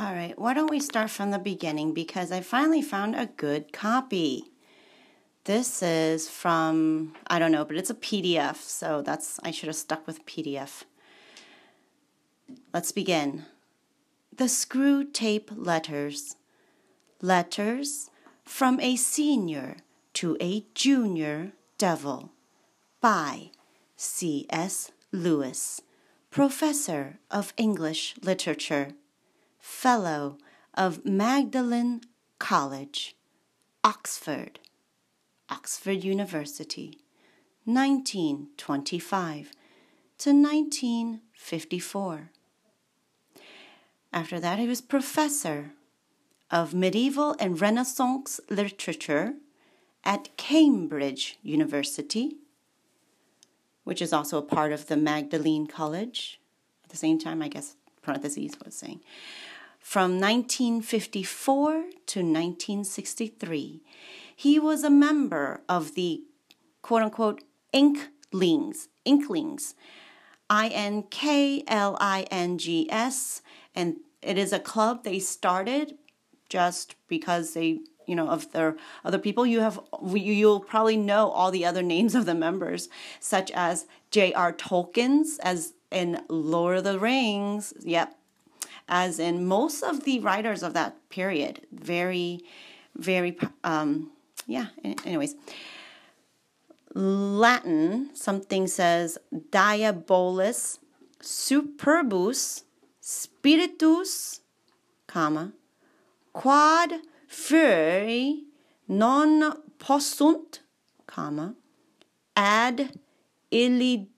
All right, why don't we start from the beginning because I finally found a good copy. This is from, I don't know, but it's a PDF, so that's, I should have stuck with PDF. Let's begin. The Screwtape Letters. Letters from a Senior to a Junior Devil by C.S. Lewis, Professor of English Literature. Fellow of Magdalen College, Oxford, Oxford University, 1925 to 1954. After that, he was professor of medieval and Renaissance literature at Cambridge University, which is also a part of the Magdalene College. At the same time, I guess parentheses was saying. From 1954 to 1963, he was a member of the quote unquote Inklings, Inklings, I N K L I N G S, and it is a club they started just because they you know of their other people. You have you'll probably know all the other names of the members such as j.r tolkien's as in lord of the rings yep as in most of the writers of that period. Very, very, um, yeah, anyways. Latin, something says diabolus superbus spiritus, comma, quad feri non possunt, comma, ad illudendum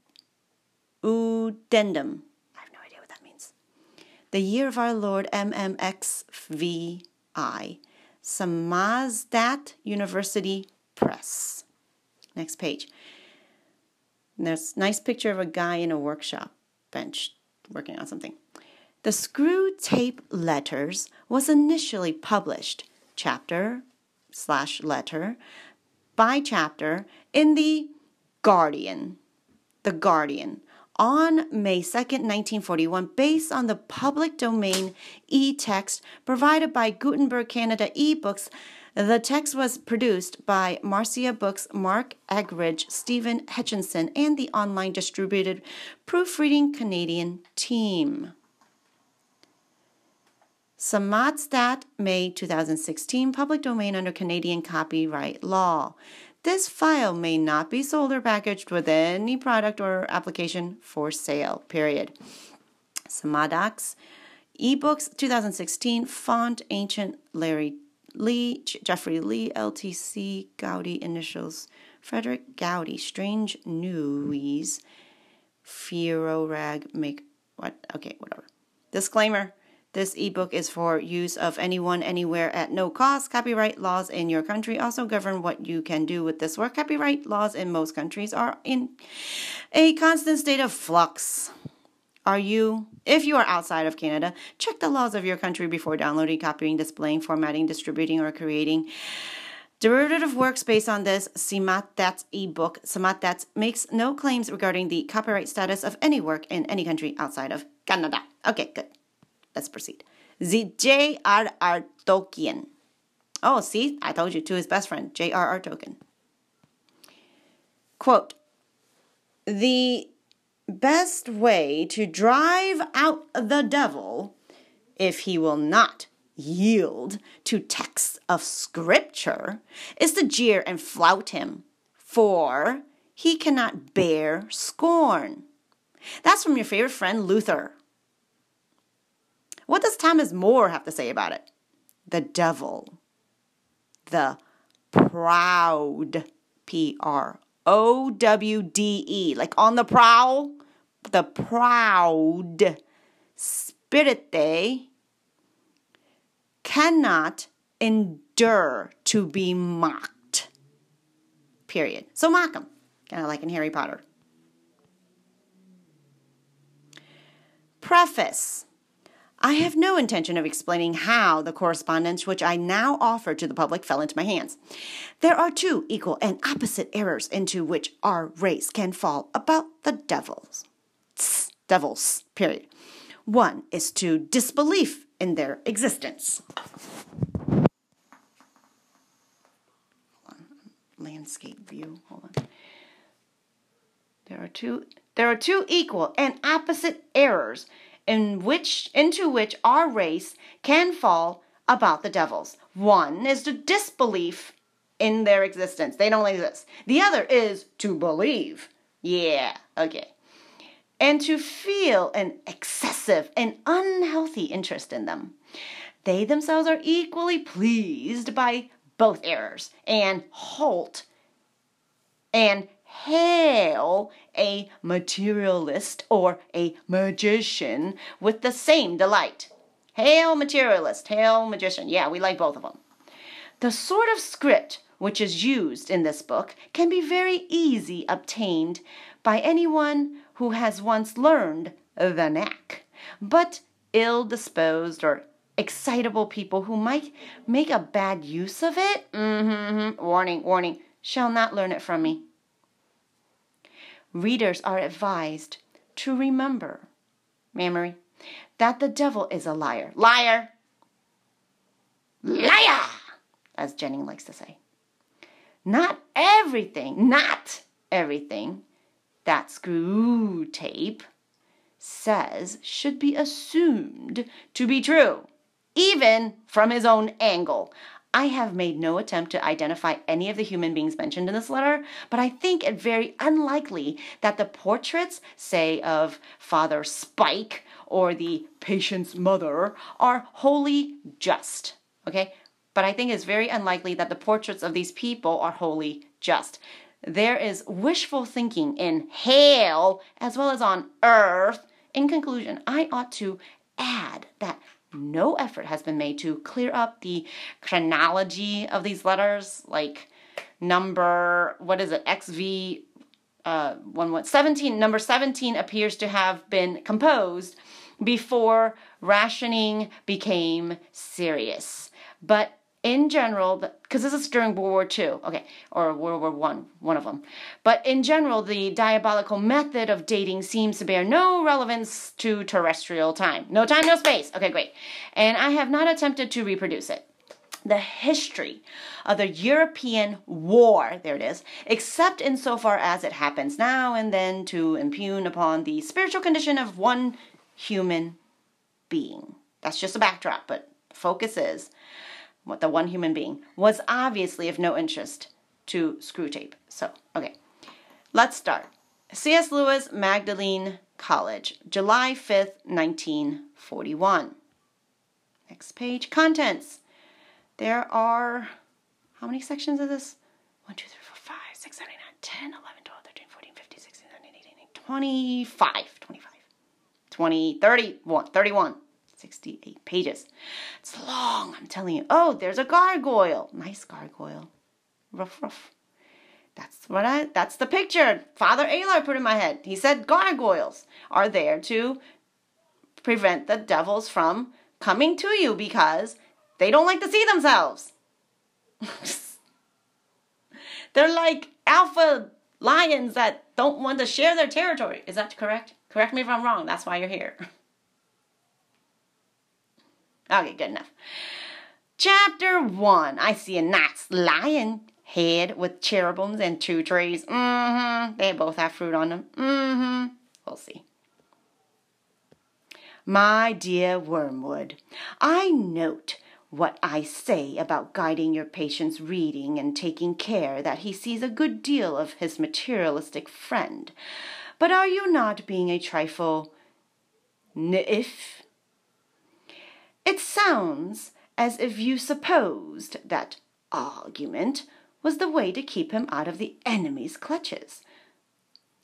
the year of our Lord MMXVI, Samizdat University Press. Next page. And there's a nice picture of a guy in a workshop bench working on something. The Screwtape Letters was initially published, chapter slash letter by chapter, in the Guardian. The Guardian on May 2, 1941, based on the public domain e text provided by Gutenberg Canada eBooks. The text was produced by Marcia Brooks, Mark Akrigg, Stephen Hutcheson, and the online distributed Proofreading Canadian team. Samizdat, May 2016, public domain under Canadian copyright law. This file may not be sold or packaged with any product or application for sale, period. Samizdat, eBooks 2016, font ancient Larry Lee, Jeffrey Lee, LTC, Goudy initials, Frederic Goudy, Strange News, Fiero Rag, make what? Okay, whatever. Disclaimer this ebook is for use of anyone, anywhere, at no cost. Copyright laws in your country also govern what you can do with this work. Copyright laws in most countries are in a constant state of flux. Are you, if you are outside of Canada, check the laws of your country before downloading, copying, displaying, formatting, distributing, or creating derivative works based on this Samizdat's ebook. Samizdat makes no claims regarding the copyright status of any work in any country outside of Canada. Okay, good. Let's proceed. The J.R.R. Tolkien. Oh, see, I told you to his best friend, J.R.R. Tolkien. Quote The best way to drive out the devil, if he will not yield to texts of scripture, is to jeer and flout him, for he cannot bear scorn. That's from your favorite friend Luther. What does Thomas More have to say about it? The devil, the proud, P R O W D E, like on the prowl, the proud spirit they cannot endure to be mocked. Period. So mock him, kind of like in Harry Potter. Preface I have no intention of explaining how the correspondence which I now offer to the public fell into my hands. There are two equal and opposite errors into which our race can fall about the devils. Tss, devils, period. One is to disbelief in their existence. Landscape view. Hold on. There are two there are two equal and opposite errors in which into which our race can fall about the devils. One is the disbelief in their existence. They don't exist. The other is to believe. Yeah, okay. And to feel an excessive and unhealthy interest in them. They themselves are equally pleased by both errors and halt and hail a materialist or a magician with the same delight. Hail materialist, hail magician. Yeah, we like both of them. The sort of script which is used in this book can be very easy obtained by anyone who has once learned the knack. But ill disposed or excitable people who might make a bad use of it, mm-hmm, warning, warning, shall not learn it from me readers are advised to remember, memory, that the devil is a liar. Liar! Liar! As Jennings likes to say. Not everything, not everything that Screwtape says should be assumed to be true, even from his own angle. I have made no attempt to identify any of the human beings mentioned in this letter, but I think it very unlikely that the portraits, say, of Father Spike or the patient's mother, are wholly just. Okay? But I think it's very unlikely that the portraits of these people are wholly just. There is wishful thinking in hell as well as on earth. In conclusion, I ought to add that no effort has been made to clear up the chronology of these letters, like number, what is it, XV uh, one, one, 17, number 17 appears to have been composed before rationing became serious. But in general, because this is during World War II, okay, or World War One, one of them. But in general, the diabolical method of dating seems to bear no relevance to terrestrial time. No time, no space. Okay, great. And I have not attempted to reproduce it. The history of the European war, there it is, except insofar as it happens now and then to impugn upon the spiritual condition of one human being. That's just a backdrop, but focus is the one human being, was obviously of no interest to Screwtape. So, okay, let's start. C.S. Lewis, Magdalen College, July 5th, 1941. Next page, contents. There are, how many sections is this? 1, 2, 3, 4, 5, 6, 7, 8, 9, 10, 11, 12, 13, 14, 15, 16, 17, 18, 19, 25, 25, 20, 31, 31. 68 pages. It's long, I'm telling you. Oh, there's a gargoyle. Nice gargoyle. Ruff, ruff. That's what I, that's the picture Father Alar put in my head. He said gargoyles are there to prevent the devils from coming to you because they don't like to see themselves. They're like alpha lions that don't want to share their territory. Is that correct? Correct me if I'm wrong. That's why you're here. Okay, good enough. Chapter 1. I see a nice lion head with cherubims and two trees. Mm-hmm. They both have fruit on them. Mm-hmm. We'll see. My dear Wormwood, I note what I say about guiding your patient's reading and taking care that he sees a good deal of his materialistic friend. But are you not being a trifle naif it sounds as if you supposed that argument was the way to keep him out of the enemy's clutches.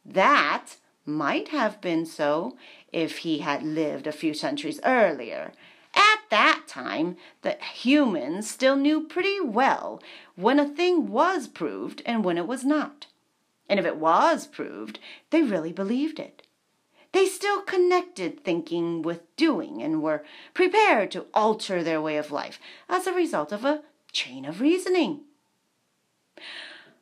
That might have been so if he had lived a few centuries earlier. At that time, the humans still knew pretty well when a thing was proved and when it was not. And if it was proved, they really believed it. They still connected thinking with doing and were prepared to alter their way of life as a result of a chain of reasoning.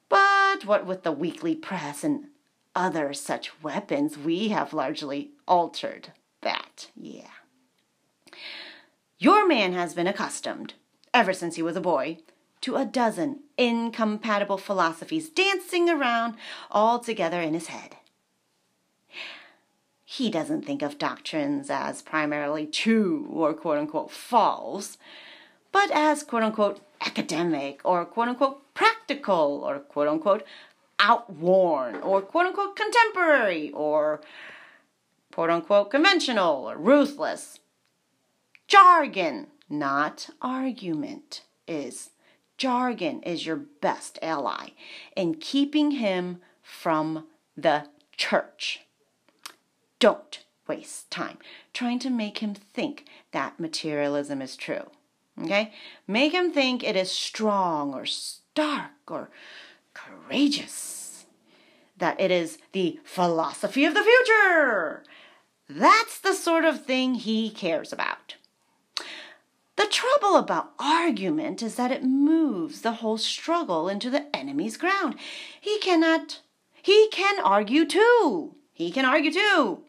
But what with the weekly press and other such weapons, we have largely altered that. Yeah. Your man has been accustomed, ever since he was a boy, to a dozen incompatible philosophies dancing around all together in his head. He doesn't think of doctrines as primarily true or quote unquote false, but as quote unquote academic or quote unquote practical or quote unquote outworn or quote unquote contemporary or quote unquote conventional or ruthless. Jargon, not argument, is jargon is your best ally in keeping him from the church. Don't waste time trying to make him think that materialism is true. Okay? Make him think it is strong or stark or courageous. That it is the philosophy of the future. That's the sort of thing he cares about. The trouble about argument is that it moves the whole struggle into the enemy's ground. He cannot, he can argue too. He can argue too.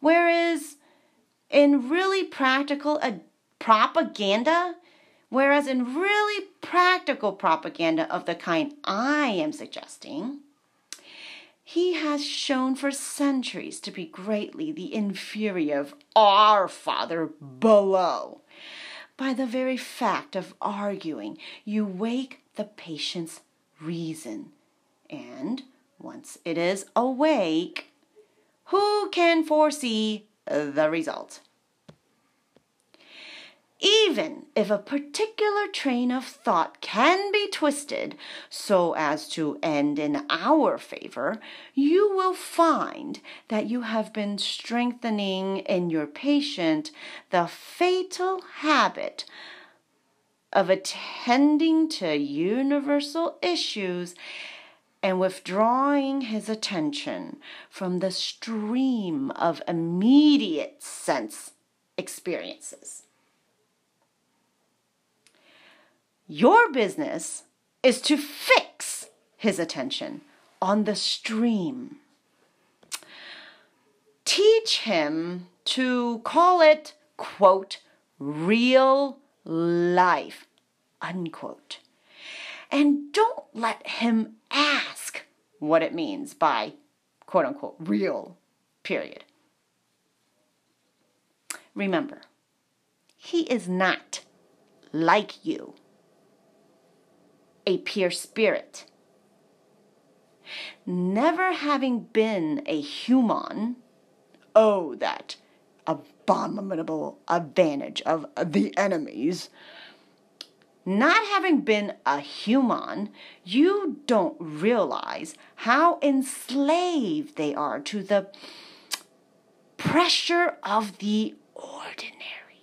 Whereas in really practical uh, propaganda, whereas in really practical propaganda of the kind I am suggesting, he has shown for centuries to be greatly the inferior of our Father below. By the very fact of arguing, you wake the patient's reason. And once it is awake, who can foresee the result? Even if a particular train of thought can be twisted so as to end in our favor, you will find that you have been strengthening in your patient the fatal habit of attending to universal issues and withdrawing his attention from the stream of immediate sense experiences. Your business is to fix his attention on the stream. Teach him to call it, quote, real life, unquote. And don't let him ask what it means by quote unquote real, period. Remember, he is not like you a pure spirit. Never having been a human, oh, that abominable advantage of the enemies. Not having been a human, you don't realize how enslaved they are to the pressure of the ordinary.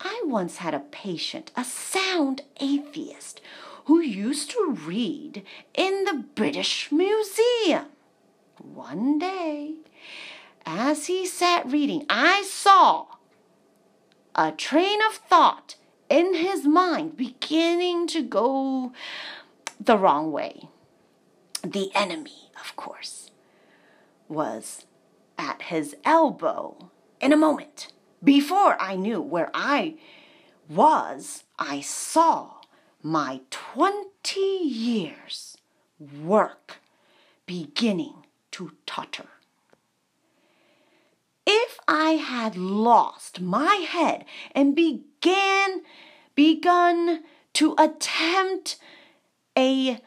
I once had a patient, a sound atheist, who used to read in the British Museum. One day, as he sat reading, I saw a train of thought in his mind beginning to go the wrong way. The enemy, of course, was at his elbow in a moment. Before I knew where I was, I saw my 20 years' work beginning to totter. If I had lost my head and began begun to attempt a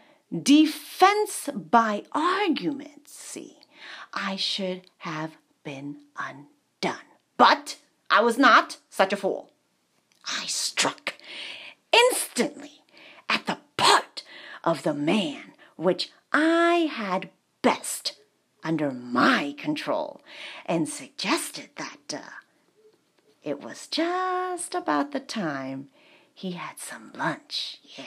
defense by argument, see, I should have been undone. But I was not such a fool. I struck instantly at the part of the man which I had best under my control and suggested that uh, it was just about the time he had some lunch. Yeah.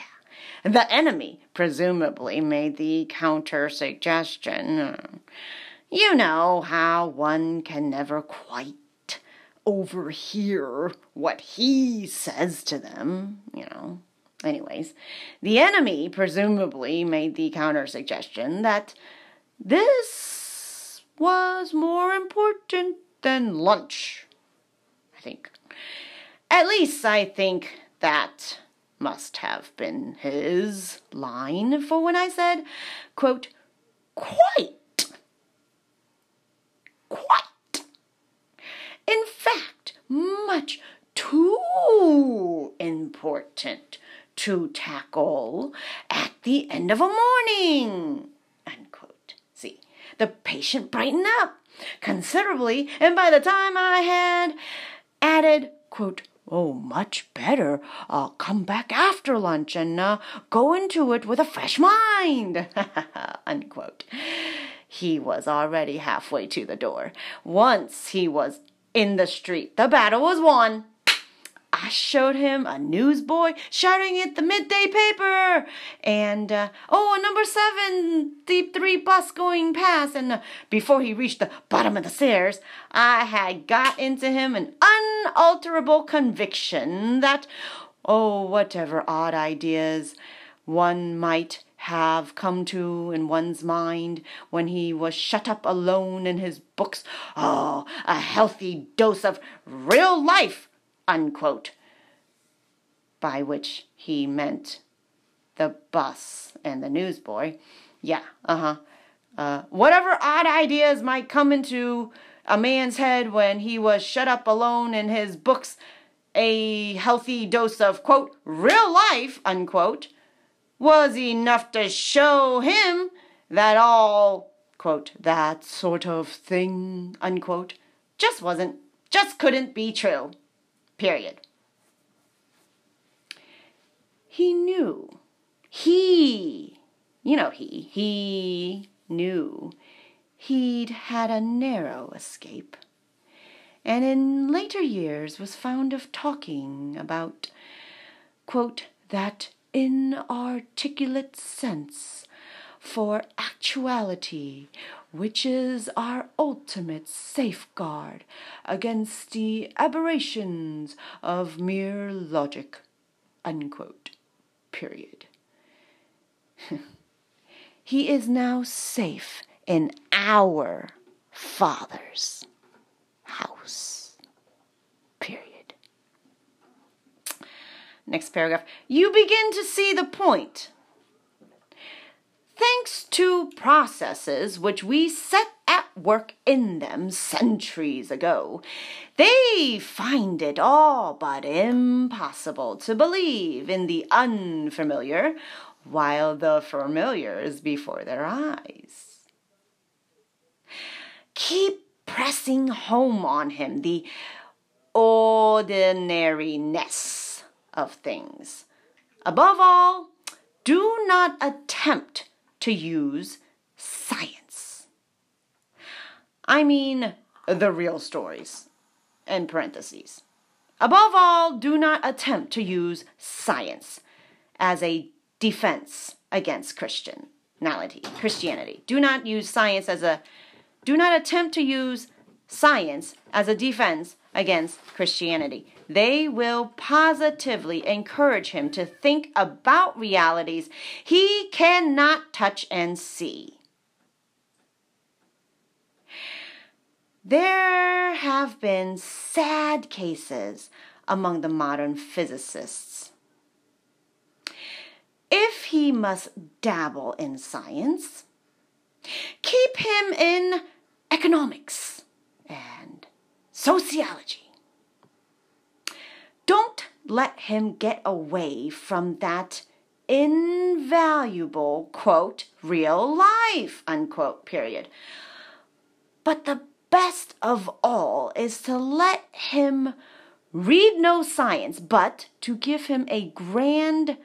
The enemy presumably made the counter suggestion. Hmm, you know how one can never quite overhear what he says to them, you know. Anyways, the enemy presumably made the counter suggestion that this was more important than lunch, I think. At least I think that must have been his line for when I said, quote, quite. Quite. In fact, much too important to tackle at the end of a morning. Unquote. See, the patient brightened up considerably, and by the time I had added, quote, Oh, much better. I'll come back after lunch and uh, go into it with a fresh mind. Unquote. He was already halfway to the door. Once he was in the street, the battle was won. I showed him a newsboy shouting at the midday paper, and uh, oh, a number seven deep three bus going past. And uh, before he reached the bottom of the stairs, I had got into him an unalterable conviction that, oh, whatever odd ideas one might have come to in one's mind when he was shut up alone in his books, oh, a healthy dose of real life unquote, by which he meant the bus and the newsboy. Yeah, uh-huh. Uh, whatever odd ideas might come into a man's head when he was shut up alone in his books, a healthy dose of, quote, real life, unquote, was enough to show him that all, quote, that sort of thing, unquote, just wasn't, just couldn't be true. Period. He knew. He, you know, he, he knew he'd had a narrow escape, and in later years was fond of talking about, quote, that inarticulate sense for actuality which is our ultimate safeguard against the aberrations of mere logic. Unquote. Period. he is now safe in our Father's house. Next paragraph. You begin to see the point thanks to processes which we set at work in them centuries ago, they find it all but impossible to believe in the unfamiliar while the familiar is before their eyes. Keep pressing home on him the ordinariness of things. Above all, do not attempt to use science. I mean the real stories, in parentheses. Above all, do not attempt to use science as a defense against Christianity. Christianity. Do not use science as a do not attempt to use science as a defense against Christianity. They will positively encourage him to think about realities he cannot touch and see. There have been sad cases among the modern physicists. If he must dabble in science, keep him in economics and sociology. Don't let him get away from that invaluable, quote, real life, unquote, period. But the best of all is to let him read no science, but to give him a grand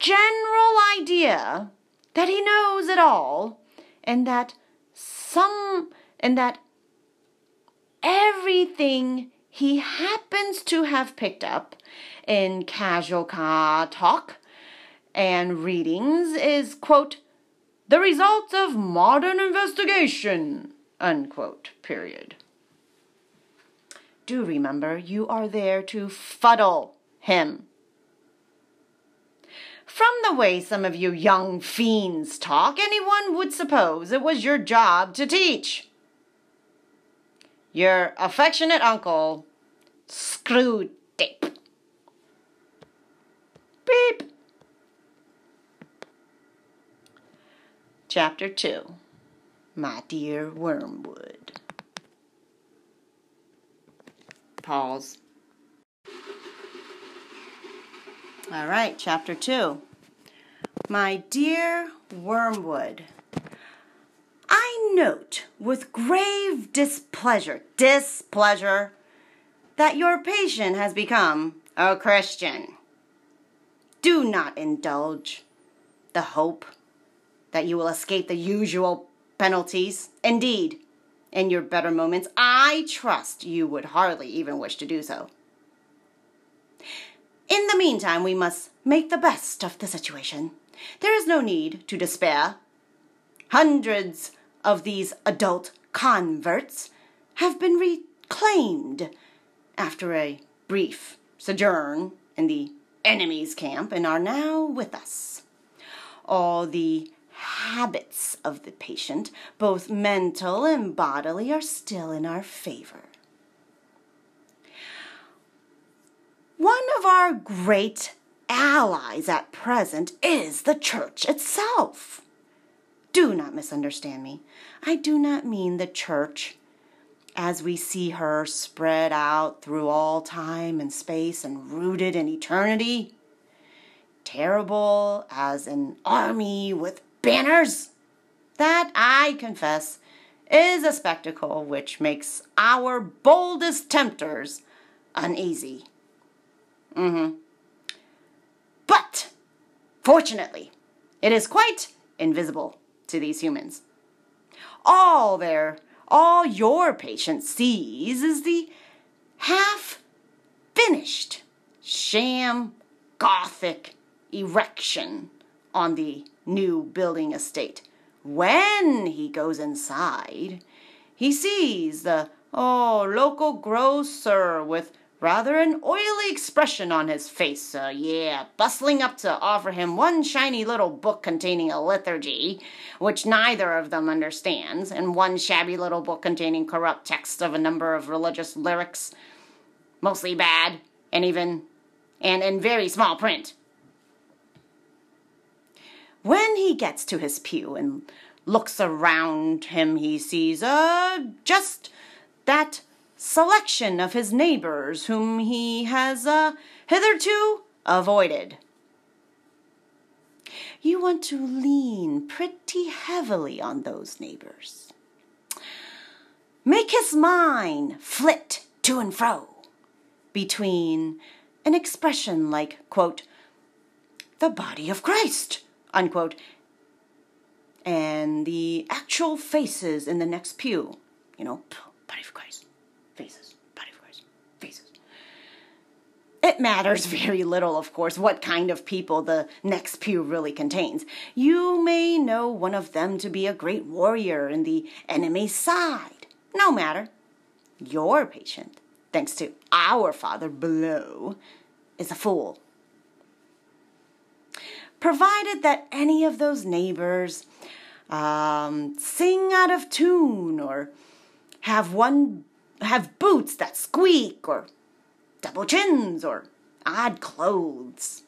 general idea that he knows it all and that some and that everything he happens to have picked up in casual car talk and readings is, quote, the result of modern investigation, unquote, period. Do remember you are there to fuddle him. From the way some of you young fiends talk, anyone would suppose it was your job to teach. Your affectionate uncle, Screw tape. Beep. Chapter 2 My Dear Wormwood. Pause. All right, chapter 2. My dear Wormwood, I note with grave displeasure, displeasure, that your patient has become a Christian. Do not indulge the hope that you will escape the usual penalties. Indeed, in your better moments, I trust you would hardly even wish to do so. In the meantime, we must make the best of the situation. There is no need to despair. Hundreds of these adult converts have been reclaimed after a brief sojourn in the enemy's camp and are now with us. All the habits of the patient, both mental and bodily, are still in our favor. One of our great allies at present is the church itself. Do not misunderstand me. I do not mean the church as we see her spread out through all time and space and rooted in eternity. Terrible as an army with banners. That, I confess, is a spectacle which makes our boldest tempters uneasy. Mm-hmm. But, fortunately, it is quite invisible to these humans. All their, all your patient sees is the half finished sham gothic erection on the new building estate. When he goes inside, he sees the, oh, local grocer with rather an oily expression on his face. Uh, yeah, bustling up to offer him one shiny little book containing a liturgy, which neither of them understands, and one shabby little book containing corrupt texts of a number of religious lyrics, mostly bad, and even and in very small print. When he gets to his pew and looks around him, he sees uh, just that selection of his neighbors whom he has uh, hitherto avoided. You want to lean pretty heavily on those neighbors. Make his mind flit to and fro between an expression like, quote, the body of Christ, unquote, and the actual faces in the next pew, you know, body of Christ, faces, body of Christ, faces. It matters very little, of course, what kind of people the next pew really contains. You may know one of them to be a great warrior in the enemy's side. No matter. Your patient, thanks to our Father below, is a fool provided that any of those neighbors um, sing out of tune or have one have boots that squeak or double chins or odd clothes.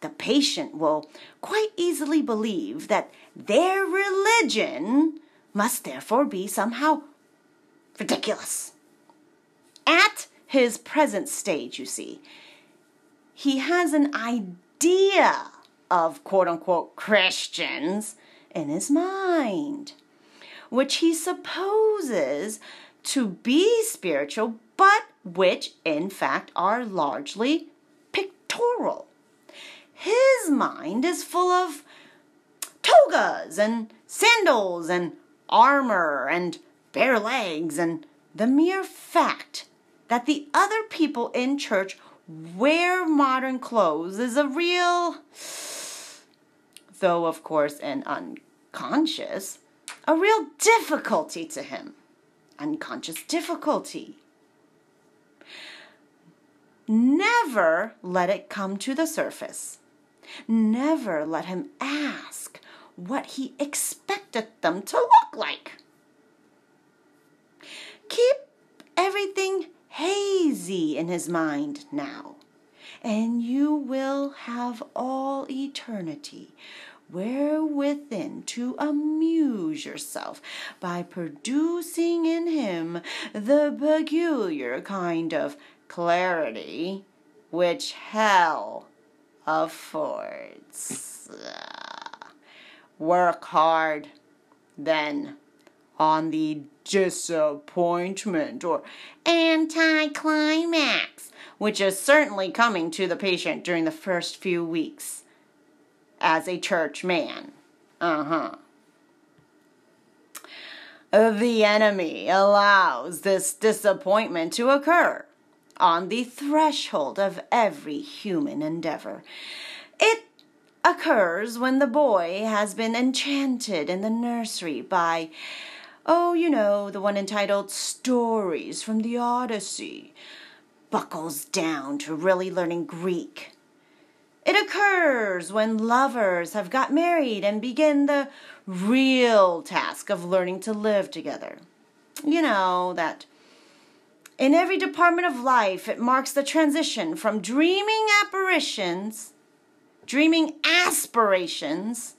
The patient will quite easily believe that their religion must therefore be somehow ridiculous. At his present stage, you see, he has an idea of quote unquote Christians in his mind, which he supposes to be spiritual, but which in fact are largely pictorial. His mind is full of togas and sandals and armor and bare legs and the mere fact that the other people in church wear modern clothes is a real though of course an unconscious, a real difficulty to him. Unconscious difficulty. Never let it come to the surface. Never let him ask what he expected them to look like. Keep everything hazy in his mind now, and you will have all eternity wherewithin to amuse yourself by producing in him the peculiar kind of clarity which hell affords. Work hard, then, on the disappointment or anticlimax, which is certainly coming to the patient during the first few weeks as a church man. Uh huh. The enemy allows this disappointment to occur on the threshold of every human endeavor. It occurs when the boy has been enchanted in the nursery by, oh, you know, the one entitled Stories from the Odyssey, buckles down to really learning Greek. It occurs when lovers have got married and begin the real task of learning to live together. You know, that in every department of life, it marks the transition from dreaming apparitions, dreaming aspirations,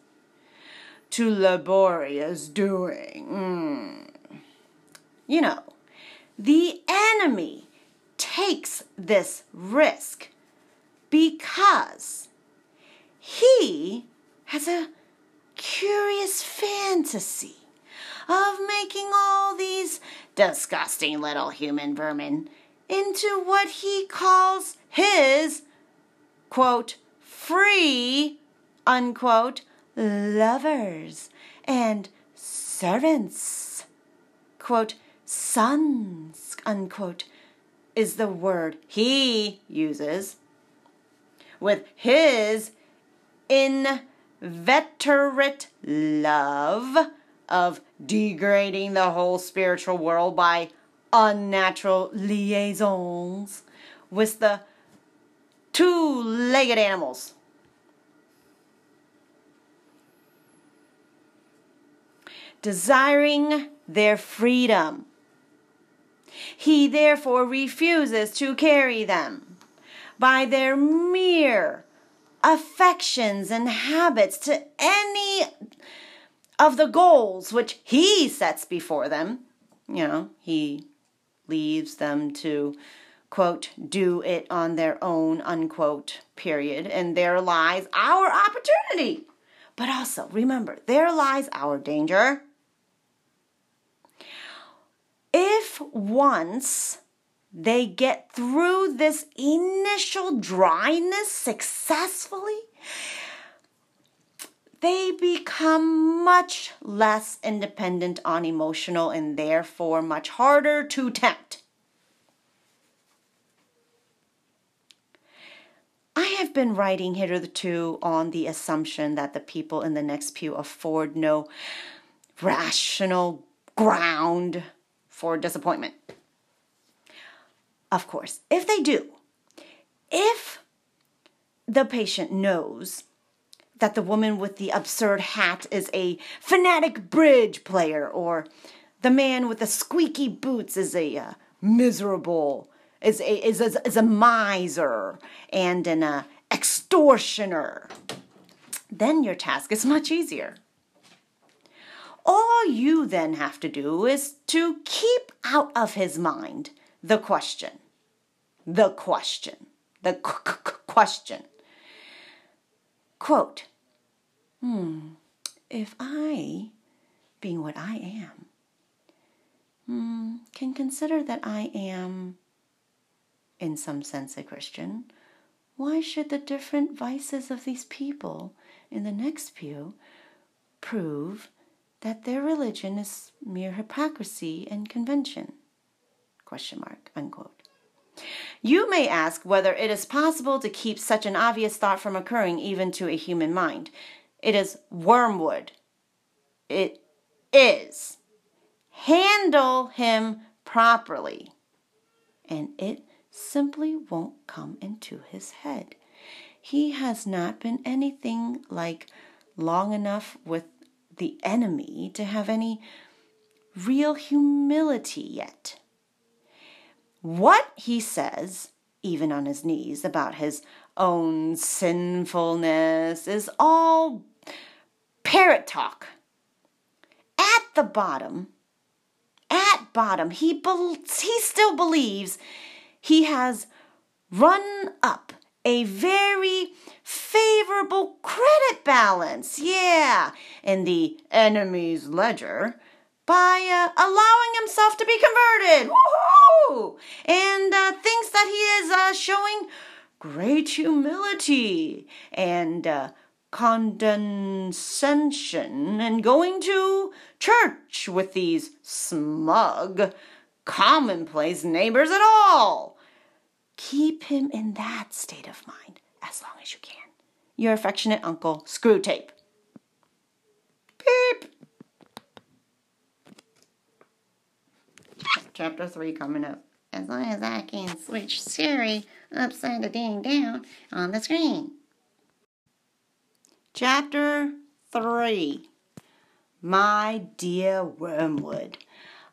to laborious doing. Mm. You know, the enemy takes this risk because he has a curious fantasy of making all these disgusting little human vermin into what he calls his, quote, free, unquote, lovers and servants, quote, sons, unquote, is the word he uses with his inveterate love of degrading the whole spiritual world by unnatural liaisons with the two legged animals. Desiring their freedom. He therefore refuses to carry them by their mere affections and habits to any of the goals which he sets before them. You know, he leaves them to, quote, do it on their own, unquote, period. And there lies our opportunity. But also, remember, there lies our danger. If once they get through this initial dryness successfully, they become much less independent on emotional and therefore much harder to tempt. I have been writing hitherto on the assumption that the people in the next pew afford no rational ground for disappointment. Of course, if they do, if the patient knows that the woman with the absurd hat is a fanatic bridge player, or the man with the squeaky boots is a uh, miserable, is a, is, a, is a miser and an uh, extortioner. Then your task is much easier. All you then have to do is to keep out of his mind the question. The question. The question. Quote, hmm, if I, being what I am, hmm, can consider that I am, in some sense, a Christian, why should the different vices of these people in the next pew prove that their religion is mere hypocrisy and convention? Question mark, unquote. You may ask whether it is possible to keep such an obvious thought from occurring even to a human mind. It is wormwood. It is. Handle him properly, and it simply won't come into his head. He has not been anything like long enough with the enemy to have any real humility yet. What he says, even on his knees, about his own sinfulness is all parrot talk. At the bottom, at bottom, he, be- he still believes he has run up a very favorable credit balance, yeah, in the enemy's ledger by uh, allowing himself to be converted. Woohoo! And uh, thinks that he is uh, showing great humility and uh, condescension and going to church with these smug, commonplace neighbors at all. Keep him in that state of mind as long as you can. Your affectionate uncle, Screwtape. Beep. Chapter 3 coming up. As long as I can switch Siri upside the dang down on the screen. Chapter 3 My dear Wormwood,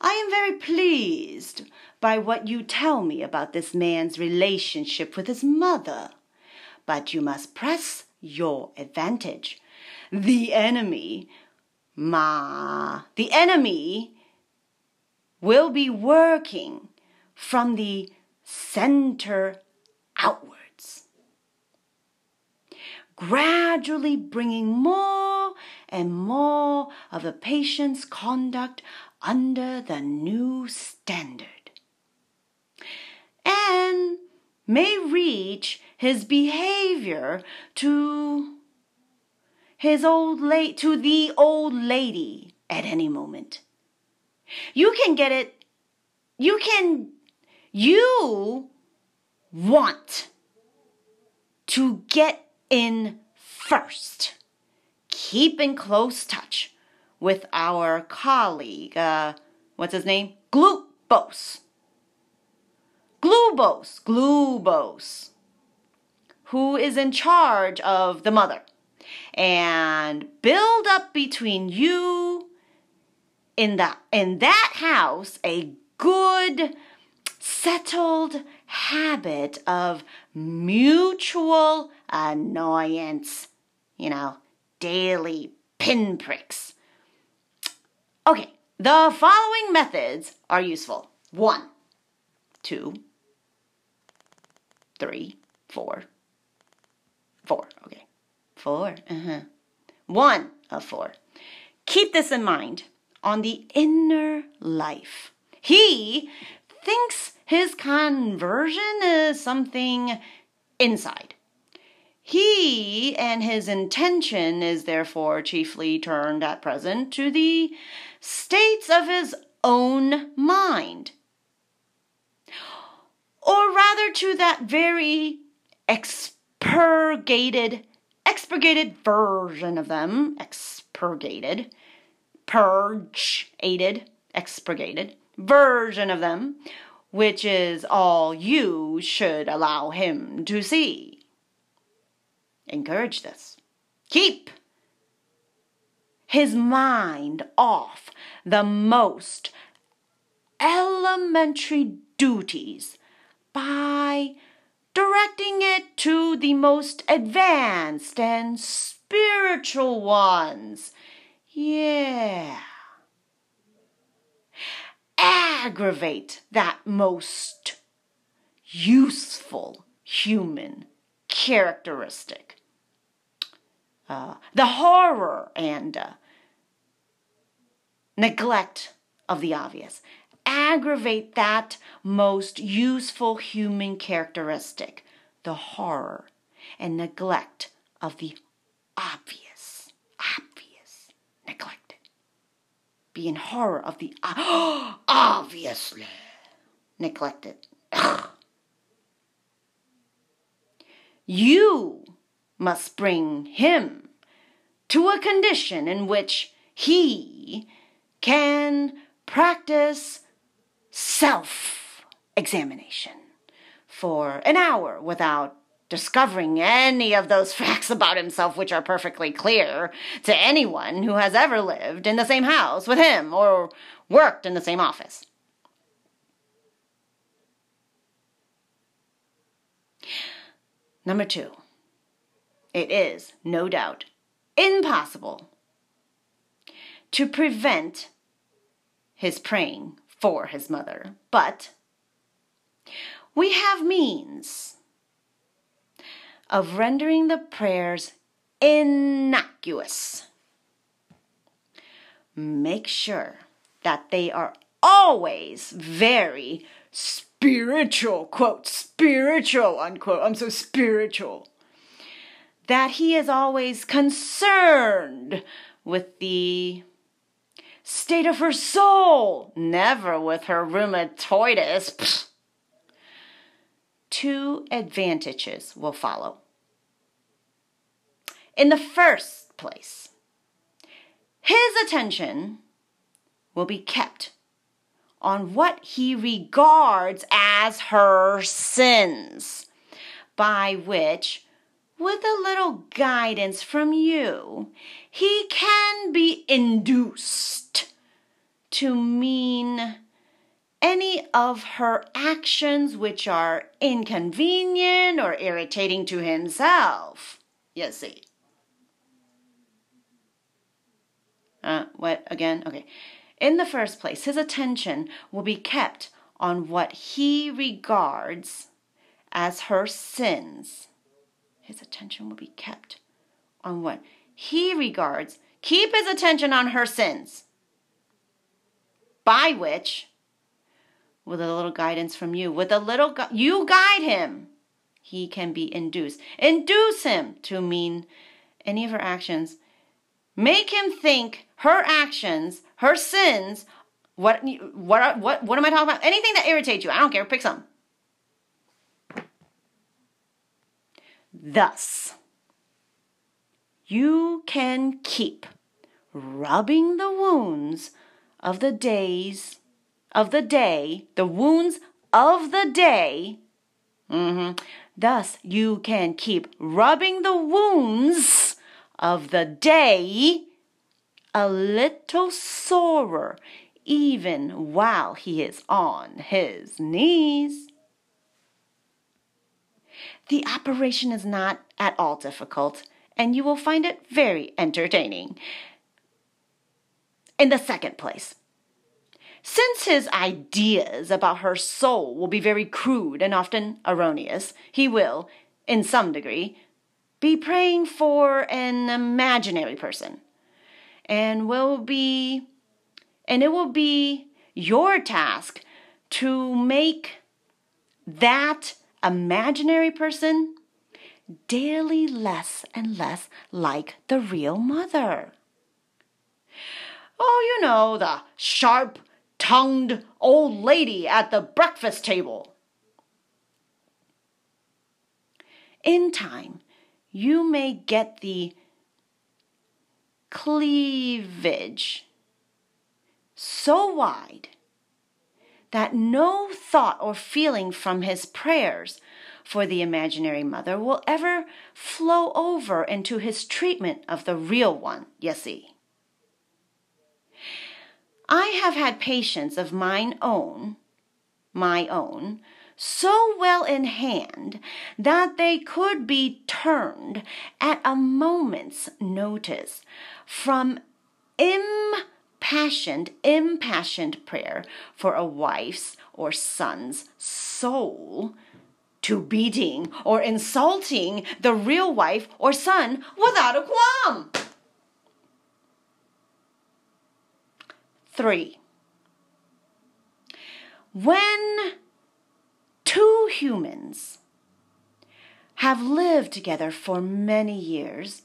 I am very pleased by what you tell me about this man's relationship with his mother. But you must press your advantage. The enemy, ma, the enemy will be working from the center outwards, gradually bringing more and more of the patient's conduct under the new standard, and may reach his behavior to his old late to the old lady at any moment. You can get it. You can. You want to get in first. Keep in close touch with our colleague. Uh, what's his name? Glubose. Glubose. Glubose. Who is in charge of the mother. And build up between you in that in that house a good settled habit of mutual annoyance you know daily pinpricks okay the following methods are useful. One two three four. Four okay. Four uh-huh. One of four. Keep this in mind on the inner life. He thinks his conversion is something inside. He and his intention is therefore chiefly turned at present to the states of his own mind. Or rather to that very expurgated, expurgated version of them, expurgated, purge aided, expurgated version of them, which is all you should allow him to see. Encourage this. Keep his mind off the most elementary duties by directing it to the most advanced and spiritual ones yeah. Aggravate that most useful human characteristic. Uh, the horror and uh, neglect of the obvious. Aggravate that most useful human characteristic, the horror and neglect of the obvious. obvious neglected. Be in horror of the obviously neglected. you must bring him to a condition in which he can practice self examination for an hour without discovering any of those facts about himself which are perfectly clear to anyone who has ever lived in the same house with him or worked in the same office. Number two, it is, no doubt, impossible to prevent his praying for his mother, but we have means of rendering the prayers innocuous. Make sure that they are always very spiritual, quote, spiritual, unquote. I'm so spiritual. That he is always concerned with the state of her soul, never with her rheumatoids. Pfft. Two advantages will follow. In the first place, his attention will be kept on what he regards as her sins, by which, with a little guidance from you, he can be induced to mean any of her actions which are inconvenient or irritating to himself. You see. Uh, what again? Okay. In the first place, his attention will be kept on what he regards as her sins. His attention will be kept on what he regards. Keep his attention on her sins. By which, with a little guidance from you, with a little, gu- you guide him, he can be induced. Induce him to mean any of her actions. Make him think her actions, her sins, what what what what am I talking about? Anything that irritates you, I don't care. Pick some. Thus, you can keep rubbing the wounds of the days of the day, the wounds of the day. Mm-hmm. Thus, you can keep rubbing the wounds of the day a little sorer even while he is on his knees. The operation is not at all difficult, and you will find it very entertaining. In the second place, since his ideas about her soul will be very crude and often erroneous, he will, in some degree, be praying for an imaginary person and will be and it will be your task to make that imaginary person daily less and less like the real mother. Oh, you know, the sharp tongued old lady at the breakfast table. In time, you may get the cleavage so wide that no thought or feeling from his prayers for the imaginary mother will ever flow over into his treatment of the real one, you see. I have had patients of mine own, my own, so well in hand that they could be turned at a moment's notice from impassioned, impassioned prayer for a wife's or son's soul to beating or insulting the real wife or son without a qualm. Three. When two humans have lived together for many years,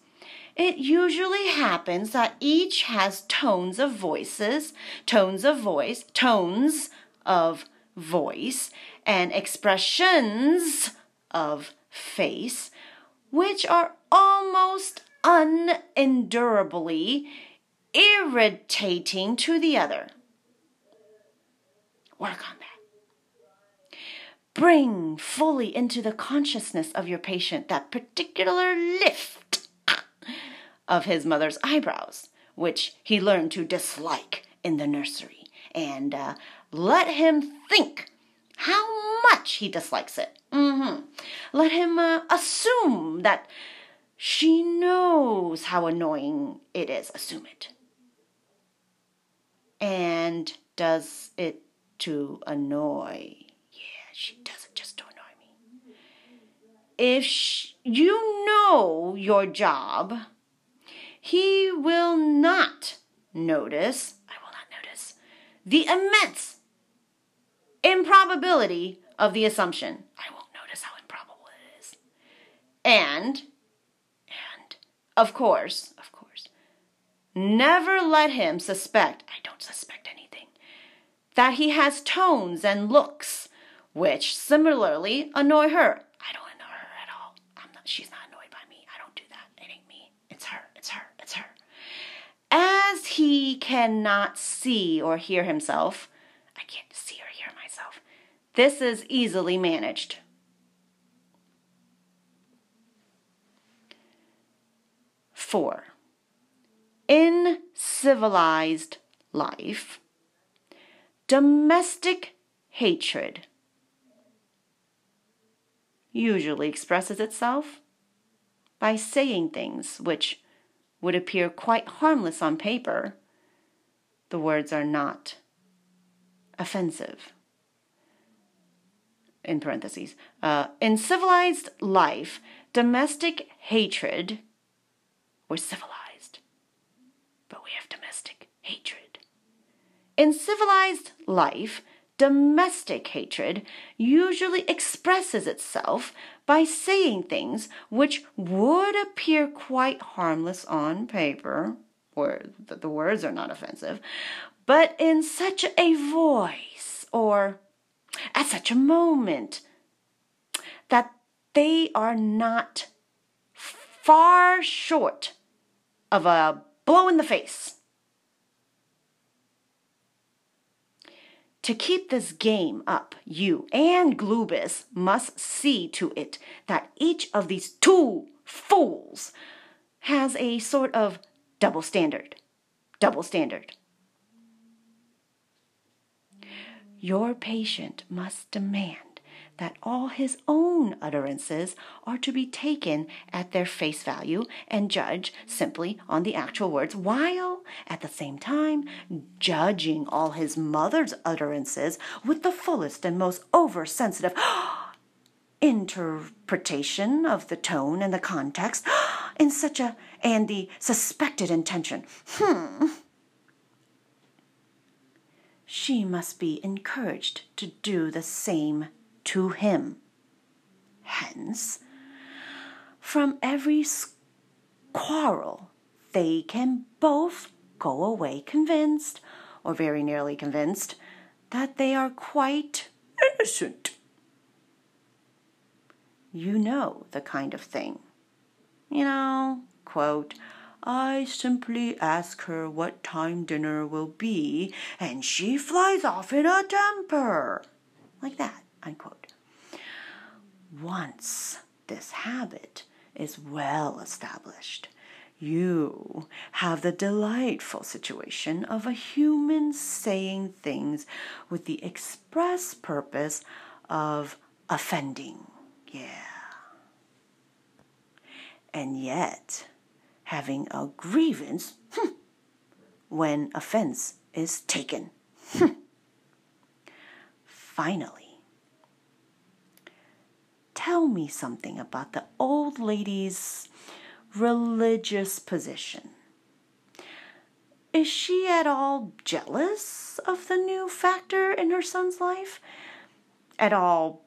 it usually happens that each has tones of voices, tones of voice, tones of voice, and expressions of face, which are almost unendurably irritating to the other. Work on. Bring fully into the consciousness of your patient that particular lift of his mother's eyebrows, which he learned to dislike in the nursery, and uh, let him think how much he dislikes it. Mm-hmm. Let him uh, assume that she knows how annoying it is. Assume it. And does it to annoy. Yeah, she does it just to annoy me. If you know your job, he will not notice, I will not notice, the immense improbability of the assumption. I won't notice how improbable it is. And, and, of course, of course, never let him suspect, I don't suspect anything, that he has tones and looks which similarly annoy her. I don't annoy her at all. I'm not, she's not annoyed by me. I don't do that. It ain't me. It's her. It's her. It's her. As he cannot see or hear himself, I can't see or hear myself. This is easily managed. Four. In civilized life, domestic hatred usually expresses itself by saying things which would appear quite harmless on paper. The words are not offensive. In parentheses, uh, in civilized life, domestic hatred, we're civilized, but we have domestic hatred. In civilized life, domestic hatred usually expresses itself by saying things which would appear quite harmless on paper, where the words are not offensive, but in such a voice or at such a moment that they are not far short of a blow in the face. To keep this game up, you and Glubose must see to it that each of these two fools has a sort of double standard. Double standard. Your patient must demand that all his own utterances are to be taken at their face value and judged simply on the actual words, while at the same time judging all his mother's utterances with the fullest and most oversensitive interpretation of the tone and the context in such a and the suspected intention. Hmm. She must be encouraged to do the same to him. Hence, from every quarrel, they can both go away convinced, or very nearly convinced, that they are quite innocent. You know the kind of thing. You know, quote, I simply ask her what time dinner will be, and she flies off in a temper. Like that unquote. Once this habit is well established, you have the delightful situation of a human saying things with the express purpose of offending. Yeah. And yet, having a grievance hmm, when offense is taken. Hmm. Finally, tell me something about the old lady's religious position. Is she at all jealous of the new factor in her son's life? At all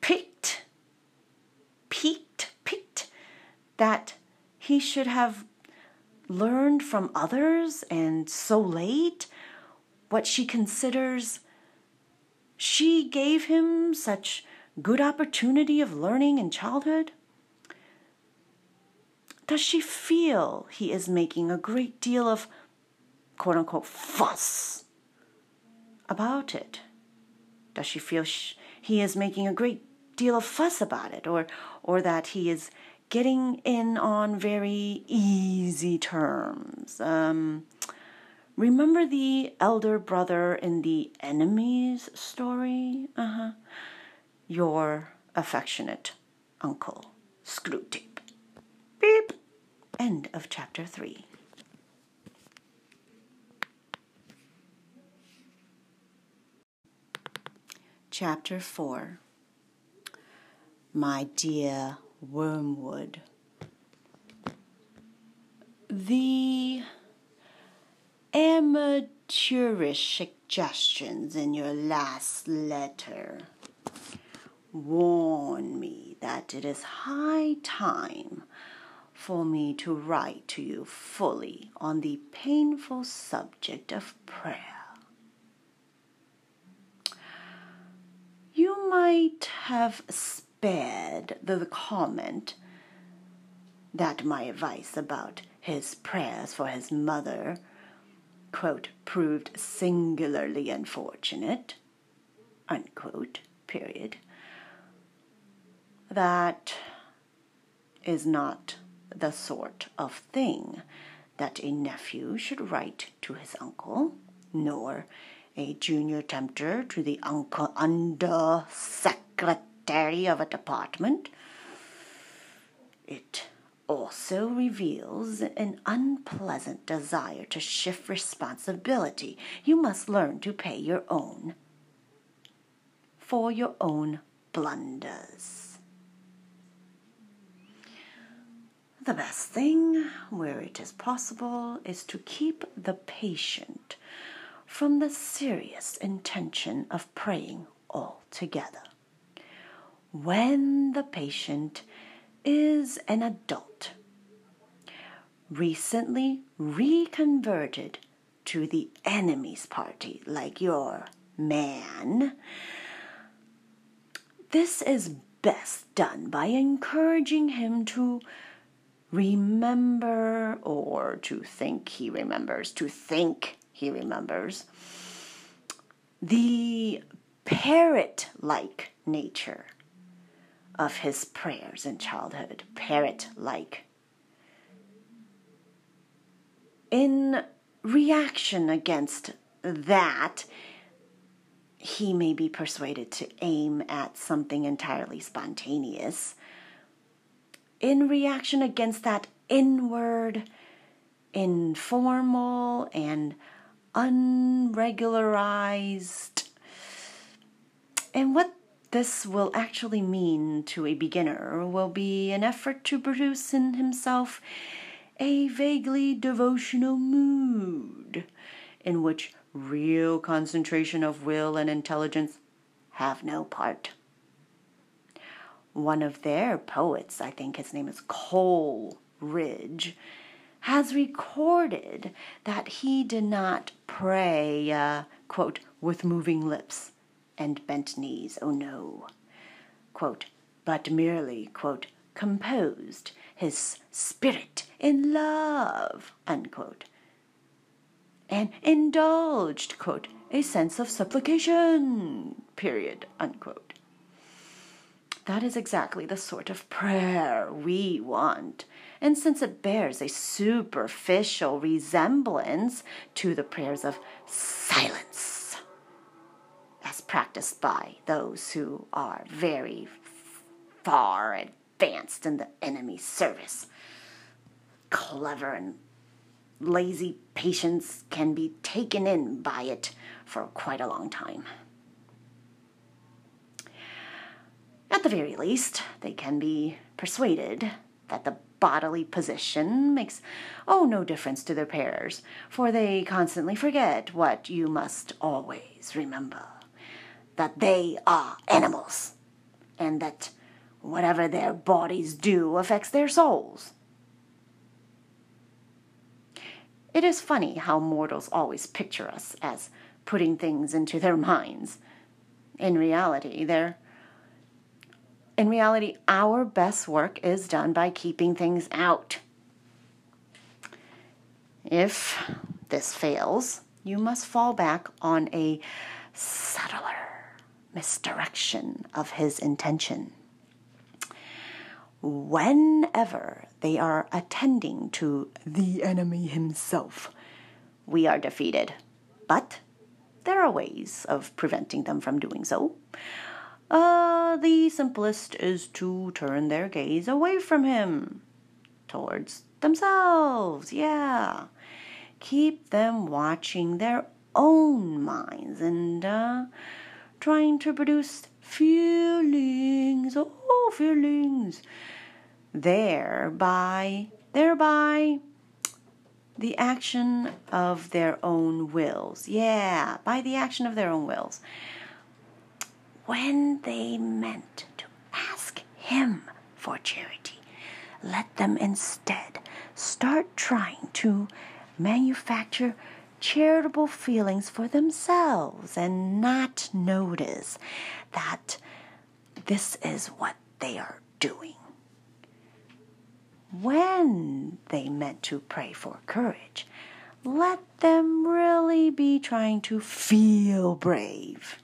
piqued, piqued, piqued that he should have learned from others and so late what she considers she gave him such good opportunity of learning in childhood? Does she feel he is making a great deal of quote unquote fuss about it? Does she feel sh- he is making a great deal of fuss about it or or that he is getting in on very easy terms? Um, Remember the elder brother in the enemies story? Uh huh. Your affectionate uncle, Screwtape. Beep. End of chapter 3. Chapter 4 My dear Wormwood. The amateurish suggestions in your last letter warn me that it is high time for me to write to you fully on the painful subject of prayer. You might have spared the comment that my advice about his prayers for his mother, quote, proved singularly unfortunate, unquote, period. That is not the sort of thing that a nephew should write to his uncle, nor a junior tempter to the uncle under secretary of a department. It also reveals an unpleasant desire to shift responsibility. You must learn to pay your own for your own blunders. The best thing, where it is possible, is to keep the patient from the serious intention of praying altogether. When the patient is an adult, recently reconverted to the enemy's party, like your man, this is best done by encouraging him to remember or to think he remembers, to think he remembers, the parrot like nature of his prayers in childhood. Parrot like. In reaction against that, he may be persuaded to aim at something entirely spontaneous. In reaction against that inward, informal, and unregularized. And what this will actually mean to a beginner will be an effort to produce in himself a vaguely devotional mood in which real concentration of will and intelligence have no part. One of their poets, I think his name is Coleridge, has recorded that he did not pray, uh, quote, with moving lips and bent knees, oh no, quote, but merely, quote, composed his spirit in love, unquote, and indulged, quote, a sense of supplication, period, unquote. That is exactly the sort of prayer we want and since it bears a superficial resemblance to the prayers of silence, as practiced by those who are very far advanced in the enemy's service, clever and lazy patients can be taken in by it for quite a long time. At the very least, they can be persuaded that the bodily position makes oh no difference to their prayers, for they constantly forget what you must always remember that they are animals, and that whatever their bodies do affects their souls. It is funny how mortals always picture us as putting things into their minds. In reality, they're in reality, our best work is done by keeping things out. If this fails, you must fall back on a subtler misdirection of his intention. Whenever they are attending to the enemy himself, we are defeated. But there are ways of preventing them from doing so. Uh, the simplest is to turn their gaze away from him towards themselves. Yeah. Keep them watching their own minds and uh, trying to produce feelings. Oh, feelings. Thereby, thereby, the action of their own wills. Yeah, by the action of their own wills. When they meant to ask Him for charity, let them instead start trying to manufacture charitable feelings for themselves and not notice that this is what they are doing when they meant to pray for courage. Let them really be trying to feel brave.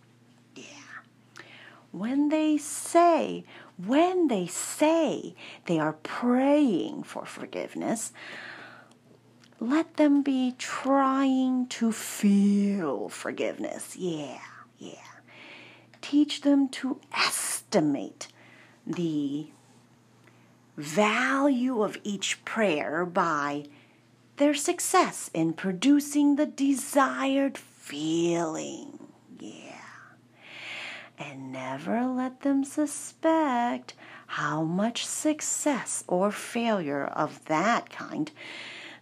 When they say, when they say they are praying for forgiveness, let them be trying to feel forgiveness. Yeah, yeah. Teach them to estimate the value of each prayer by their success in producing the desired feeling. And never let them suspect how much success or failure of that kind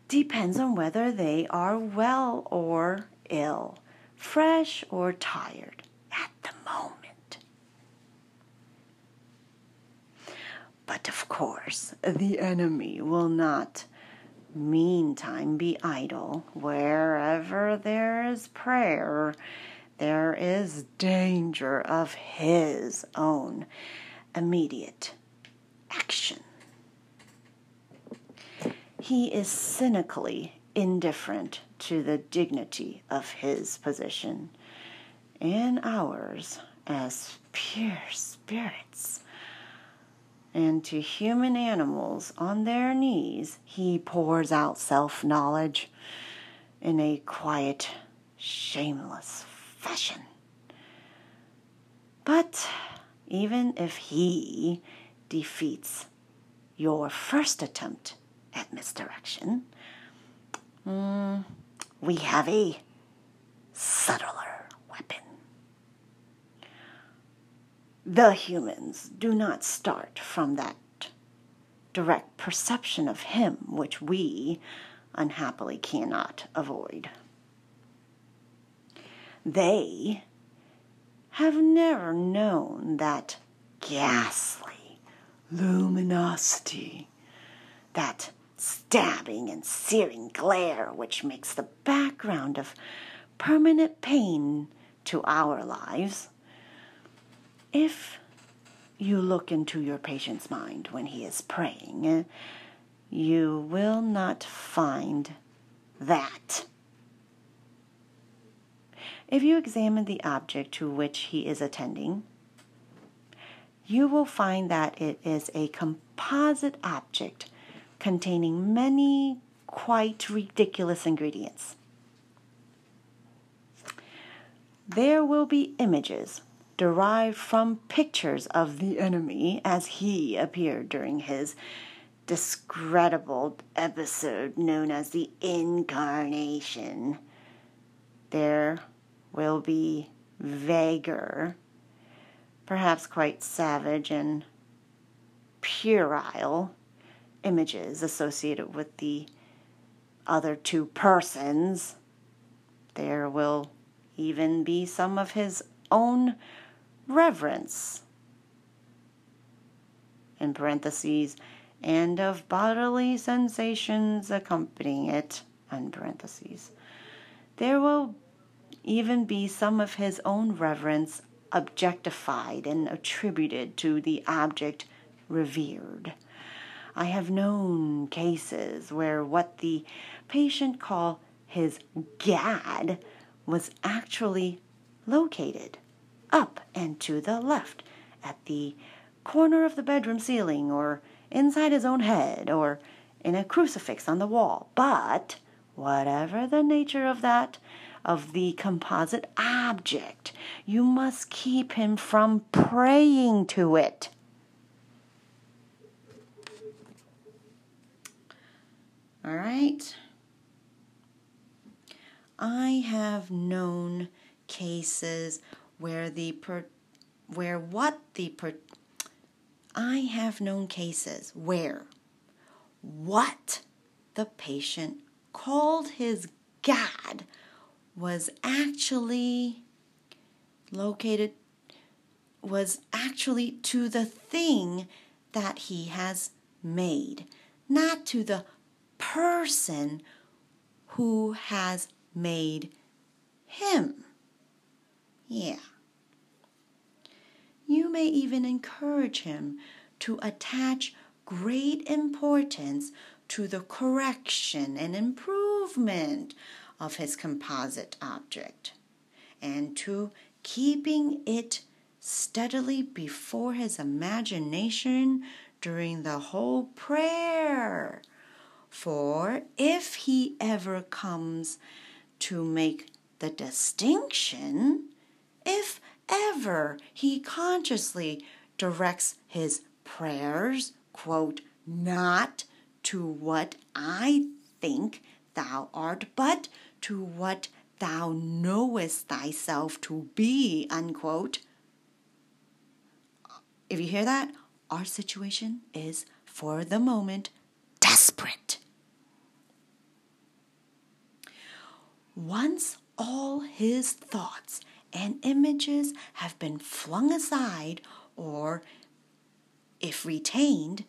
depends on whether they are well or ill, fresh or tired at the moment. But of course, the enemy will not meantime be idle. Wherever there is prayer, there is danger of his own immediate action. He is cynically indifferent to the dignity of his position and ours as pure spirits and to human animals on their knees, he pours out self knowledge in a quiet, shameless fashion. But even if he defeats your first attempt at misdirection, mm, we have a subtler weapon. The humans do not start from that direct perception of Him which we unhappily cannot avoid. They have never known that ghastly luminosity, that stabbing and searing glare which makes the background of permanent pain to our lives if you look into your patient's mind when he is praying, you will not find that. If you examine the object to which he is attending, you will find that it is a composite object containing many quite ridiculous ingredients. There will be images derived from pictures of the enemy as he appeared during his discreditable episode known as the Incarnation. There will be vaguer, perhaps quite savage and puerile images associated with the other two persons. There will even be some of his own reverence, in parentheses, and of bodily sensations accompanying it, in parentheses. There will even be some of his own reverence objectified and attributed to the object revered. I have known cases where what the patient called his gad was actually located up and to the left, at the corner of the bedroom ceiling, or inside his own head, or in a crucifix on the wall. But whatever the nature of that, of the composite object, you must keep him from praying to it. All right. I have known cases where the per, where what the per, I have known cases where what the patient called his God was actually located was actually to the thing that he has made, not to the person who has made him. Yeah. You may even encourage him to attach great importance to the correction and improvement of his composite object and to keeping it steadily before his imagination during the whole prayer. For if he ever comes to make the distinction, if ever he consciously directs his prayers, quote, not to what I think thou art, but to what thou knowest thyself to be, unquote. If you hear that, our situation is, for the moment, desperate. Once all his thoughts and images have been flung aside, or if retained,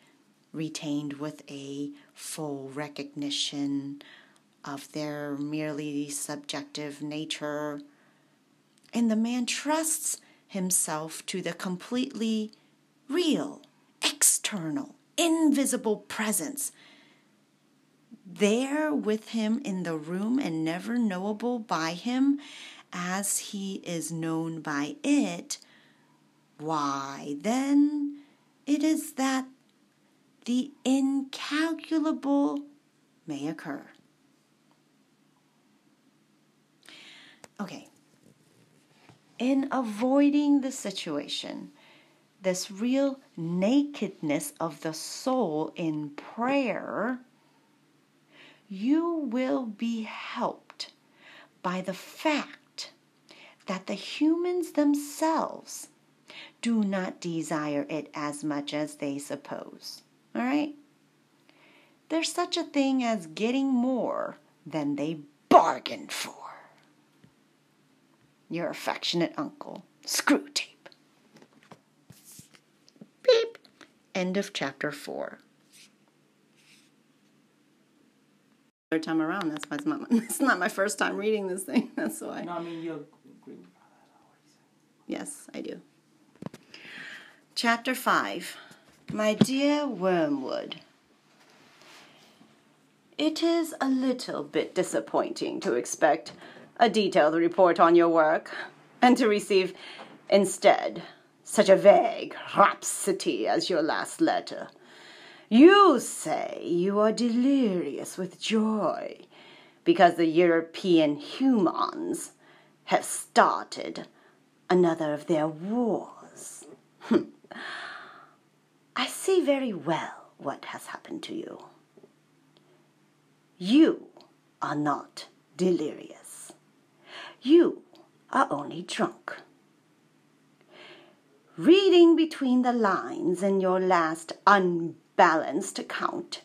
retained with a full recognition of their merely subjective nature. And the man trusts himself to the completely real, external, invisible presence there with him in the room and never knowable by him as he is known by it, why then it is that the incalculable may occur. Okay. In avoiding the situation, this real nakedness of the soul in prayer, you will be helped by the fact that the humans themselves do not desire it as much as they suppose. All right? There's such a thing as getting more than they bargained for. Your affectionate uncle, Screwtape. Beep. End of chapter 4. Third time around, that's why it's not, my, it's not my first time reading this thing. That's why. No, I mean, you agree with Yes, I do. Chapter 5 My dear Wormwood, It is a little bit disappointing to expect a detailed report on your work and to receive instead such a vague rhapsody as your last letter. You say you are delirious with joy because the European humans have started another of their wars. Hmm. I see very well what has happened to you. You are not delirious. You are only drunk. Reading between the lines in your last unbalanced account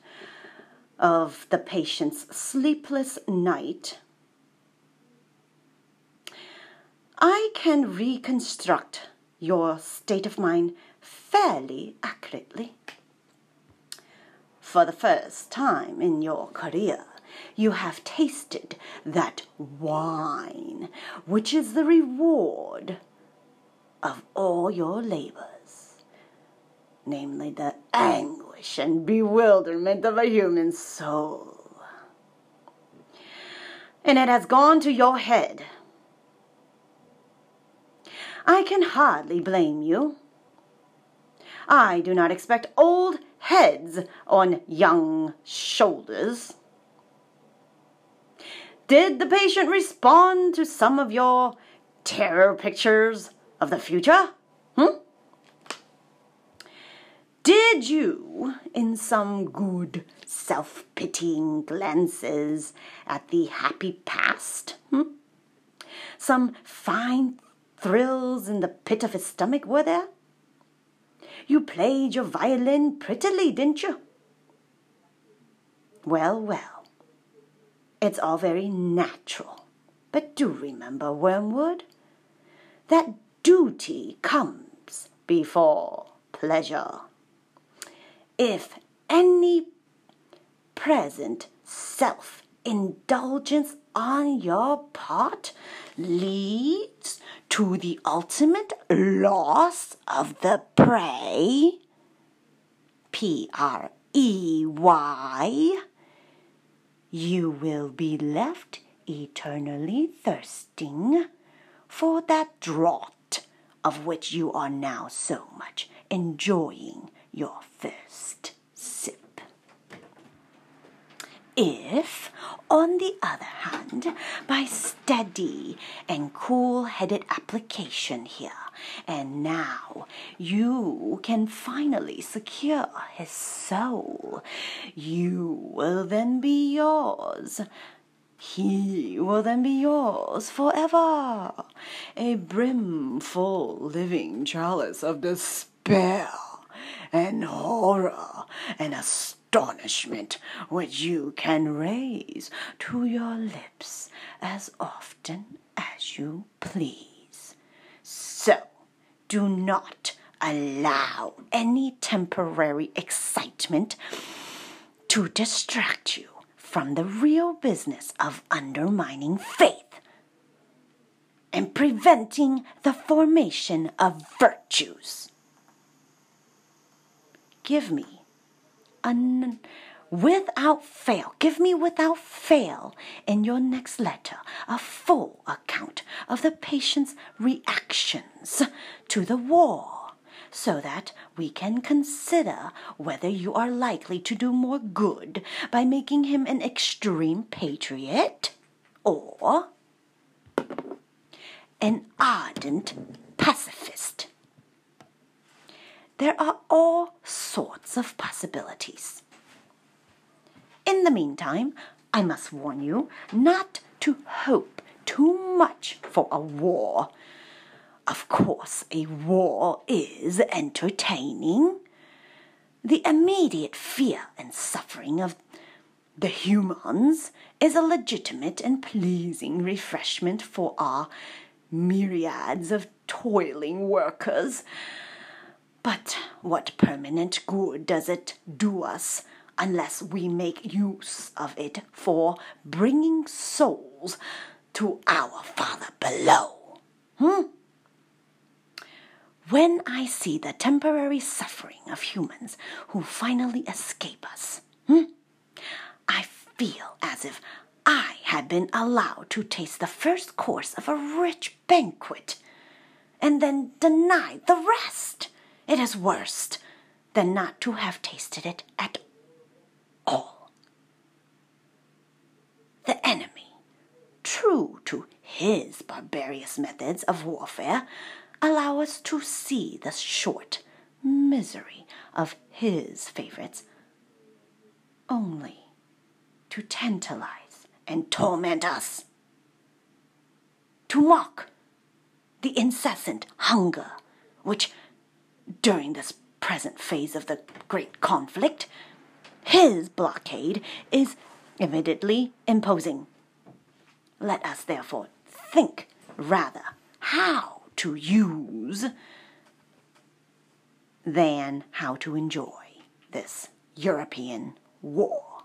of the patient's sleepless night, I can reconstruct your state of mind fairly accurately. For the first time in your career, you have tasted that wine, which is the reward of all your labors, namely the anguish anguish and bewilderment of a human soul. And it has gone to your head. I can hardly blame you. I do not expect old heads on young shoulders. Did the patient respond to some of your terror pictures of the future? Hmm? Did you, in some good self pitying glances at the happy past, hmm? some fine thrills in the pit of his stomach were there? You played your violin prettily, didn't you? Well, well, it's all very natural. But do remember, Wormwood, that duty comes before pleasure. If any present self indulgence on your part leads to the ultimate loss of the prey, P R E Y, you will be left eternally thirsting for that draught of which you are now so much enjoying your first If, on the other hand, by steady and cool headed application here. And now, you can finally secure his soul, you will then be yours. He will then be yours forever, a brimful living chalice of despair and horror and astonishment which you can raise to your lips as often as you please. So, do not allow any temporary excitement to distract you from the real business of undermining faith and preventing the formation of virtues give me un- without fail, give me without fail in your next letter a full account of the patient's reactions to the war, so that we can consider whether you are likely to do more good by making him an extreme patriot or an ardent pacifist. There are all sorts of possibilities. In the meantime, I must warn you not to hope too much for a war. Of course, a war is entertaining. The immediate fear and suffering of the humans is a legitimate and pleasing refreshment for our myriads of toiling workers. But what permanent good does it do us unless we make use of it for bringing souls to our Father below? Hmm? When I see the temporary suffering of humans who finally escape us, hmm, I feel as if I had been allowed to taste the first course of a rich banquet and then denied the rest. It is worse than not to have tasted it at all. The enemy, true to his barbarous methods of warfare, allow us to see the short misery of his favorites only to tantalize and torment us, to mock the incessant hunger which during this present phase of the great conflict, his blockade is evidently imposing. Let us therefore think rather how to use than how to enjoy this European war.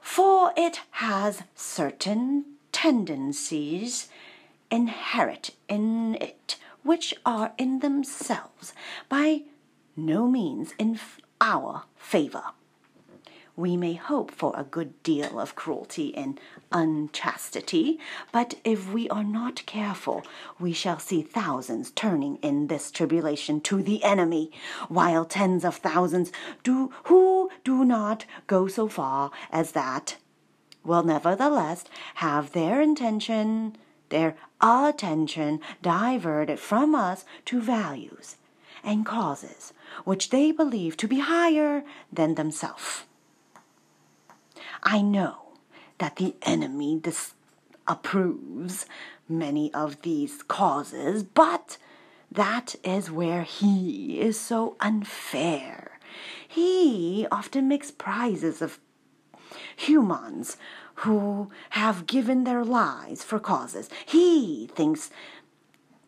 For it has certain tendencies inherent in it which are in themselves by no means in our favor. We may hope for a good deal of cruelty and unchastity, but if we are not careful, we shall see thousands turning in this tribulation to the enemy, while tens of thousands do who do not go so far as that will nevertheless have their intention, their attention diverted from us to values and causes which they believe to be higher than themselves. I know that the enemy disapproves many of these causes, but that is where he is so unfair. He often makes prizes of humans who have given their lives for causes. He thinks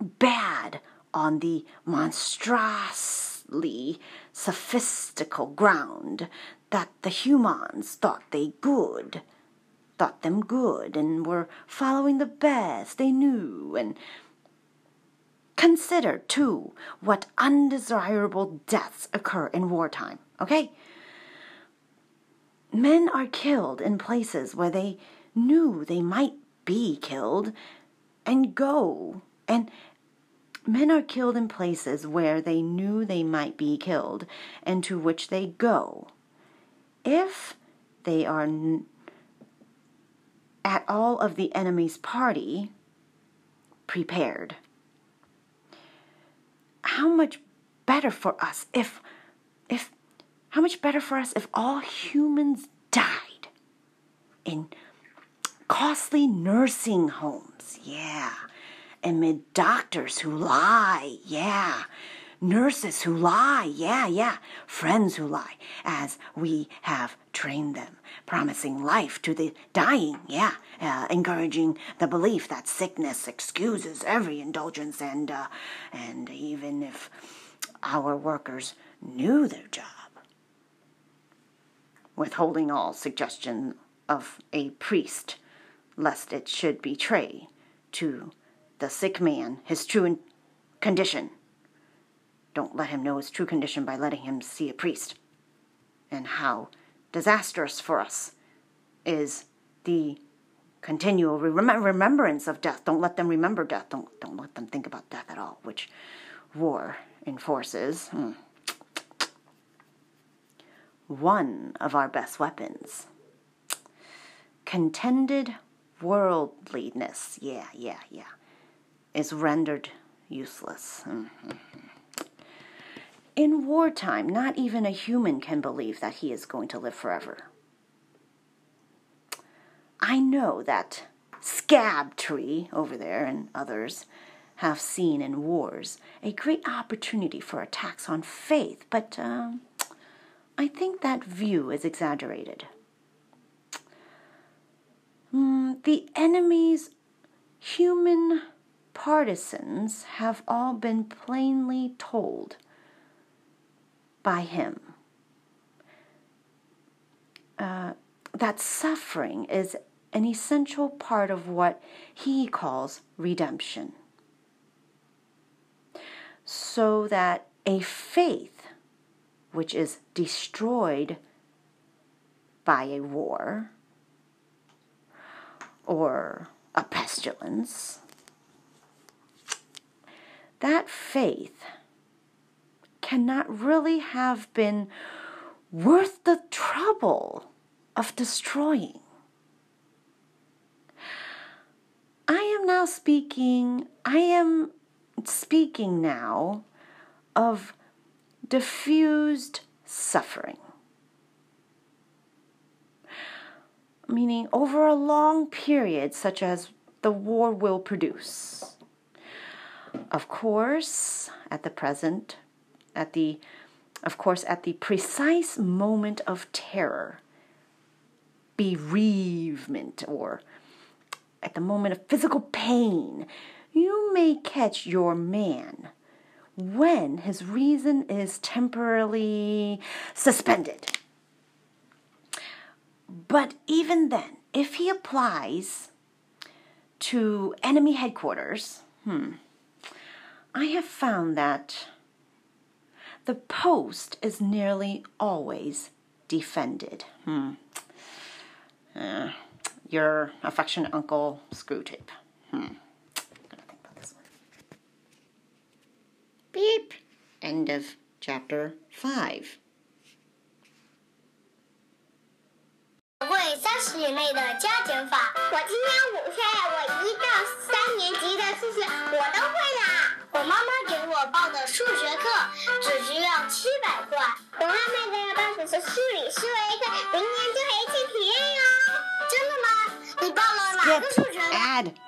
bad on the monstrously sophistical ground that the humans thought they good, thought them good, and were following the best they knew, and consider too what undesirable deaths occur in wartime. Okay, men are killed in places where they knew they might be killed, and go and Men are killed in places where they knew they might be killed and to which they go. If they are n- at all of the enemy's party, prepared. How much better for us if, if, how much better for us if all humans died in costly nursing homes? Yeah. Amid doctors who lie, yeah, nurses who lie, yeah, yeah, friends who lie, as we have trained them, promising life to the dying, yeah, uh, encouraging the belief that sickness excuses every indulgence, and uh, and even if our workers knew their job, withholding all suggestion of a priest, lest it should betray to the sick man his true condition. Don't let him know his true condition by letting him see a priest. And how disastrous for us is the continual rem- remembrance of death. Don't let them remember death. Don't, don't let them think about death at all, which war enforces. Hmm. One of our best weapons. Contended worldliness. Yeah, yeah, yeah is rendered useless. Mm-hmm. In wartime, not even a human can believe that he is going to live forever. I know that Scabtree over there and others have seen in wars a great opportunity for attacks on faith, but uh, I think that view is exaggerated. Mm, the enemy's human partisans have all been plainly told by him uh, that suffering is an essential part of what he calls redemption. So that a faith which is destroyed by a war or a pestilence that faith cannot really have been worth the trouble of destroying. I am now speaking, I am speaking now of diffused suffering. Meaning over a long period, such as the war will produce. Of course, at the present, at the of course, at the precise moment of terror, bereavement, or at the moment of physical pain, you may catch your man when his reason is temporarily suspended. But even then, if he applies to enemy headquarters, hmm, I have found that the post is nearly always defended. Hmm. Uh, your affectionate uncle Screwtape. Hmm. Beep. End of chapter 5. 会三十时以内的加减法。我今年五岁，我一到三年级的数学我都会啦。我妈妈给我报的数学课只需要七百块。我还每个月报的是数理思维课，明年就可以去体验哟。真的吗？你报了哪个数学课？Add. “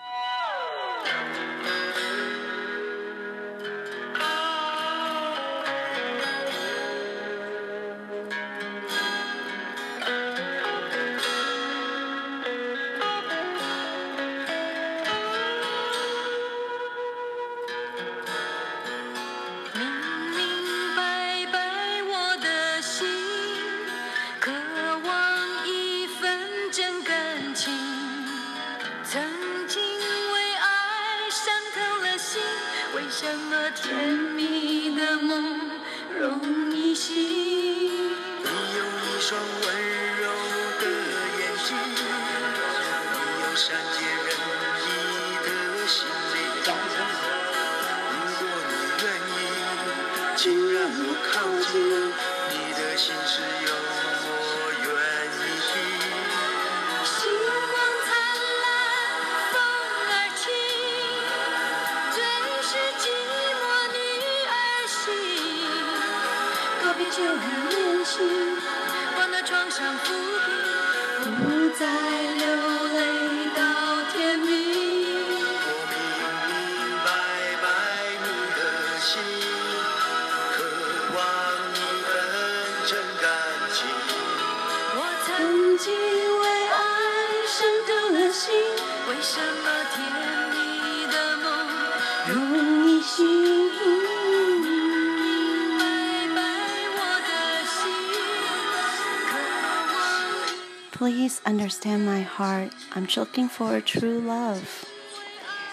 Please understand my heart. I'm looking for a true love.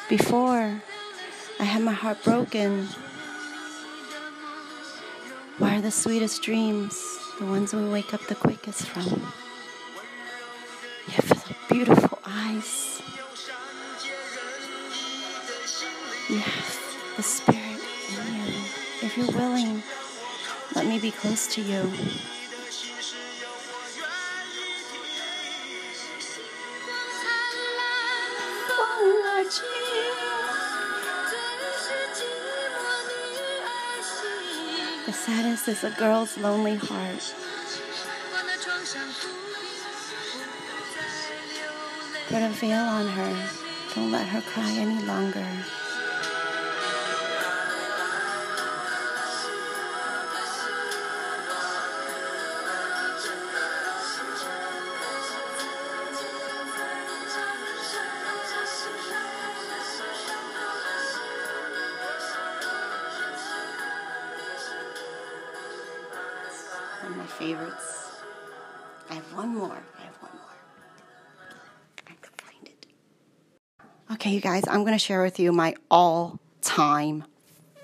Before, I had my heart broken. Why are the sweetest dreams the ones we wake up the quickest from? You have beautiful eyes. You have the spirit in you. If you're willing, let me be close to you. This is a girl's lonely heart. Put a veil on her. Don't let her cry any longer. Guys, I'm going to share with you my all time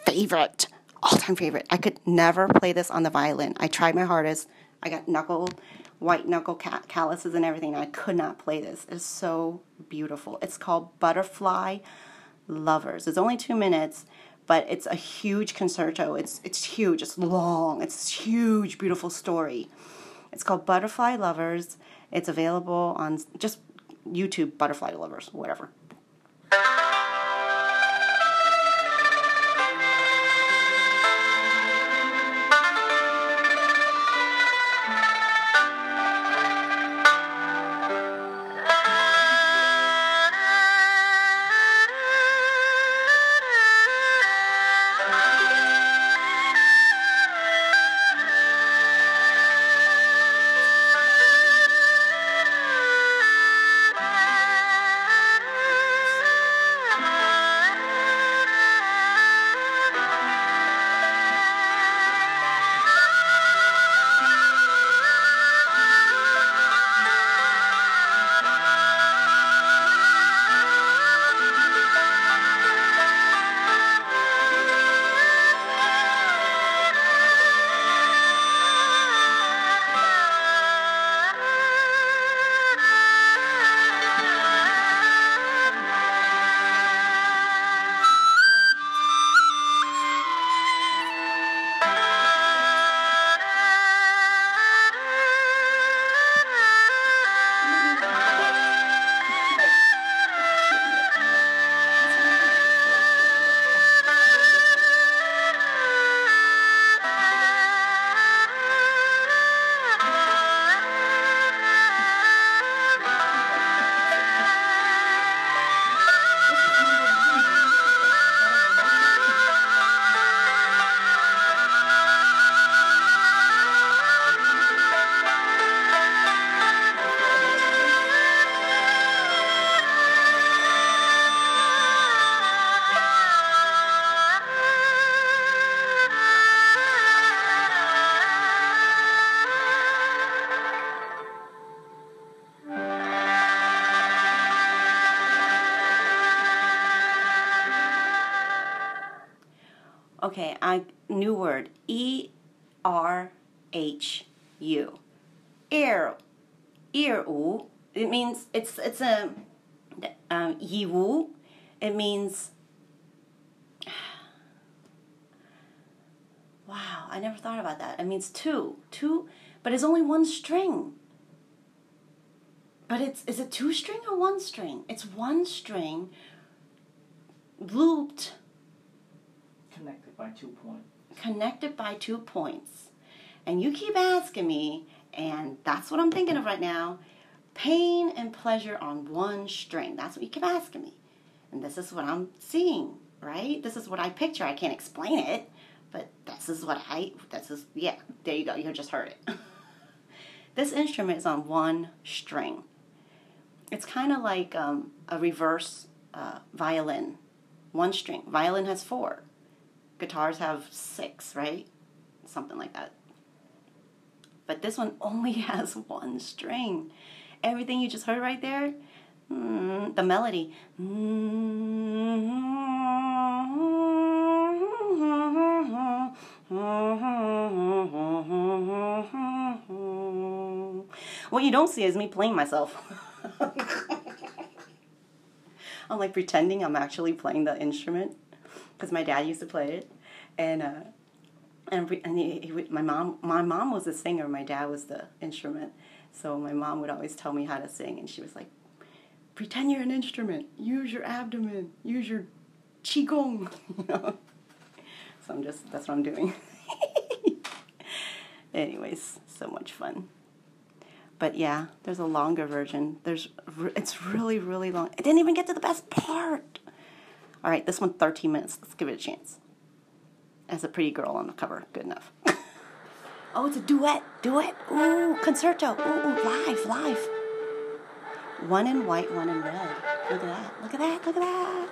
favorite. All time favorite. I could never play this on the violin. I tried my hardest. I got knuckle, white knuckle calluses and everything. I could not play this. It's so beautiful. It's called Butterfly Lovers. It's only two minutes, but it's a huge concerto. It's it's huge. It's long. It's a huge, beautiful story. It's called Butterfly Lovers. It's available on just YouTube Butterfly Lovers, whatever. Means two. Two but it's only one string. But it's is it two string or one string? It's one string looped Connected by two points. connected by two points. And you keep asking me, and that's what I'm thinking of right now pain and pleasure on one string. That's what you keep asking me. And this is what I'm seeing, right? This is what I picture. I can't explain it, but this is what I, this is, yeah, there you go. You just heard it. this instrument is on one string. It's kind of like um, a reverse uh, violin, one string. Violin has four guitars have six, right? Something like that. But this one only has one string. Everything you just heard right there, mm, the melody. What you don't see is me playing myself. I'm like pretending I'm actually playing the instrument because my dad used to play it, and uh, and, and he, he my mom my mom was a singer, my dad was the instrument, so my mom would always tell me how to sing, and she was like, pretend you're an instrument, use your abdomen, use your qigong, you know. So I'm just that's what I'm doing. Anyways, so much fun. But yeah, there's a longer version. There's, it's really really long. I didn't even get to the best part. All right, this one 13 minutes. Let's give it a chance. As a pretty girl on the cover, good enough. oh, it's a duet. Duet. Ooh, concerto. Ooh, ooh, live, live. One in white, one in red. Look at that. Look at that. Look at that.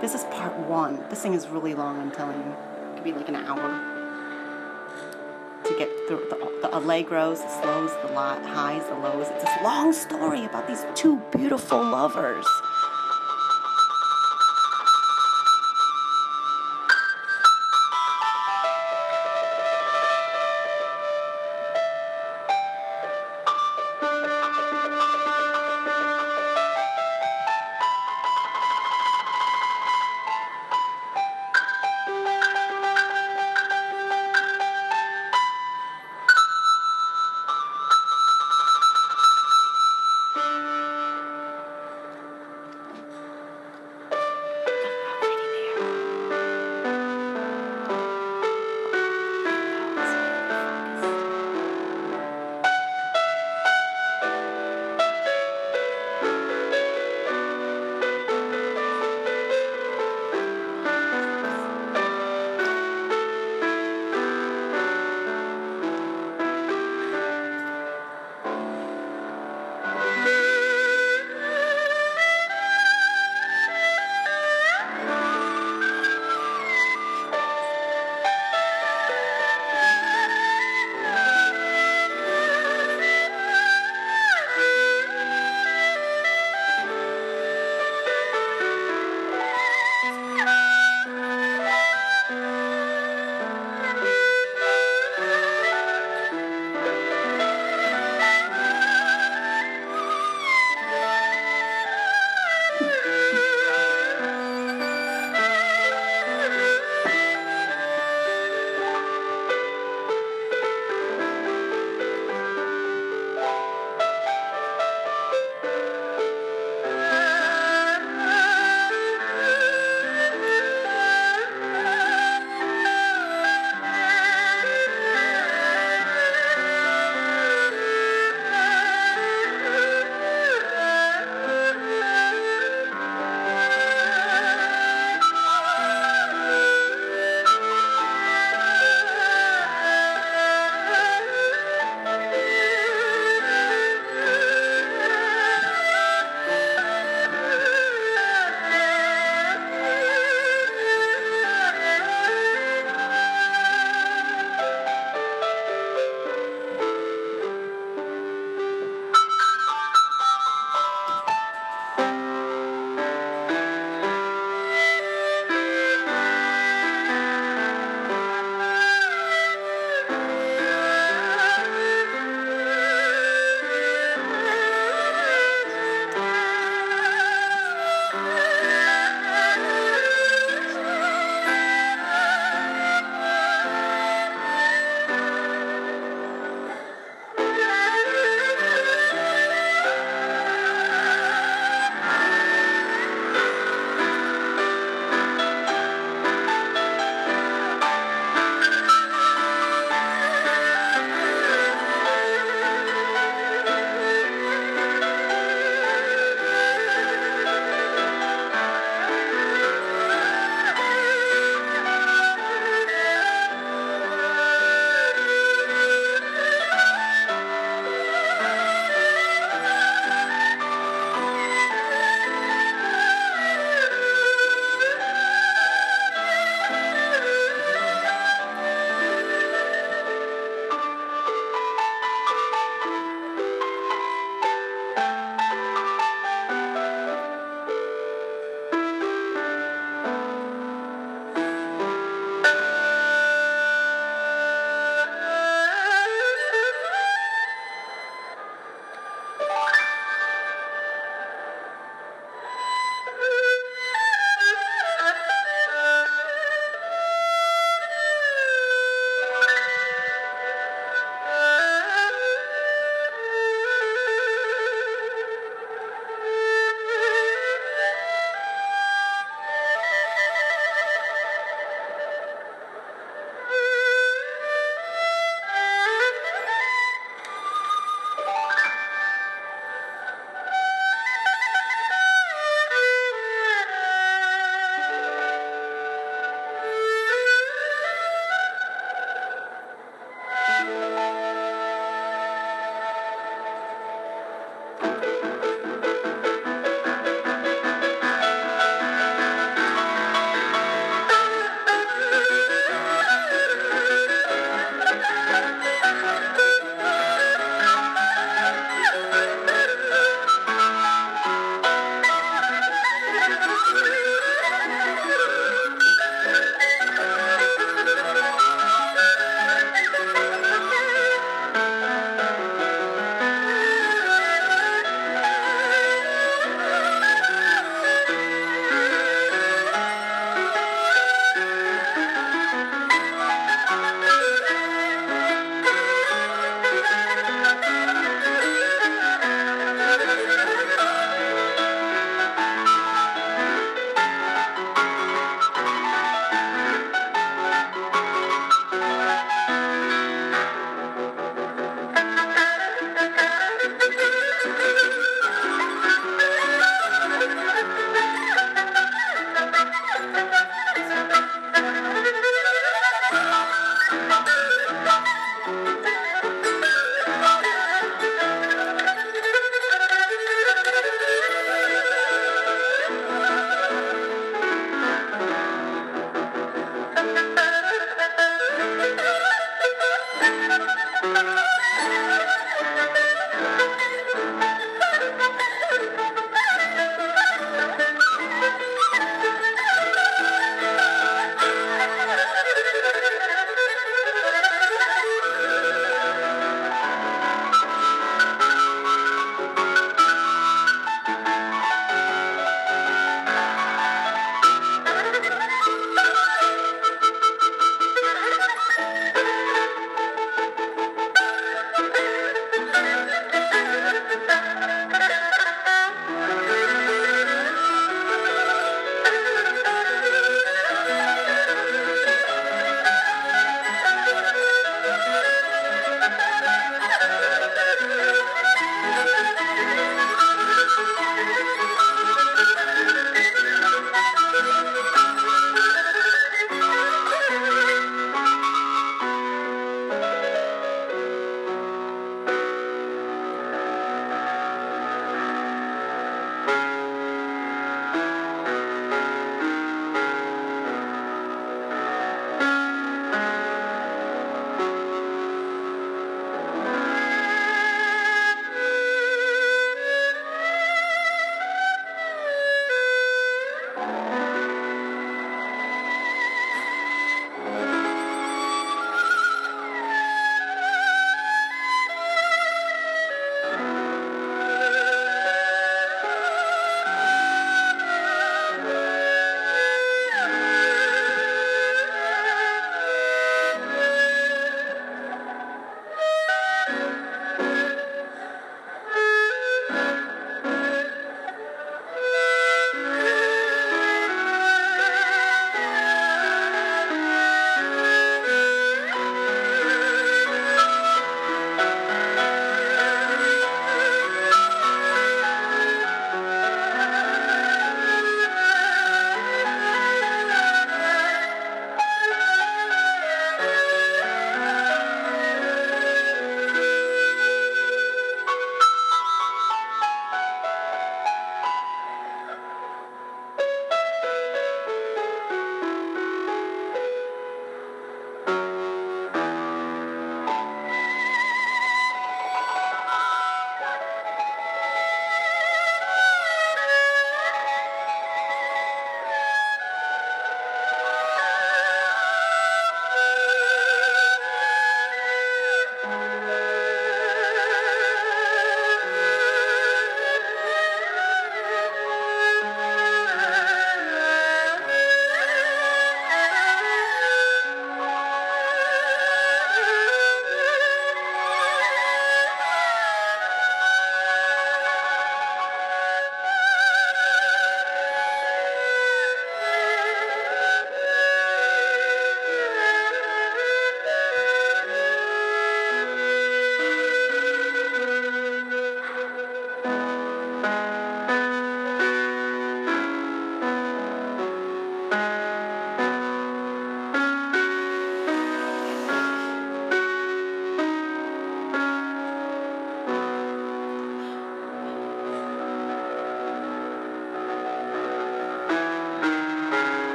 This is part one. This thing is really long, I'm telling you. It could be like an hour to get through the, the allegros, the slows, the highs, the lows. It's this long story about these two beautiful lovers.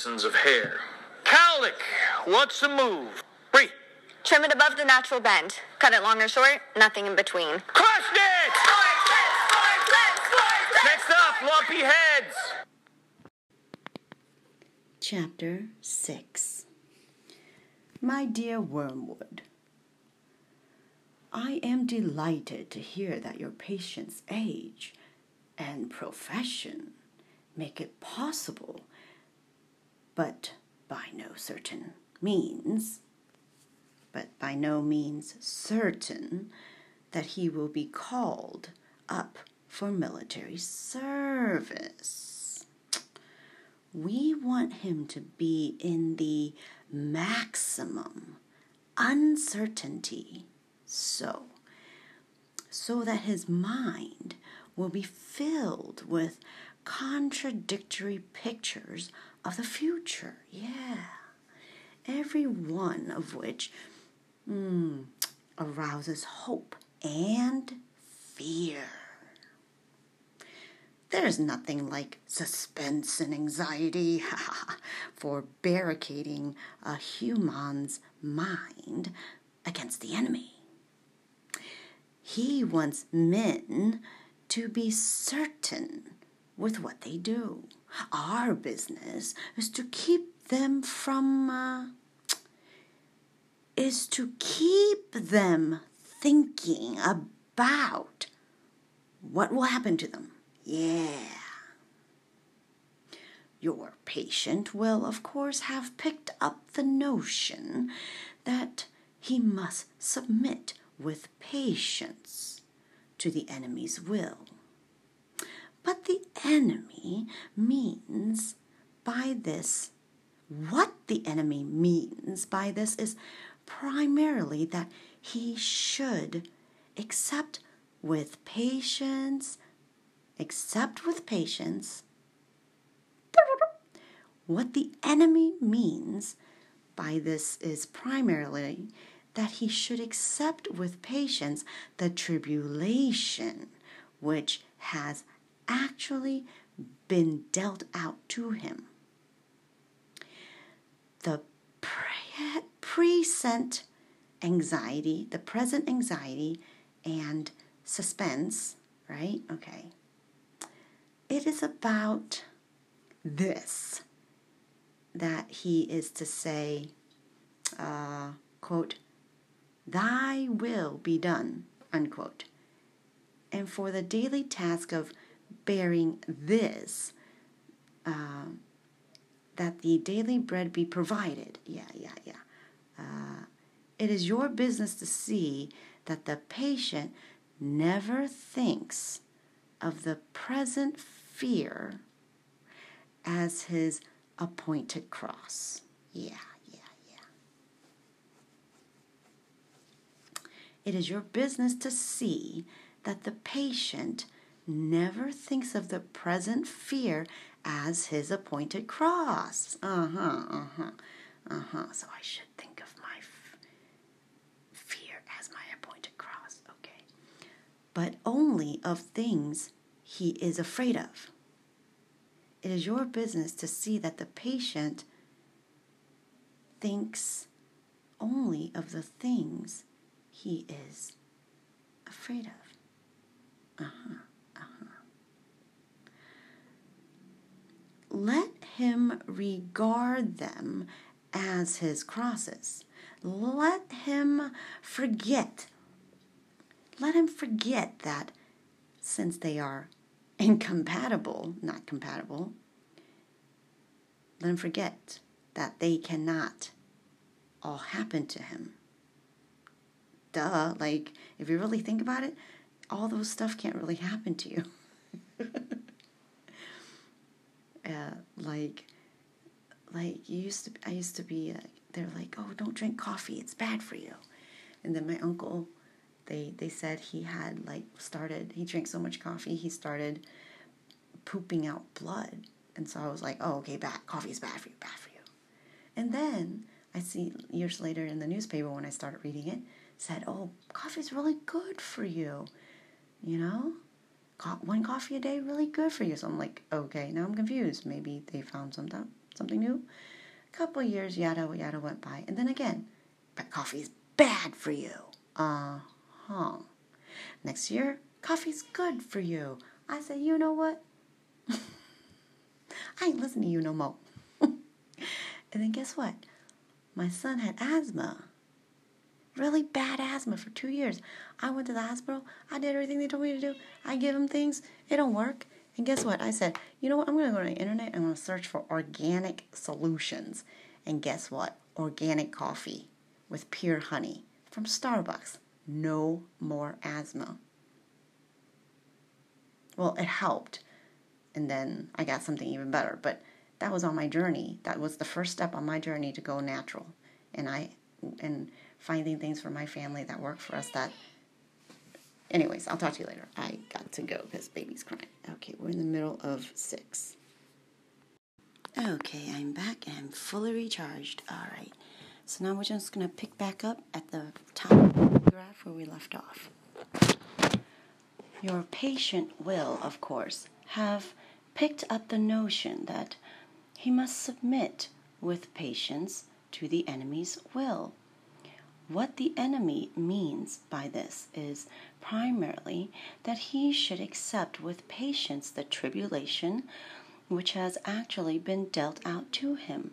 Passionate artisans of hair. Cowlick, what's the move? Wait, Trim it above the natural bend. Cut it long or short, nothing in between. crushed it! Next up, lumpy heads. Chapter 6 My dear Wormwood, I am delighted to hear that your patient's age and profession make it possible, but by no certain means, but by no means certain that he will be called up for military service. We want him to be in the maximum uncertainty so so that his mind will be filled with contradictory pictures of the future. Yeah. Every one of which mm, arouses hope and fear. There's nothing like suspense and anxiety for barricading a human's mind against the enemy. He wants men to be certain with what they do. Our business is to keep them from, uh, is to keep them thinking about what will happen to them. Yeah. Your patient will, of course, have picked up the notion that he must submit with patience to the enemy's will. But the enemy means by this, what the enemy means by this is primarily that he should accept with patience, accept with patience. What the enemy means by this is primarily that he should accept with patience the tribulation which has actually been dealt out to him. The pre- present anxiety, the present anxiety and suspense, right? Okay. It is about this that he is to say, uh, quote, Thy will be done, unquote. And for the daily task of bearing this, uh, that the daily bread be provided. Yeah, yeah, yeah. Uh, it is your business to see that the patient never thinks of the present fear as his appointed cross. Yeah, yeah, yeah. It is your business to see that the patient never thinks of the present fear as his appointed cross. Uh huh, uh huh, uh huh. So I should think of my f- fear as my appointed cross. Okay. But only of things he is afraid of. It is your business to see that the patient thinks only of the things he is afraid of. Uh-huh, uh-huh. Let him regard them as his crosses. Let him forget. Let him forget that since they are incompatible, not compatible, let him forget that they cannot all happen to him. Duh, like if you really think about it, all those stuff can't really happen to you. uh, like, like you used to, I used to be. Uh, they're like, oh, don't drink coffee; it's bad for you. And then my uncle, they they said he had like started. He drank so much coffee, he started pooping out blood. And so I was like, oh, okay, bad. Coffee is bad for you, bad for you. And then I see years later in the newspaper when I started reading it, said, oh, coffee's really good for you. You know? One coffee a day really good for you? So I'm like, okay, now I'm confused. Maybe they found something something new. A couple years, yada yada went by, and then again, but coffee's bad for you. Uh huh. Next year, coffee's good for you. I said, you know what? I ain't listening to you no more. and then guess what? My son had asthma. Really bad asthma for two years. I went to the hospital. I did everything they told me to do. I give them things. It don't work. And guess what? I said, you know what? I'm going to go to the internet. I'm going to search for organic solutions. And guess what? Organic coffee with pure honey from Starbucks. No more asthma. Well, it helped. And then I got something even better. But that was on my journey. That was the first step on my journey to go natural. And I and finding things for my family that work for us that anyways, I'll talk to you later. I got to go because baby's crying. Okay, we're in the middle of six. Okay, I'm back and I'm fully recharged. All right. So now we're just going to pick back up at the top of the graph where we left off. Your patient will, of course, have picked up the notion that he must submit with patience to the enemy's will. What the enemy means by this is primarily that he should accept with patience the tribulation which has actually been dealt out to him,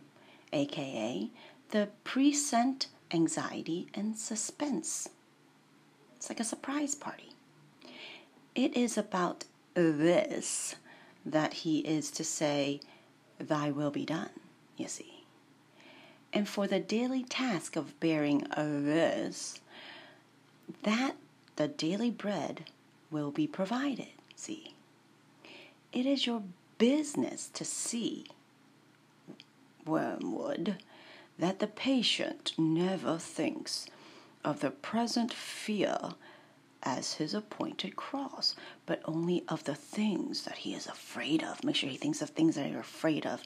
aka the present anxiety and suspense. It's like a surprise party. It is about this that he is to say, Thy will be done, you see. And for the daily task of bearing this, that the daily bread will be provided, see. It is your business to see, Wormwood, that the patient never thinks of the present fear as his appointed cross, but only of the things that he is afraid of. Make sure he thinks of things that you're afraid of.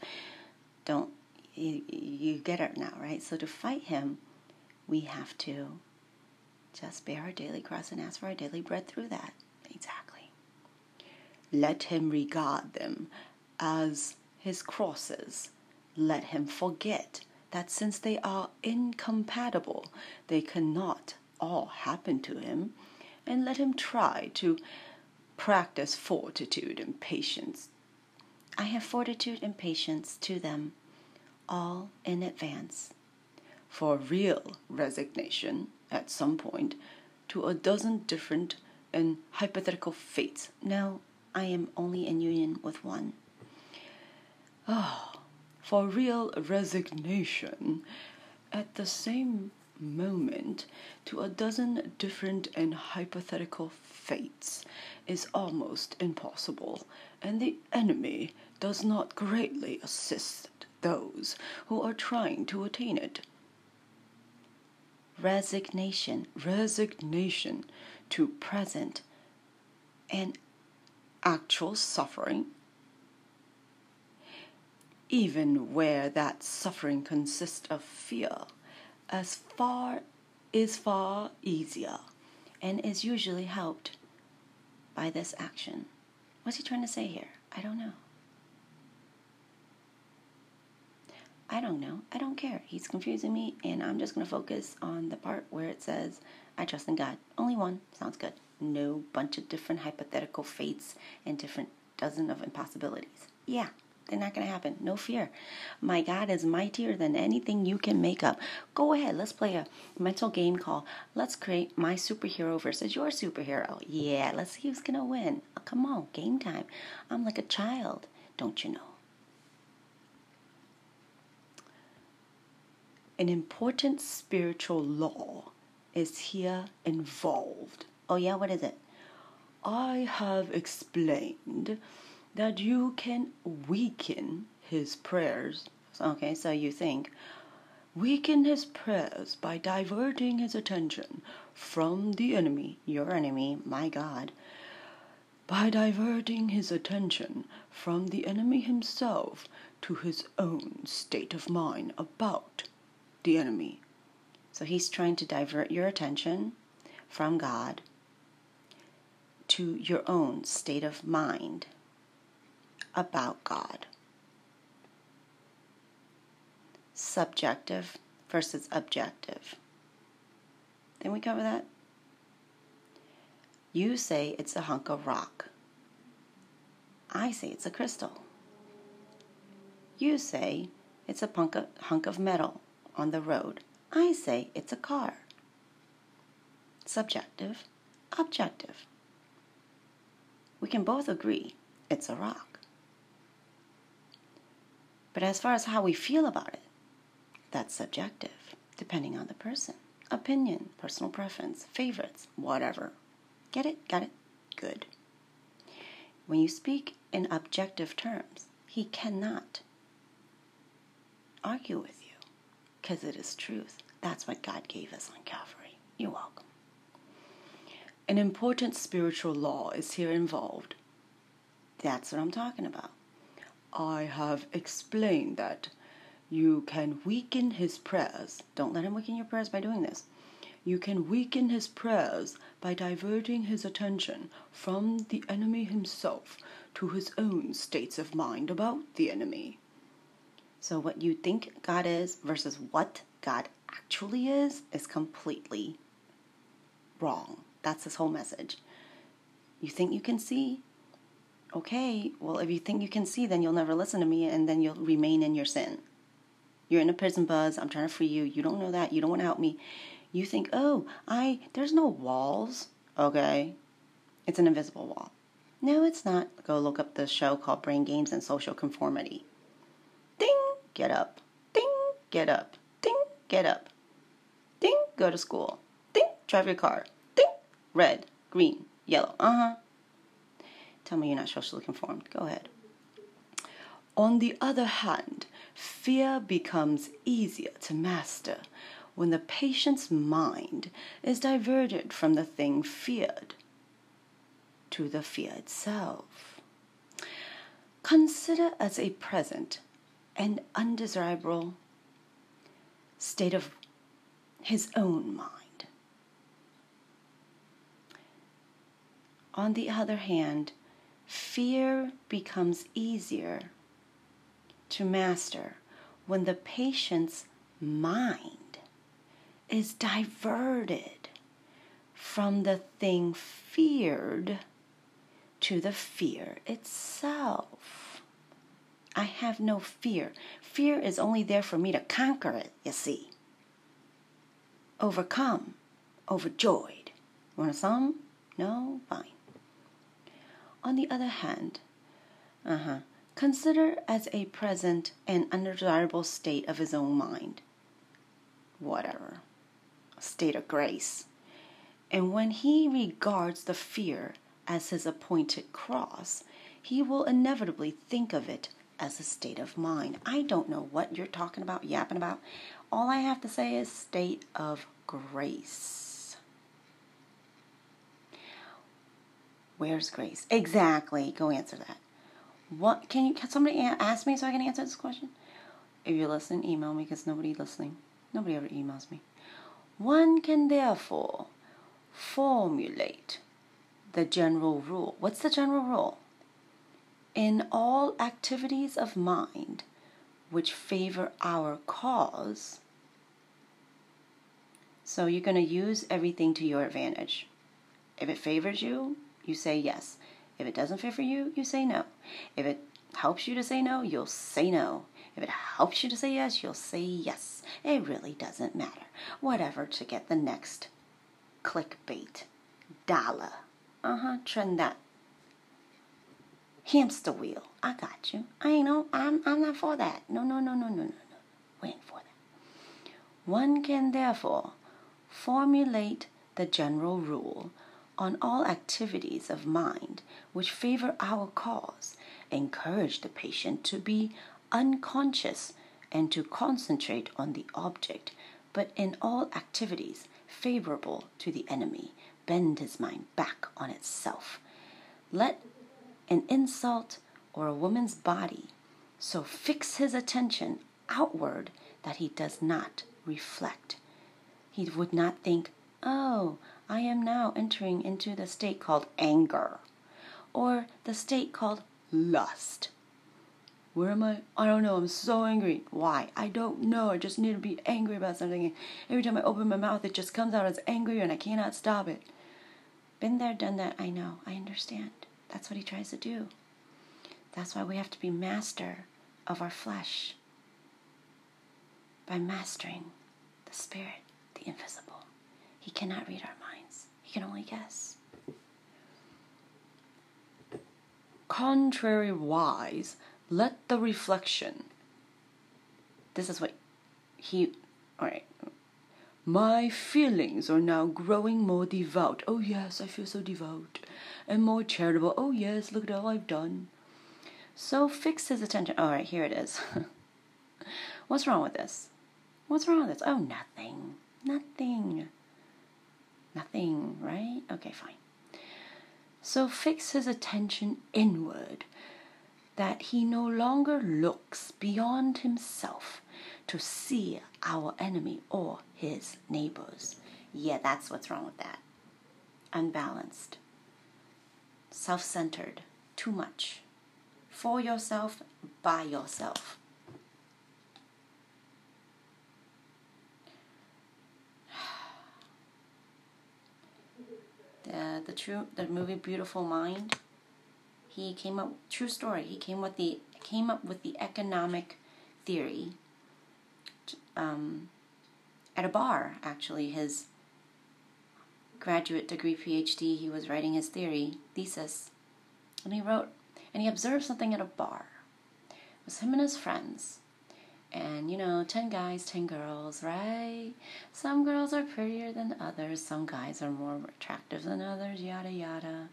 Don't you, you get it now, right? So to fight him, we have to just bear our daily cross and ask for our daily bread through that. Exactly. Let him regard them as his crosses. Let him forget that since they are incompatible, they cannot all happen to him, and let him try to practice fortitude and patience. I have fortitude and patience to them all in advance. For real resignation at some point to a dozen different and hypothetical fates. Now I am only in union with one. Ah, for real resignation at the same moment to a dozen different and hypothetical fates is almost impossible, and the enemy does not greatly assist those who are trying to attain it. Resignation, resignation to present and actual suffering, even where that suffering consists of fear, as far is far easier and is usually helped by this action. What's he trying to say here? I don't know. I don't know. I don't care. He's confusing me, and I'm just going to focus on the part where it says, I trust in God. Only one. Sounds good. No bunch of different hypothetical fates and different dozen of impossibilities. Yeah, they're not going to happen. No fear. My God is mightier than anything you can make up. Go ahead. Let's play a mental game called Let's Create My Superhero versus Your Superhero. Yeah, let's see who's going to win. Oh, come on, game time. I'm like a child, don't you know? An important spiritual law is here involved. Oh, yeah, what is it? I have explained that you can weaken his prayers. Okay, so you think weaken his prayers by diverting his attention from the enemy, your enemy, my God, by diverting his attention from the enemy himself to his own state of mind about the enemy. So he's trying to divert your attention from God to your own state of mind about God. Subjective versus objective. Didn't we cover that? You say it's a hunk of rock. I say it's a crystal. You say it's a of, hunk of metal on the road. I say it's a car. Subjective, objective. We can both agree it's a rock. But as far as how we feel about it, that's subjective, depending on the person. Opinion, personal preference, favorites, whatever. Get it? Got it? Good. When you speak in objective terms, he cannot argue with because it is truth. That's what God gave us on Calvary. You're welcome. An important spiritual law is here involved. That's what I'm talking about. I have explained that you can weaken his prayers. Don't let him weaken your prayers by doing this. You can weaken his prayers by diverting his attention from the enemy himself to his own states of mind about the enemy. So, what you think God is versus what God actually is is completely wrong. That's his whole message. You think you can see? Okay, well, if you think you can see, then you'll never listen to me and then you'll remain in your sin. You're in a prison buzz. I'm trying to free you. You don't know that. You don't want to help me. You think, oh, I, there's no walls. Okay. It's an invisible wall. No, it's not. Go look up the show called Brain Games and Social Conformity. Ding, get up. Ding, get up. Ding, get up. Ding, go to school. Ding, drive your car. Ding, red, green, yellow. Uh huh. Tell me you're not socially conformed. Go ahead. On the other hand, fear becomes easier to master when the patient's mind is diverted from the thing feared to the fear itself. Consider as a present an undesirable state of his own mind. On the other hand, fear becomes easier to master when the patient's mind is diverted from the thing feared to the fear itself. I have no fear. Fear is only there for me to conquer it, you see. Overcome, overjoyed. Want some? No? Fine. On the other hand, uh huh, consider as a present and undesirable state of his own mind. Whatever A state of grace. And when he regards the fear as his appointed cross, he will inevitably think of it as a state of mind. I don't know what you're talking about, yapping about. All I have to say is state of grace. Where's grace? Exactly. Go answer that. What can you? Can somebody ask me so I can answer this question? If you're listening, email me because nobody listening. Nobody ever emails me. One can therefore formulate the general rule. What's the general rule? In all activities of mind which favor our cause, so you're going to use everything to your advantage. If it favors you, you say yes. If it doesn't favor you, you say no. If it helps you to say no, you'll say no. If it helps you to say yes, you'll say yes. It really doesn't matter. Whatever to get the next clickbait dollar. Uh huh. Trend that hamster wheel. I got you. I ain't no. I'm. I'm not for that. No. No. No. No. No. No. No. We ain't for that. One can therefore formulate the general rule on all activities of mind which favor our cause, encourage the patient to be unconscious and to concentrate on the object, but in all activities favorable to the enemy, bend his mind back on itself. Let an insult or a woman's body so fix his attention outward that he does not reflect. He would not think, oh, I am now entering into the state called anger or the state called lust. Where am I? I don't know. I'm so angry. Why? I don't know. I just need to be angry about something. Every time I open my mouth, it just comes out as angry and I cannot stop it. Been there, done that. I know. I understand. That's what he tries to do. That's why we have to be master of our flesh by mastering the spirit, the invisible. He cannot read our minds, he can only guess. Contrariwise, let the reflection. This is what he. Alright. My feelings are now growing more devout. Oh, yes, I feel so devout. And more charitable. Oh, yes, look at all I've done. So fix his attention. All right, here it is. What's wrong with this? What's wrong with this? Oh, nothing. Nothing. Nothing, right? Okay, fine. So fix his attention inward, that he no longer looks beyond himself to see our enemy or his neighbors. Yeah, that's what's wrong with that. Unbalanced, self centered, too much. For yourself, by yourself. The, the true the movie Beautiful Mind. He came up true story. He came with the came up with the economic theory um, at a bar. Actually, his graduate degree PhD. He was writing his theory thesis, and he wrote and he observed something at a bar. It was him and his friends. And you know, 10 guys, 10 girls, right? Some girls are prettier than others, some guys are more attractive than others, yada yada.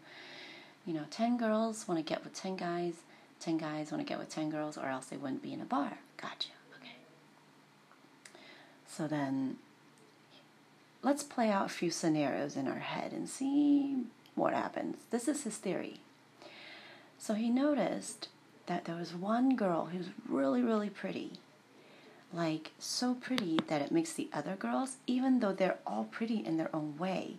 You know, 10 girls want to get with 10 guys, 10 guys want to get with 10 girls, or else they wouldn't be in a bar. Gotcha. So then, let's play out a few scenarios in our head and see what happens. This is his theory. So he noticed that there was one girl who's really, really pretty like so pretty that it makes the other girls, even though they're all pretty in their own way,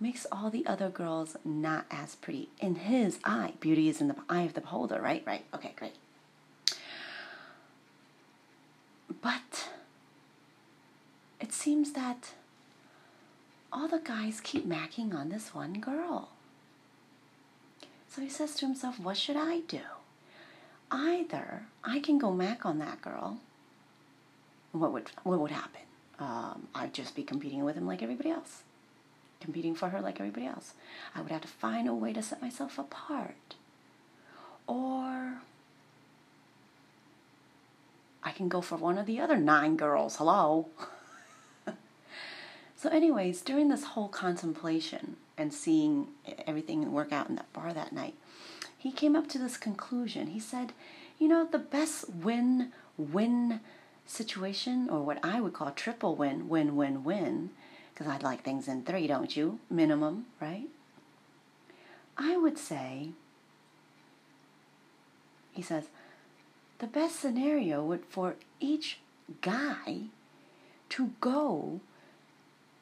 makes all the other girls not as pretty in his eye. Beauty is in the eye of the beholder, right? Right. Okay, great. But it seems that all the guys keep macking on this one girl. So he says to himself, What should I do? Either I can go mac on that girl what would what would happen? Um, I'd just be competing with him like everybody else, competing for her like everybody else. I would have to find a way to set myself apart, or I can go for one of the other nine girls. Hello. so, anyways, during this whole contemplation and seeing everything work out in that bar that night, he came up to this conclusion. He said, "You know, the best win win." situation, or what I would call triple win, win, win, win, because I'd like things in three, don't you? Minimum, right? I would say, he says, the best scenario would for each guy to go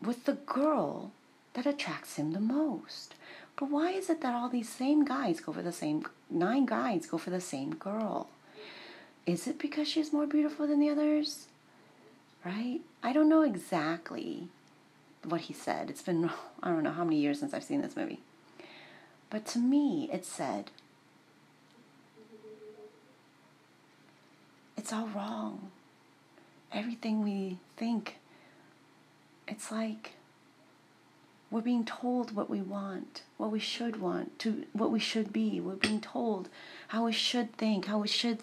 with the girl that attracts him the most. But why is it that all these same guys go for the same, nine guys go for the same girl? Is it because she's more beautiful than the others? Right? I don't know exactly what he said. It's been, I don't know how many years since I've seen this movie. But to me, it said, it's all wrong. Everything we think, it's like we're being told what we want, what we should want, to what we should be. We're being told how we should think, how we should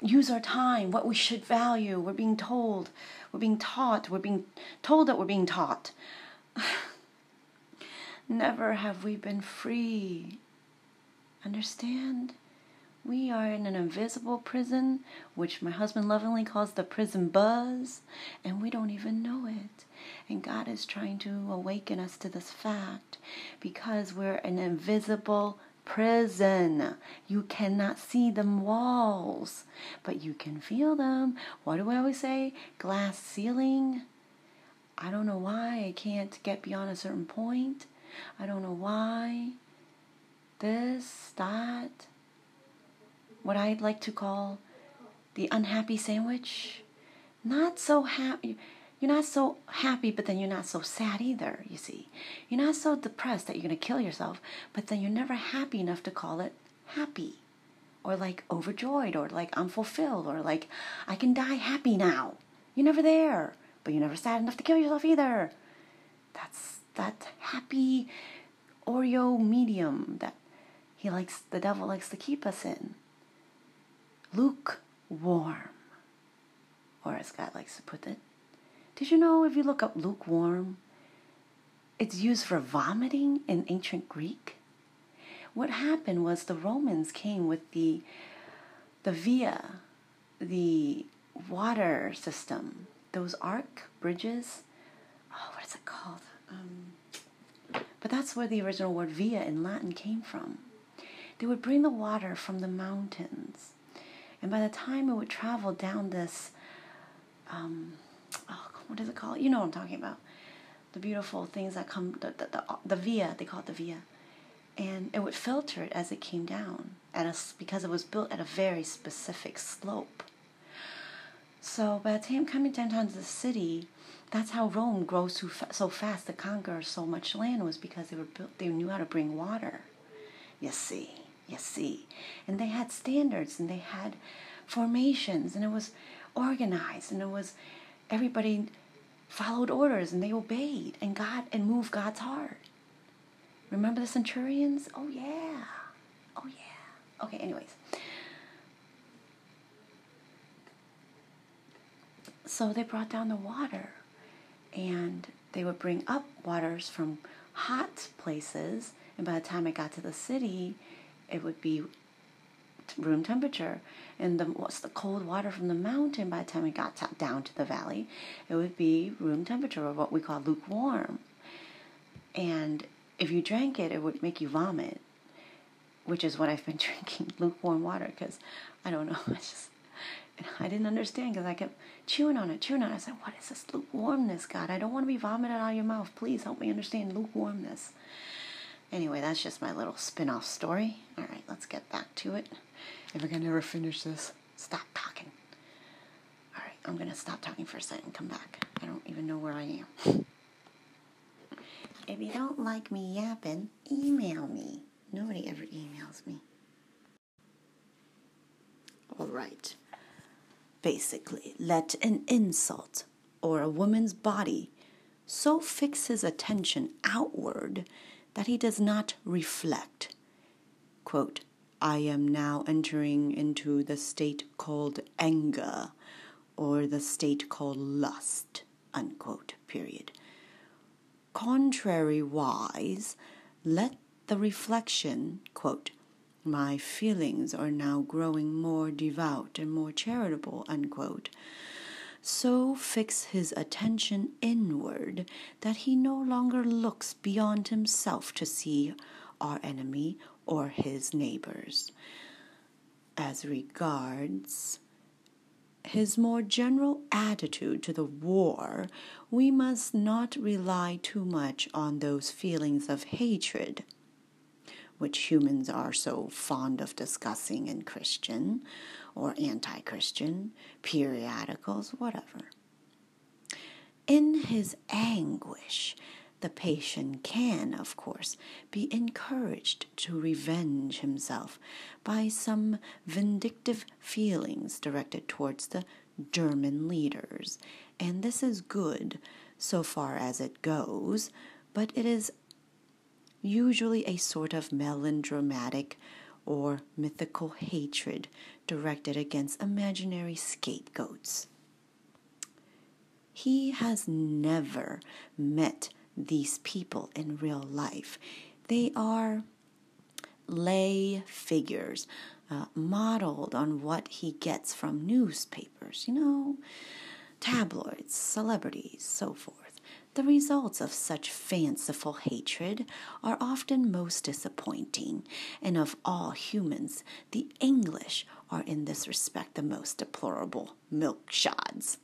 use our time, what we should value. We're being told, we're being taught, we're being told that we're being taught. Never have we been free. Understand? We are in an invisible prison, which my husband lovingly calls the prison buzz, and we don't even know it. And God is trying to awaken us to this fact because we're an invisible prison. You cannot see the walls, but you can feel them. What do I always say? Glass ceiling. I don't know why I can't get beyond a certain point. I don't know why. This, that. What I'd like to call the unhappy sandwich. Not so happy. You're not so happy, but then you're not so sad either, you see. You're not so depressed that you're going to kill yourself, but then you're never happy enough to call it happy. Or like overjoyed, or like unfulfilled, or like I can die happy now. You're never there, but you're never sad enough to kill yourself either. That's that happy Oreo medium that he likes, the devil likes to keep us in. Lukewarm, or as God likes to put it. Did you know if you look up lukewarm, it's used for vomiting in ancient Greek? What happened was the Romans came with the the via, the water system, those arc bridges. Oh, what is it called? Um, but that's where the original word via in Latin came from. They would bring the water from the mountains, and by the time it would travel down this, um, oh, what is it called? You know what I'm talking about. The beautiful things that come, the, the, the, the via, they call it the via. And it would filter it as it came down at a, because it was built at a very specific slope. So by the time coming down to the city, that's how Rome grows so, so fast to conquer so much land was because they were built. They knew how to bring water. You see, you see, and they had standards and they had formations and it was organized and it was everybody followed orders and they obeyed and God and moved God's heart. Remember the centurions? Oh yeah. Oh yeah. Okay, anyways. So they brought down the water and they would bring up waters from hot places and by the time it got to the city it would be room temperature. And the what's the cold water from the mountain by the time it got down to the valley it would be room temperature or what we call lukewarm. And if you drank it it would make you vomit which is what i've been drinking lukewarm water because i don't know i just i didn't understand because i kept chewing on it chewing on it. I said what is this lukewarmness god? I don't want to be vomited out of your mouth. Please help me understand lukewarmness Anyway, that's just my little spin off story. All right, let's get back to it. If I can never finish this, stop talking. All right, I'm going to stop talking for a second and come back. I don't even know where I am. If you don't like me yapping, email me. Nobody ever emails me. All right. Basically, let an insult or a woman's body so fix his attention outward that he does not reflect. Quote, I am now entering into the state called anger or the state called lust. Unquote. Period. Contrariwise, let the reflection, quote, my feelings are now growing more devout and more charitable, unquote, so fix his attention inward that he no longer looks beyond himself to see our enemy or his neighbors. As regards his more general attitude to the war, we must not rely too much on those feelings of hatred which humans are so fond of discussing in Christian or anti Christian periodicals, whatever. In his anguish, the patient can, of course, be encouraged to revenge himself by some vindictive feelings directed towards the German leaders, and this is good so far as it goes, but it is usually a sort of melodramatic or mythical hatred directed against imaginary scapegoats. He has never met these people in real life. They are lay figures uh, modeled on what he gets from newspapers, you know, tabloids, celebrities, so forth. The results of such fanciful hatred are often most disappointing, and of all humans, the English are in this respect the most deplorable milkshods.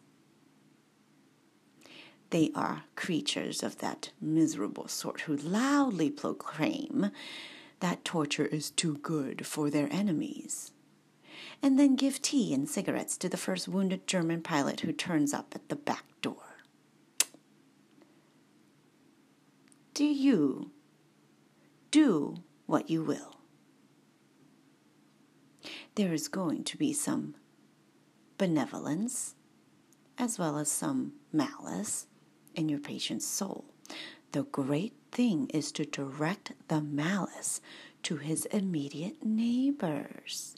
They are creatures of that miserable sort who loudly proclaim that torture is too good for their enemies, and then give tea and cigarettes to the first wounded German pilot who turns up at the back door. Do you do what you will? There is going to be some benevolence as well as some malice in your patient's soul. The great thing is to direct the malice to his immediate neighbors,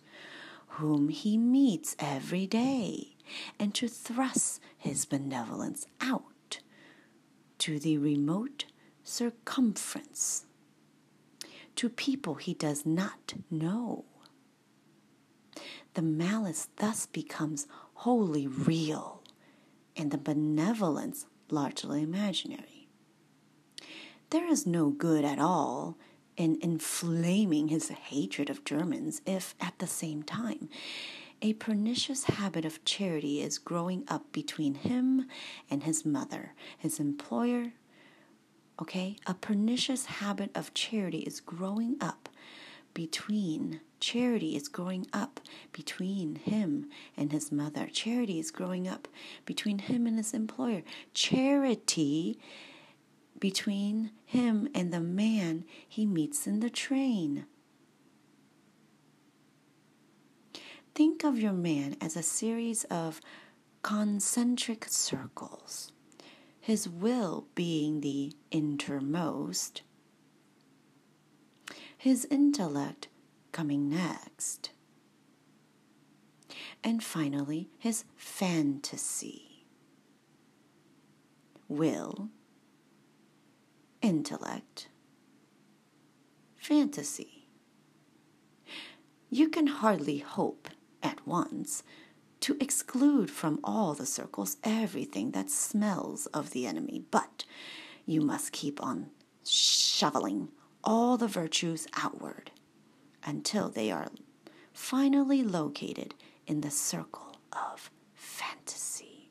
whom he meets every day, and to thrust his benevolence out to the remote circumference, to people he does not know. The malice thus becomes wholly real, and the benevolence largely imaginary. There is no good at all in inflaming his hatred of Germans if, at the same time, a pernicious habit of charity is growing up between him and his mother, his employer. Okay? A pernicious habit of charity is growing up between charity is growing up between him and his mother. Charity is growing up between him and his employer. Charity between him and the man he meets in the train. Think of your man as a series of concentric circles his will being the innermost his intellect coming next. And finally, his fantasy. Will, intellect, fantasy. You can hardly hope at once to exclude from all the circles everything that smells of the enemy, but you must keep on shoveling all the virtues outward until they are finally located in the circle of fantasy.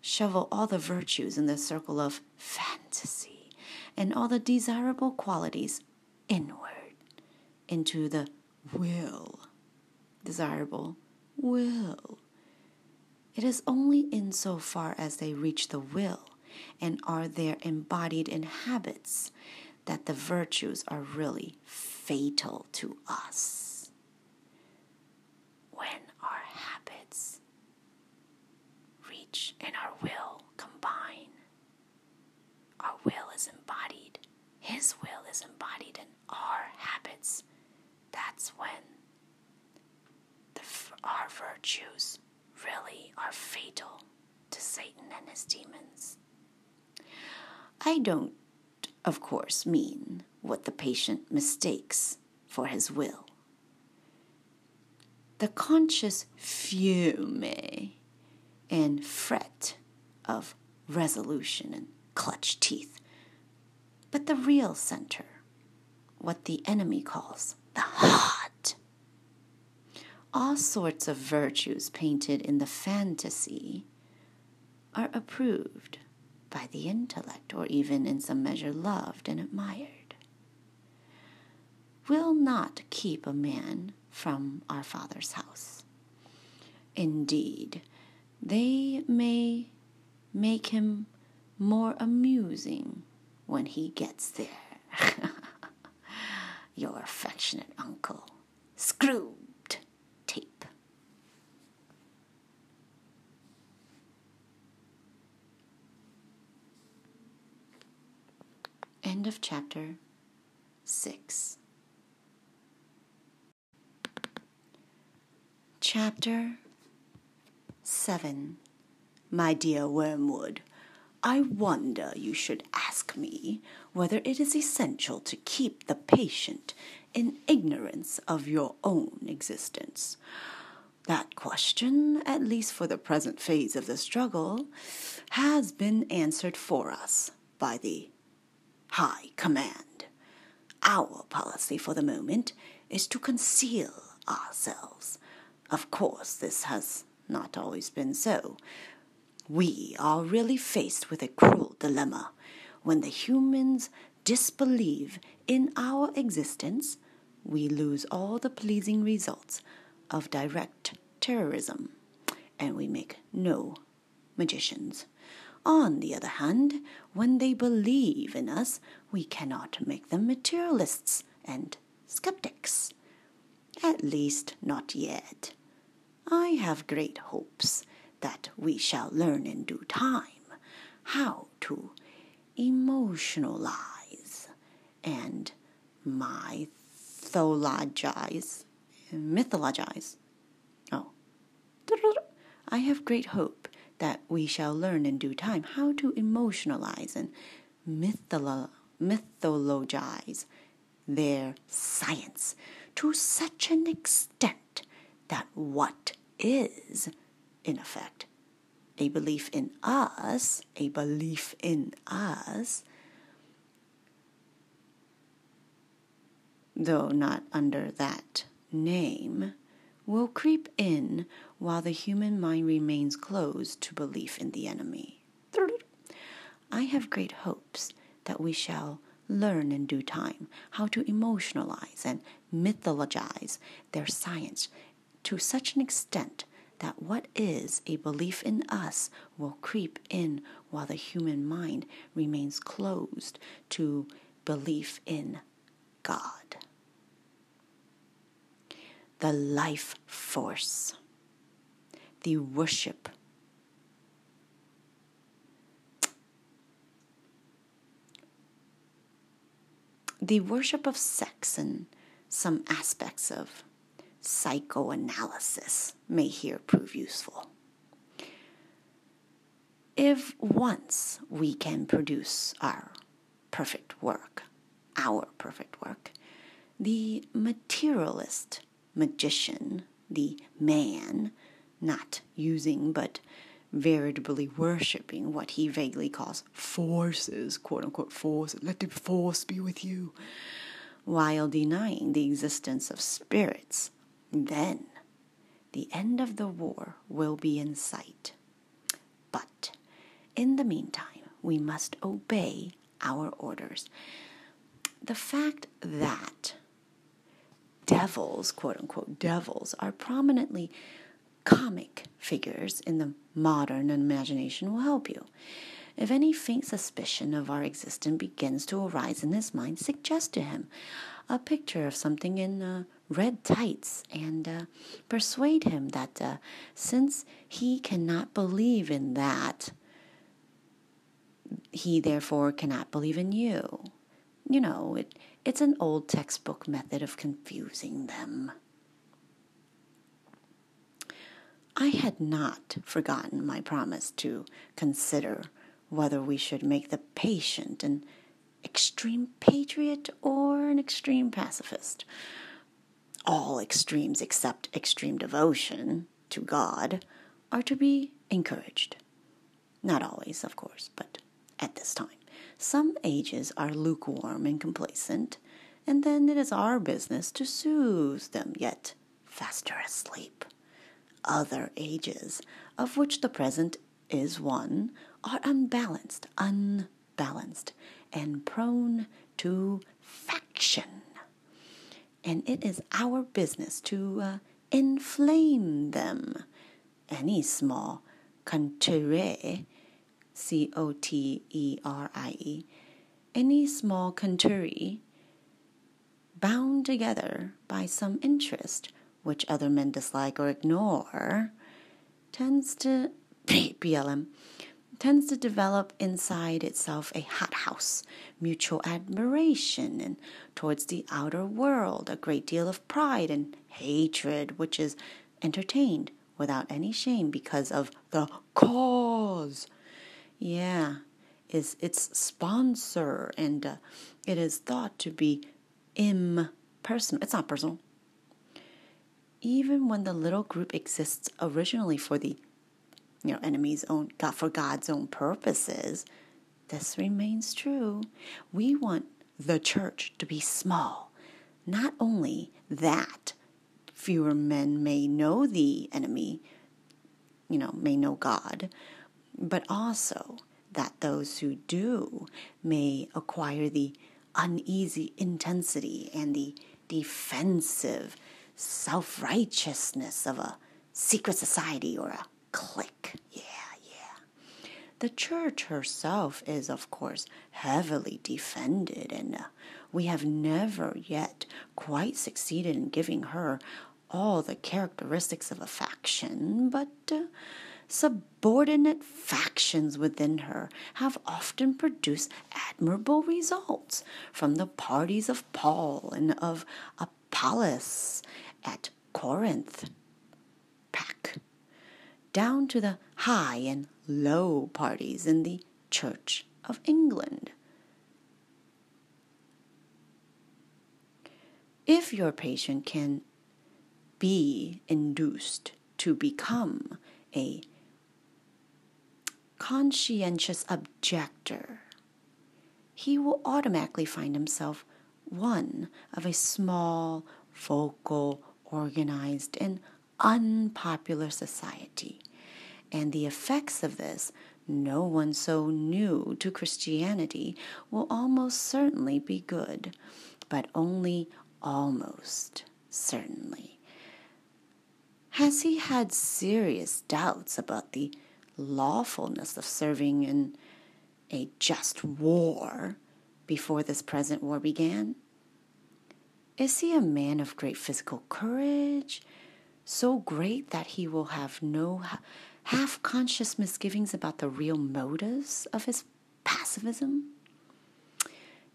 Shovel all the virtues in the circle of fantasy and all the desirable qualities inward into the will. Desirable will. It is only insofar as they reach the will and are there embodied in habits that the virtues are really fatal to us. When our habits reach and our will combine, our will is embodied, His will is embodied in our habits. That's when our virtues really are fatal to Satan and his demons. I don't of course, mean what the patient mistakes for his will. The conscious fume and fret of resolution and clutch teeth, but the real center, what the enemy calls the heart. All sorts of virtues painted in the fantasy are approved by the intellect, or even in some measure loved and admired, will not keep a man from our Father's house. Indeed, they may make him more amusing when he gets there. Your affectionate uncle, Scrooge. End of chapter 6. Chapter 7 My dear Wormwood, I wonder you should ask me whether it is essential to keep the patient in ignorance of your own existence. That question, at least for the present phase of the struggle, has been answered for us by the high command. Our policy for the moment is to conceal ourselves. Of course, this has not always been so. We are really faced with a cruel dilemma. When the humans disbelieve in our existence, we lose all the pleasing results of direct terrorism, and we make no magicians. On the other hand, when they believe in us, we cannot make them materialists and skeptics. At least not yet. I have great hopes that we shall learn in due time how to emotionalize and mythologize. Mythologize. Oh. I have great hope that we shall learn in due time how to emotionalize and mytholo- mythologize their science to such an extent that what is, in effect, a belief in us, a belief in us, though not under that name, will creep in while the human mind remains closed to belief in the enemy. I have great hopes that we shall learn in due time how to emotionalize and mythologize their science to such an extent that what is a belief in us will creep in while the human mind remains closed to belief in God. The life force, the worship. The worship of sex and some aspects of psychoanalysis may here prove useful. If once we can produce our perfect work, our perfect work, the materialist magician, the man, not using but veritably worshipping what he vaguely calls forces, quote unquote forces, let the force be with you, while denying the existence of spirits, then the end of the war will be in sight. But in the meantime, we must obey our orders. The fact that devils, quote unquote, devils, are prominently comic figures in the modern imagination will help you. If any faint suspicion of our existence begins to arise in his mind, suggest to him a picture of something in uh, red tights and uh, persuade him that uh, since he cannot believe in that, he therefore cannot believe in you. You know, it, it's an old textbook method of confusing them. I had not forgotten my promise to consider whether we should make the patient an extreme patriot or an extreme pacifist. All extremes except extreme devotion to God are to be encouraged. Not always, of course, but at this time. Some ages are lukewarm and complacent, and then it is our business to soothe them yet faster asleep. Other ages, of which the present is one, are unbalanced, unbalanced, and prone to faction. And it is our business to uh, inflame them. Any small coterie, C O T E R I E, any small coterie bound together by some interest which other men dislike or ignore, tends to BLM tends to develop inside itself a hothouse, mutual admiration, and towards the outer world a great deal of pride and hatred, which is entertained without any shame because of the cause. Yeah, is its sponsor, and uh, it is thought to be impersonal. It's not personal even when the little group exists originally for the you know enemy's own God for God's own purposes, this remains true. We want the church to be small. Not only that fewer men may know the enemy, you know, may know God, but also that those who do may acquire the uneasy intensity and the defensive self righteousness of a secret society or a clique. Yeah, yeah. The church herself is, of course, heavily defended, and uh, we have never yet quite succeeded in giving her all the characteristics of a faction, but uh, subordinate factions within her have often produced admirable results from the parties of Paul and of Apollos at Corinth, Pack, down to the high and low parties in the Church of England. If your patient can be induced to become a conscientious objector, he will automatically find himself one of a small, vocal, organized, and unpopular society. And the effects of this, no one so new to Christianity, will almost certainly be good, but only almost certainly. Has he had serious doubts about the lawfulness of serving in a just war before this present war began? Is he a man of great physical courage, so great that he will have no half conscious misgivings about the real motives of his pacifism?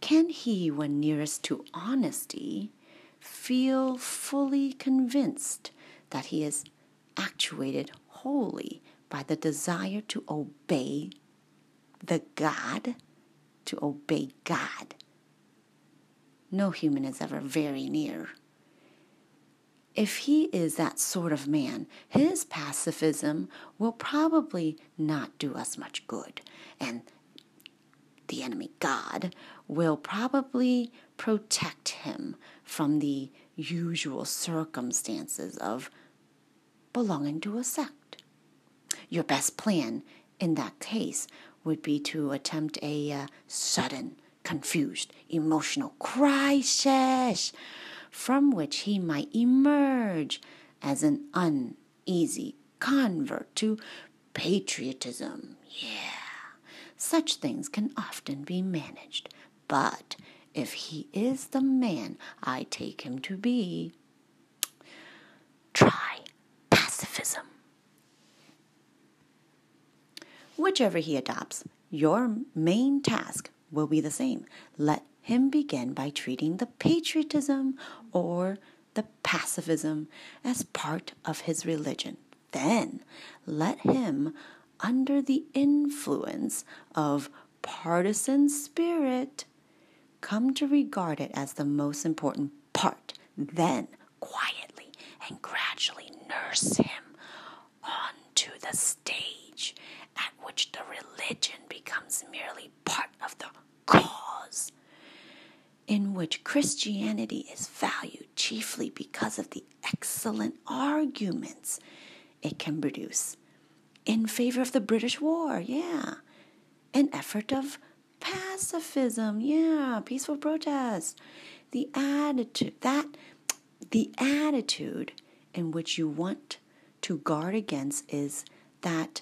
Can he, when nearest to honesty, feel fully convinced that he is actuated wholly by the desire to obey the God, to obey God. No human is ever very near. If he is that sort of man, his pacifism will probably not do us much good. And the enemy God will probably protect him from the usual circumstances of belonging to a sect. Your best plan in that case would be to attempt a uh, sudden, confused, emotional crisis from which he might emerge as an uneasy convert to patriotism. Yeah, such things can often be managed, but if he is the man I take him to be, try pacifism. Whichever he adopts, your main task will be the same. Let him begin by treating the patriotism or the pacifism as part of his religion. Then let him, under the influence of partisan spirit, come to regard it as the most important part. Then, quietly and gradually nurse him onto the stage which the religion becomes merely part of the cause, in which Christianity is valued chiefly because of the excellent arguments it can produce in favor of the British war, yeah, an effort of pacifism, yeah, peaceful protest. The attitude that the attitude in which you want to guard against is that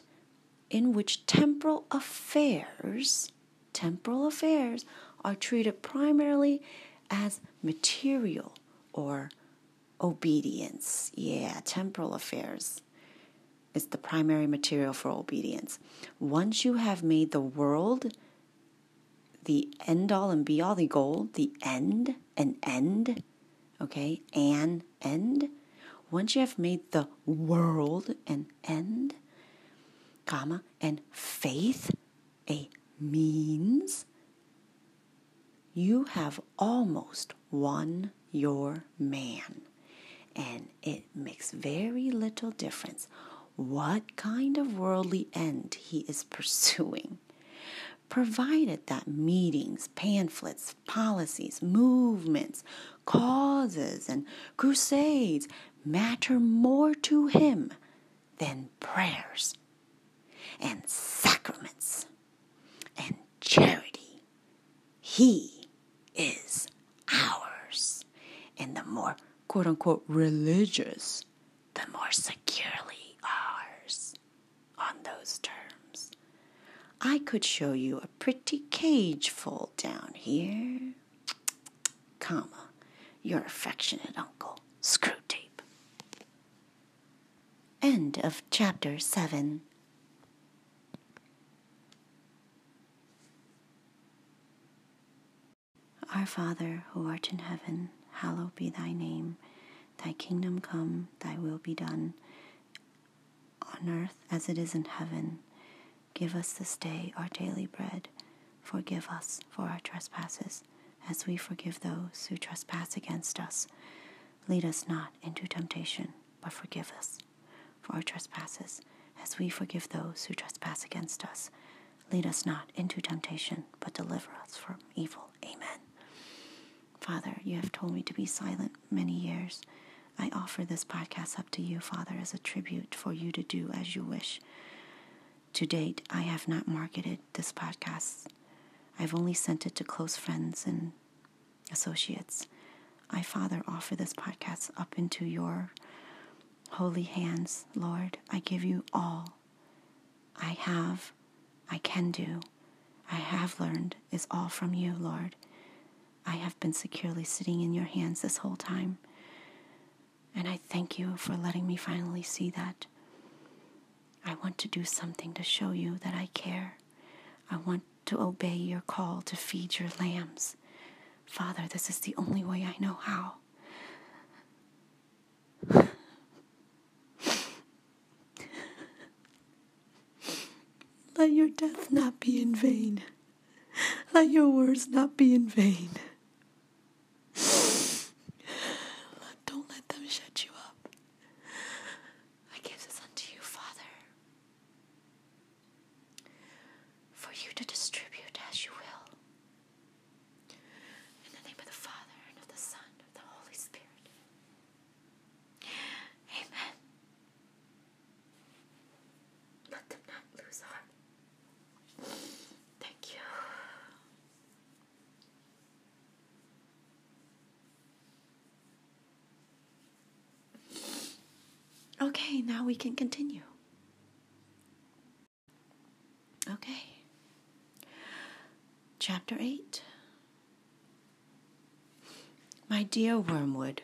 in which temporal affairs, temporal affairs are treated primarily as material or obedience. Yeah, temporal affairs is the primary material for obedience. Once you have made the world the end all and be all, the goal, the end, an end, okay, an end. Once you have made the world an end, comma, and faith a means, you have almost won your man. And it makes very little difference what kind of worldly end he is pursuing provided that meetings, pamphlets, policies, movements, causes, and crusades matter more to him than prayers, and sacraments and charity. He is ours. And the more quote unquote religious, the more securely ours on those terms. I could show you a pretty cage full down here, comma, your affectionate uncle, Screw Tape. End of chapter 7. Our Father, who art in heaven, hallowed be thy name. Thy kingdom come, thy will be done, on earth as it is in heaven. Give us this day our daily bread. Forgive us for our trespasses, as we forgive those who trespass against us. Lead us not into temptation, but forgive us for our trespasses, as we forgive those who trespass against us. Lead us not into temptation, but deliver us from evil. Amen. Father, you have told me to be silent many years. I offer this podcast up to you, Father, as a tribute for you to do as you wish. To date, I have not marketed this podcast. I've only sent it to close friends and associates. I, Father, offer this podcast up into your holy hands, Lord. I give you all I have, I can do, I have learned is all from you, Lord. I have been securely sitting in your hands this whole time. And I thank you for letting me finally see that. I want to do something to show you that I care. I want to obey your call to feed your lambs. Father, this is the only way I know how. Let your death not be in vain. Let your words not be in vain. Don't let them shut you up. I give this unto you, Father, for you to distribute as you will. In the name of the Father, and of the Son, and of the Holy Spirit. Amen. Let them not lose heart. Thank you. Okay, now we can continue. Okay. Chapter 8. My dear Wormwood,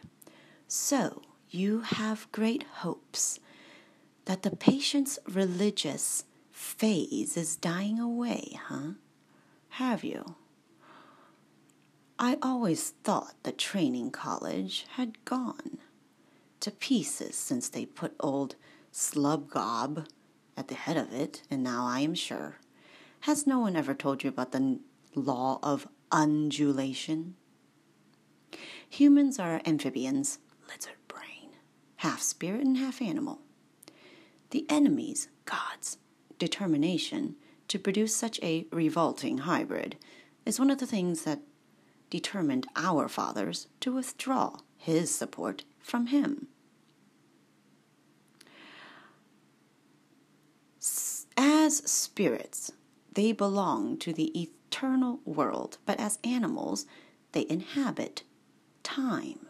so you have great hopes that the patient's religious phase is dying away, huh? Have you? I always thought the training college had gone to pieces since they put old Slubgob at the head of it, and now I am sure. Has no one ever told you about the law of undulation? Humans are amphibians, lizard brain, half spirit and half animal. The enemy's, God's, determination to produce such a revolting hybrid is one of the things that determined our fathers to withdraw his support from him. S- As spirits, they belong to the eternal world, but as animals, they inhabit time.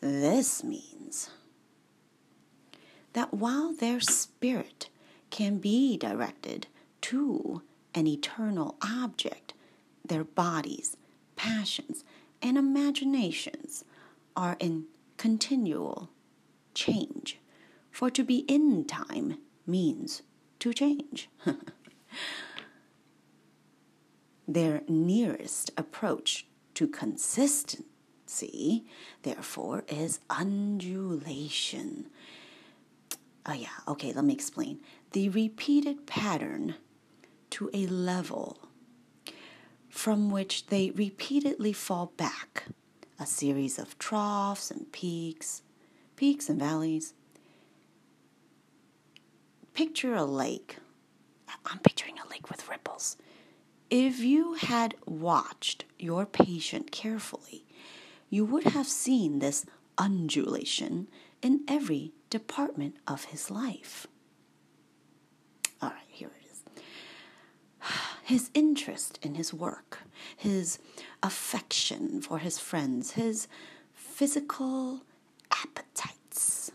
This means that while their spirit can be directed to an eternal object, their bodies, passions, and imaginations are in continual change. For to be in time means to change. Their nearest approach to consistency, therefore, is undulation. Oh, yeah, okay, let me explain. The repeated pattern to a level from which they repeatedly fall back, a series of troughs and peaks, peaks and valleys. Picture a lake. I'm picturing a lake with ripples. If you had watched your patient carefully, you would have seen this undulation in every department of his life. All right, here it is. His interest in his work, his affection for his friends, his physical appetites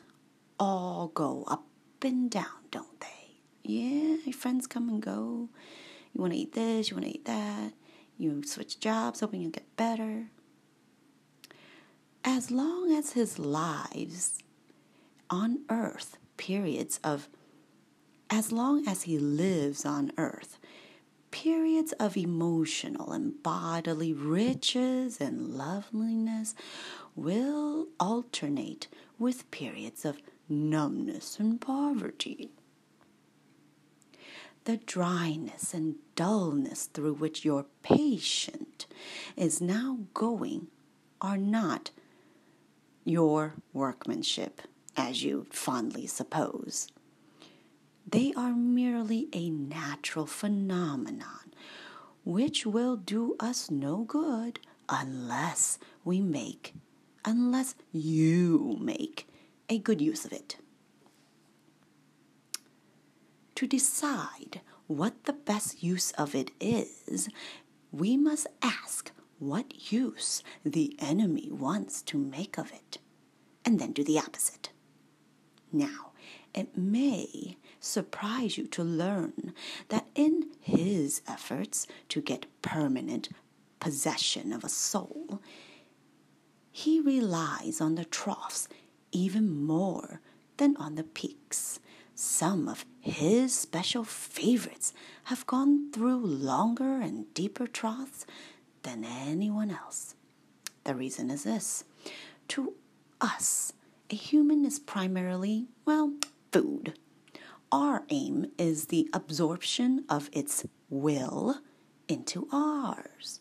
all go up and down, don't they? Yeah, your friends come and go. You want to eat this, you want to eat that. You switch jobs, hoping you'll get better. As long as his lives on earth, periods of, as long as he lives on earth, periods of emotional and bodily riches and loveliness will alternate with periods of numbness and poverty. The dryness and dullness through which your patient is now going are not your workmanship, as you fondly suppose. They are merely a natural phenomenon which will do us no good unless we make, unless you make a good use of it. To decide what the best use of it is, we must ask what use the enemy wants to make of it, and then do the opposite. Now, it may surprise you to learn that in his efforts to get permanent possession of a soul, he relies on the troughs even more than on the peaks. Some of his special favorites have gone through longer and deeper troughs than anyone else. The reason is this to us, a human is primarily, well, food. Our aim is the absorption of its will into ours,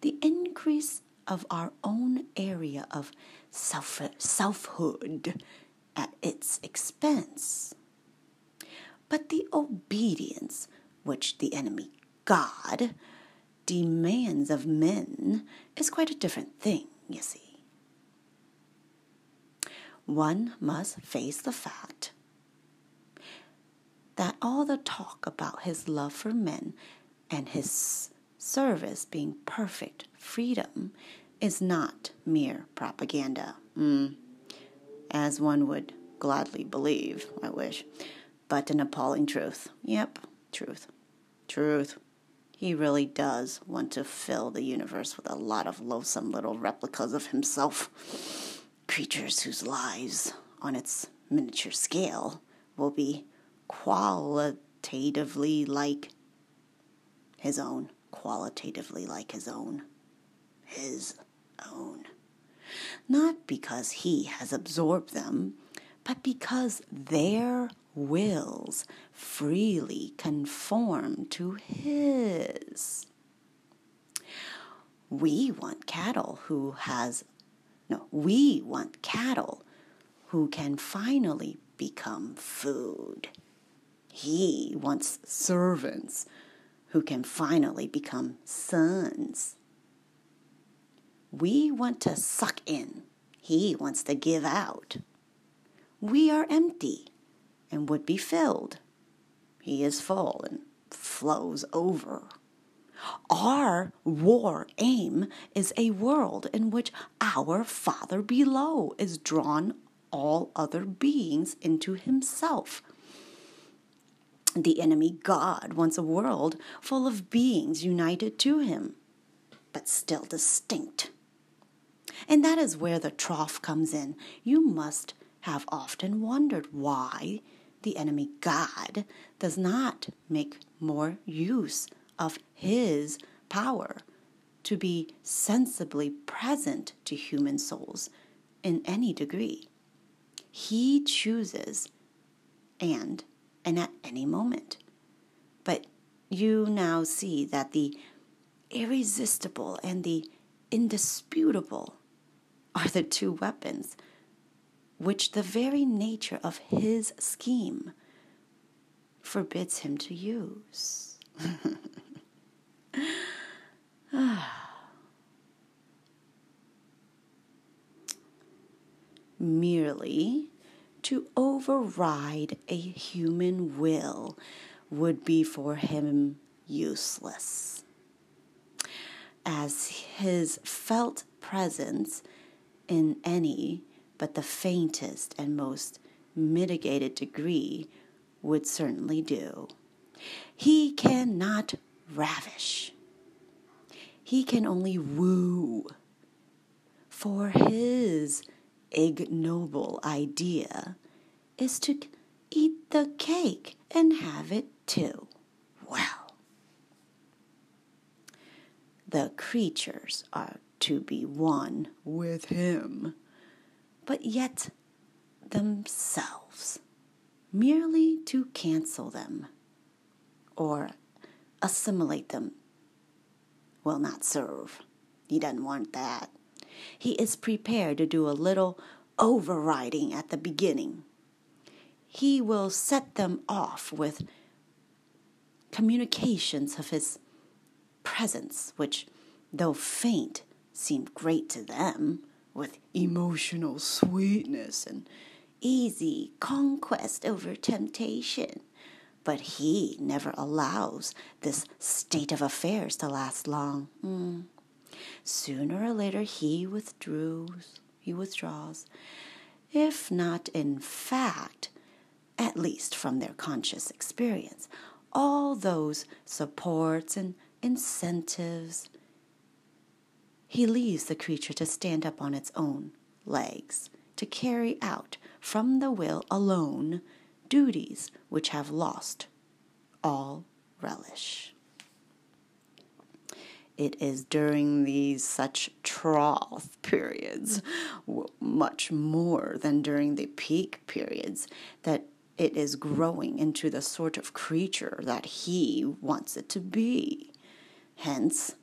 the increase of our own area of self, selfhood at its expense. But the obedience which the enemy, God, demands of men is quite a different thing, you see. One must face the fact that all the talk about his love for men and his service being perfect freedom is not mere propaganda, mm, as one would gladly believe, I wish, but an appalling truth. Yep, truth. Truth. He really does want to fill the universe with a lot of loathsome little replicas of himself. Creatures whose lives, on its miniature scale, will be qualitatively like his own. Qualitatively like his own. His own. Not because he has absorbed them, but because their wills freely conform to his. We want cattle who has no, we want cattle who can finally become food. He wants servants who can finally become sons. We want to suck in. He wants to give out. We are empty and would be filled. He is full and flows over. Our war aim is a world in which our Father below is drawn all other beings into himself. The enemy God wants a world full of beings united to him, but still distinct. And that is where the trough comes in. You must have often wondered why the enemy God does not make more use of his power to be sensibly present to human souls in any degree. He chooses and and at any moment. But you now see that the irresistible and the indisputable are the two weapons which the very nature of his scheme forbids him to use. Merely to override a human will would be for him useless. As his felt presence in any but the faintest and most mitigated degree would certainly do. He cannot ravish. He can only woo. For his ignoble idea is to eat the cake and have it too. Well, the creatures are to be one with him, but yet themselves, merely to cancel them or assimilate them will not serve. He doesn't want that. He is prepared to do a little overriding at the beginning. He will set them off with communications of his presence, which, though faint, seem great to them, with emotional sweetness and easy conquest over temptation. But he never allows this state of affairs to last long. Mm. Sooner or later he withdraws, he withdraws, if not in fact, at least from their conscious experience, all those supports and incentives. He leaves the creature to stand up on its own legs, to carry out from the will alone duties which have lost all relish. It is during these such trough periods, much more than during the peak periods, that it is growing into the sort of creature that he wants it to be. Hence,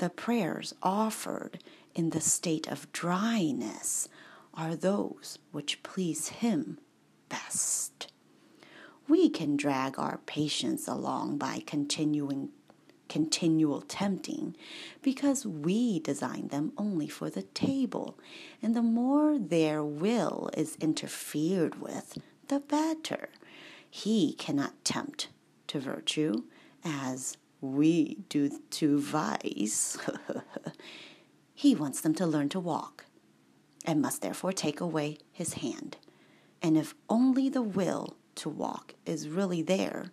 the prayers offered in the state of dryness are those which please him best. We can drag our patience along by continuing continual tempting because we design them only for the table, and the more their will is interfered with, the better. He cannot tempt to virtue as we do to vice. he wants them to learn to walk and must therefore take away his hand. And if only the will to walk is really there,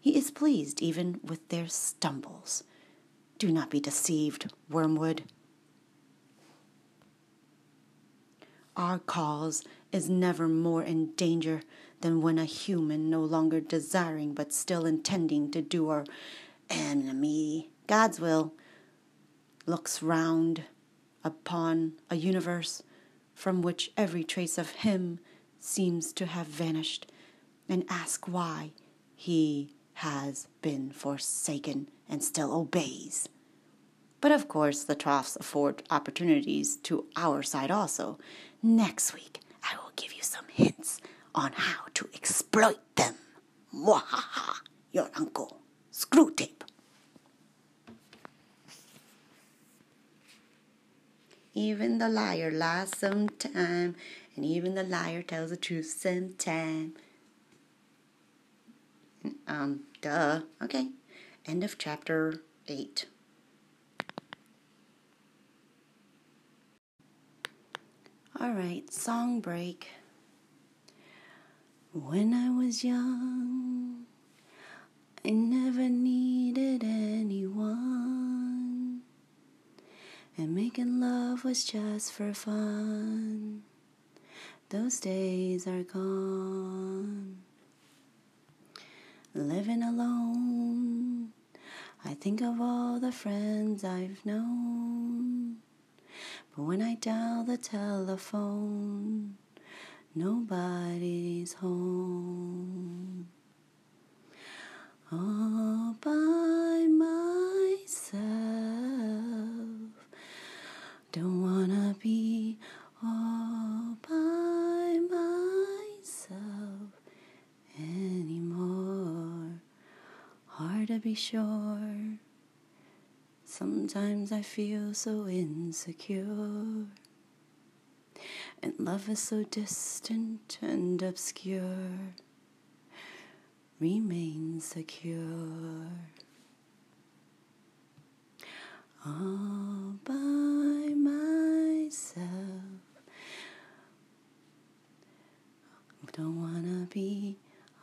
he is pleased even with their stumbles. Do not be deceived, wormwood. Our cause is never more in danger than when a human, no longer desiring but still intending to do our enemy, God's will, looks round upon a universe from which every trace of Him seems to have vanished, and asks why He has been forsaken and still obeys. But of course, the troughs afford opportunities to our side also. Next week, I will give you some hints on how to exploit them. Mwahaha, your uncle, Screwtape. Even the liar lies sometime, and even the liar tells the truth sometime. Um, duh. Okay. End of chapter 8. All right, song break. When I was young, I never needed anyone. And making love was just for fun. Those days are gone. Living alone, I think of all the friends I've known. But when I dial the telephone, nobody's home. All by myself, don't wanna be all by myself anymore. Hard to be sure. Sometimes I feel so insecure. And love is so distant and obscure. Remain secure. All by myself. Don't wanna be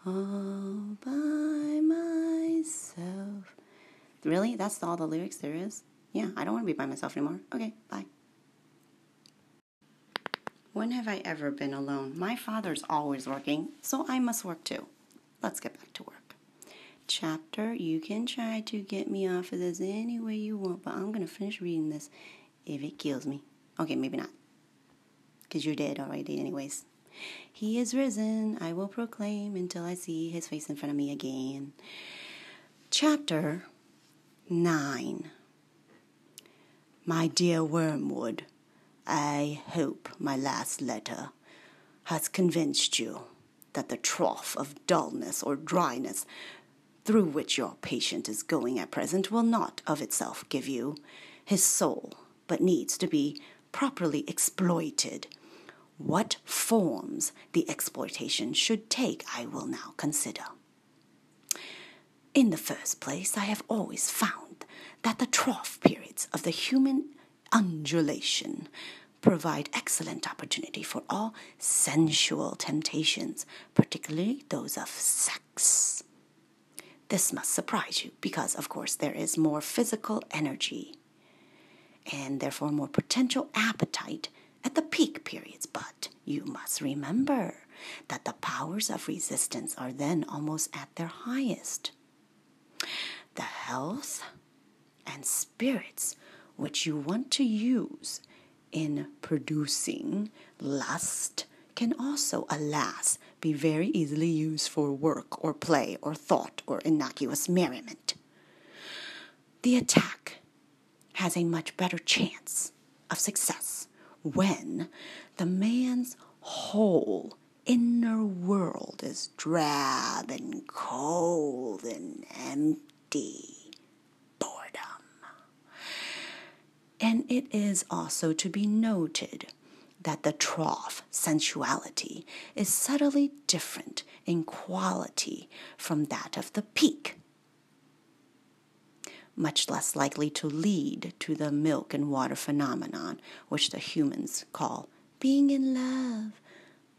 all by myself. Really? That's all the lyrics there is? Yeah, I don't want to be by myself anymore. Okay, bye. When have I ever been alone? My father's always working, so I must work too. Let's get back to work. Chapter, you can try to get me off of this any way you want, but I'm going to finish reading this if it kills me. Okay, maybe not. Because you're dead already, anyways. He is risen, I will proclaim until I see his face in front of me again. Chapter 9 My dear Wormwood, I hope my last letter has convinced you that the trough of dullness or dryness through which your patient is going at present will not of itself give you his soul, but needs to be properly exploited. What forms the exploitation should take, I will now consider. In the first place, I have always found that the trough periods of the human undulation provide excellent opportunity for all sensual temptations, particularly those of sex. This must surprise you because, of course, there is more physical energy and therefore more potential appetite at the peak periods. But you must remember that the powers of resistance are then almost at their highest. The health and spirits which you want to use in producing lust can also, alas, be very easily used for work or play or thought or innocuous merriment. The attack has a much better chance of success when the man's whole inner world is drab and cold and empty. And it is also to be noted that the trough sensuality is subtly different in quality from that of the peak, much less likely to lead to the milk and water phenomenon, which the humans call being in love,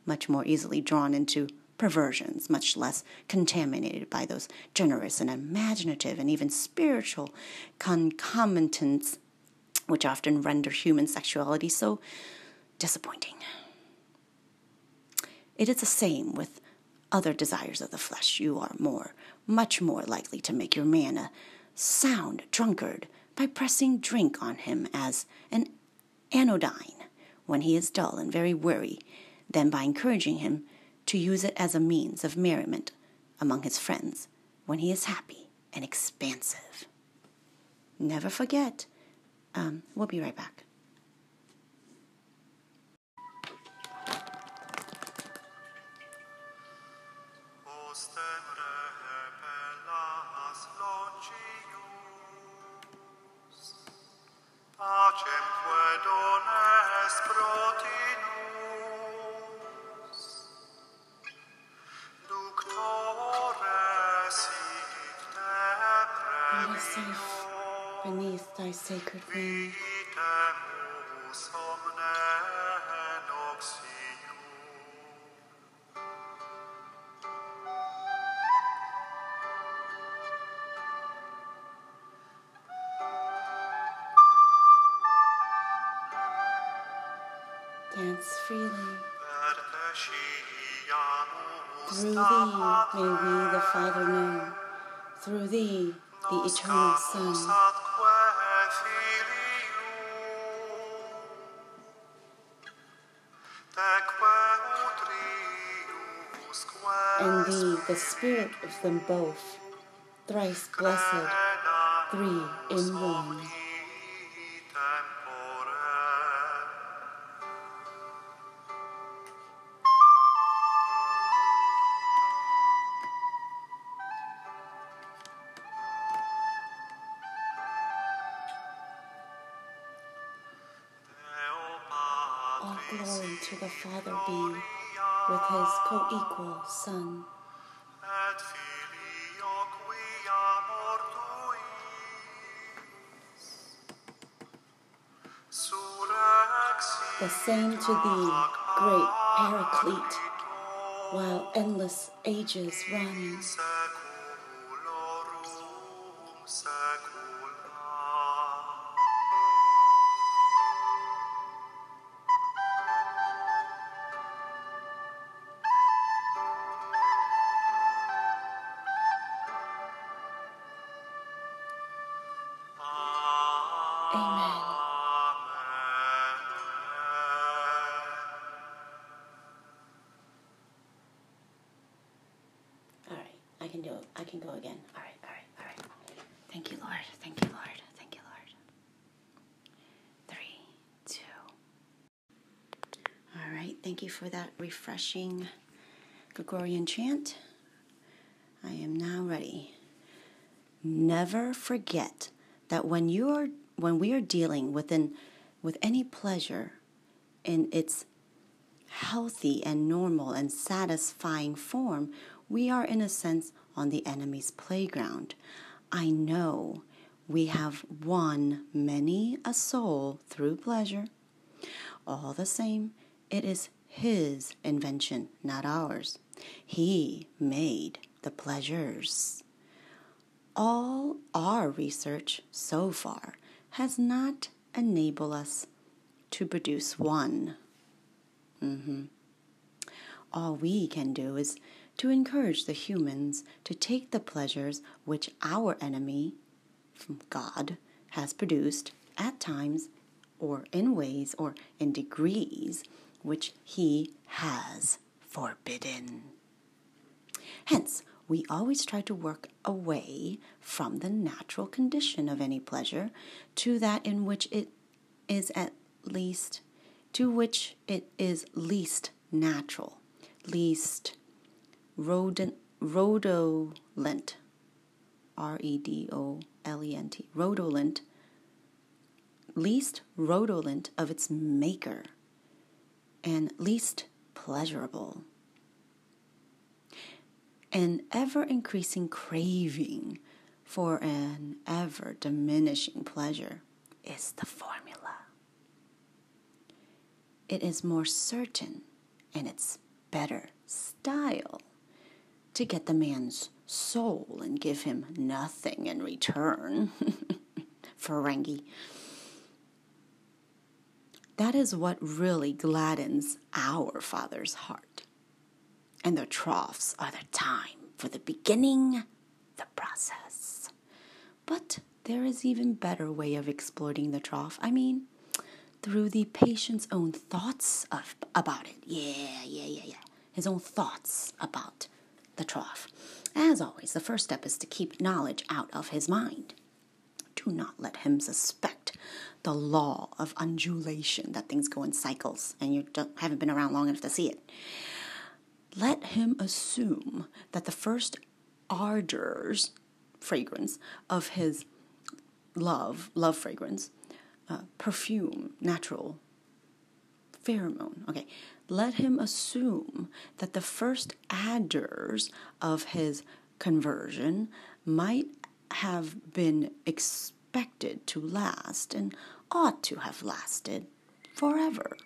much more easily drawn into perversions, much less contaminated by those generous and imaginative and even spiritual concomitants which often render human sexuality so disappointing. It is the same with other desires of the flesh. You are more, much more likely to make your man a sound drunkard by pressing drink on him as an anodyne when he is dull and very weary than by encouraging him to use it as a means of merriment among his friends when he is happy and expansive. Never forget. Um, we'll be right back. Pacem protinus, thy sacred wing. Spirit of them both. Thrice blessed, three in one. All glory to the Father be with his co equal Son. The same to thee, great Paraclete, while endless ages run. I can do it. I can go again. All right, all right, all right. Thank you, Lord. Thank you, Lord. Thank you, Lord. Three, two. All right, thank you for that refreshing Gregorian chant. I am now ready. Never forget that when you are when we are dealing with an, with any pleasure in its healthy and normal and satisfying form, we are in a sense on the enemy's playground. I know we have won many a soul through pleasure. All the same, it is his invention, not ours. He made the pleasures. All our research so far has not enabled us to produce one. Mhm. All we can do is to encourage the humans to take the pleasures which our enemy, God, has produced at times or in ways or in degrees which he has forbidden. Hence, we always try to work away from the natural condition of any pleasure to that in which it is at least, to which it is least natural, least rodent, rodolent, R E D O L E N T, rodolent, least rodolent of its maker, and least pleasurable an ever increasing craving for an ever diminishing pleasure is the formula. It is more certain and it's better style to get the man's soul and give him nothing in return. Ferengi. That is what really gladdens our Father's heart and the troughs are the time for the beginning the process. But there is even better way of exploiting the trough. I mean, through the patient's own thoughts of about it. Yeah, yeah, yeah, yeah. His own thoughts about the trough. As always, the first step is to keep knowledge out of his mind. Do not let him suspect the law of undulation that things go in cycles and you haven't been around long enough to see it let him assume that the first ardors, fragrance of his love, love fragrance, uh, perfume, natural pheromone. Okay, let him assume that the first adders of his conversion might have been expected to last and ought to have lasted forever.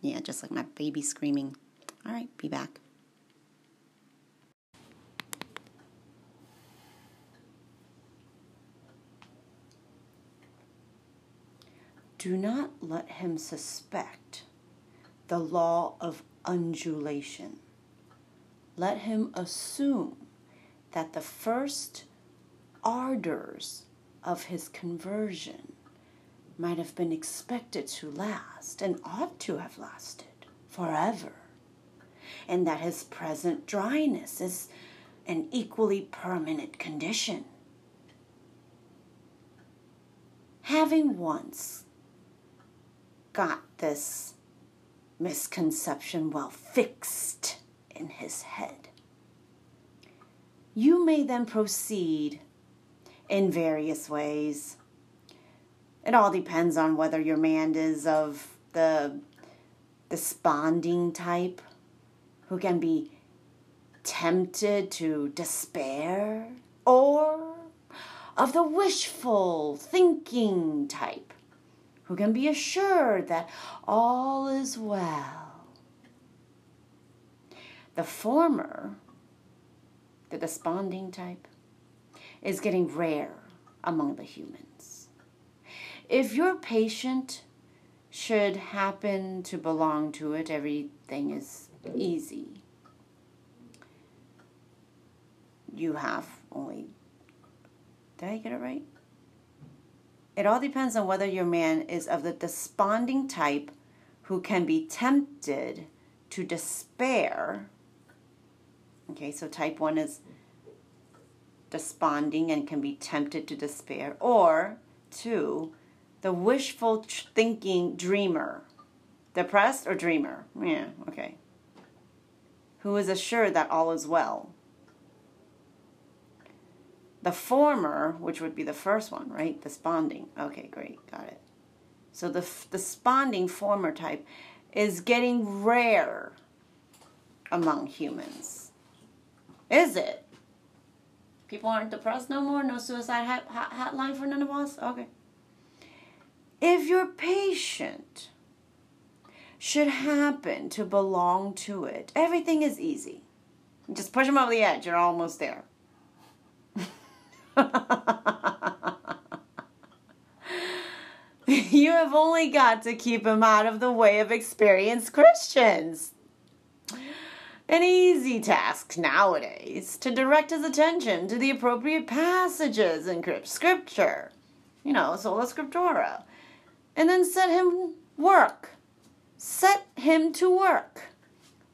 Yeah, just like my baby screaming. All right, be back. Do not let him suspect the law of undulation. Let him assume that the first ardors of his conversion might have been expected to last and ought to have lasted forever and that his present dryness is an equally permanent condition. Having once got this misconception well fixed in his head, you may then proceed in various ways. It all depends on whether your man is of the desponding type who can be tempted to despair, or of the wishful thinking type who can be assured that all is well. The former, the desponding type, is getting rare among the humans. If your patient should happen to belong to it, everything is easy. You have only. Did I get it right? It all depends on whether your man is of the desponding type who can be tempted to despair. Okay, so type 1 is desponding and can be tempted to despair, or 2, the wishful thinking dreamer. Depressed or dreamer? Yeah, okay. Who is assured that all is well. The former, which would be the first one, right? Desponding. Okay, great, got it. So the f- desponding former type is getting rare among humans. Is it? People aren't depressed no more? No suicide hot, hot, hotline for none of us? Okay. If your patient should happen to belong to it, everything is easy. Just push them over the edge, you're almost there. you have only got to keep him out of the way of experienced Christians. An easy task nowadays to direct his attention to the appropriate passages in scripture, you know, sola scriptura, and then set him work. Set him to work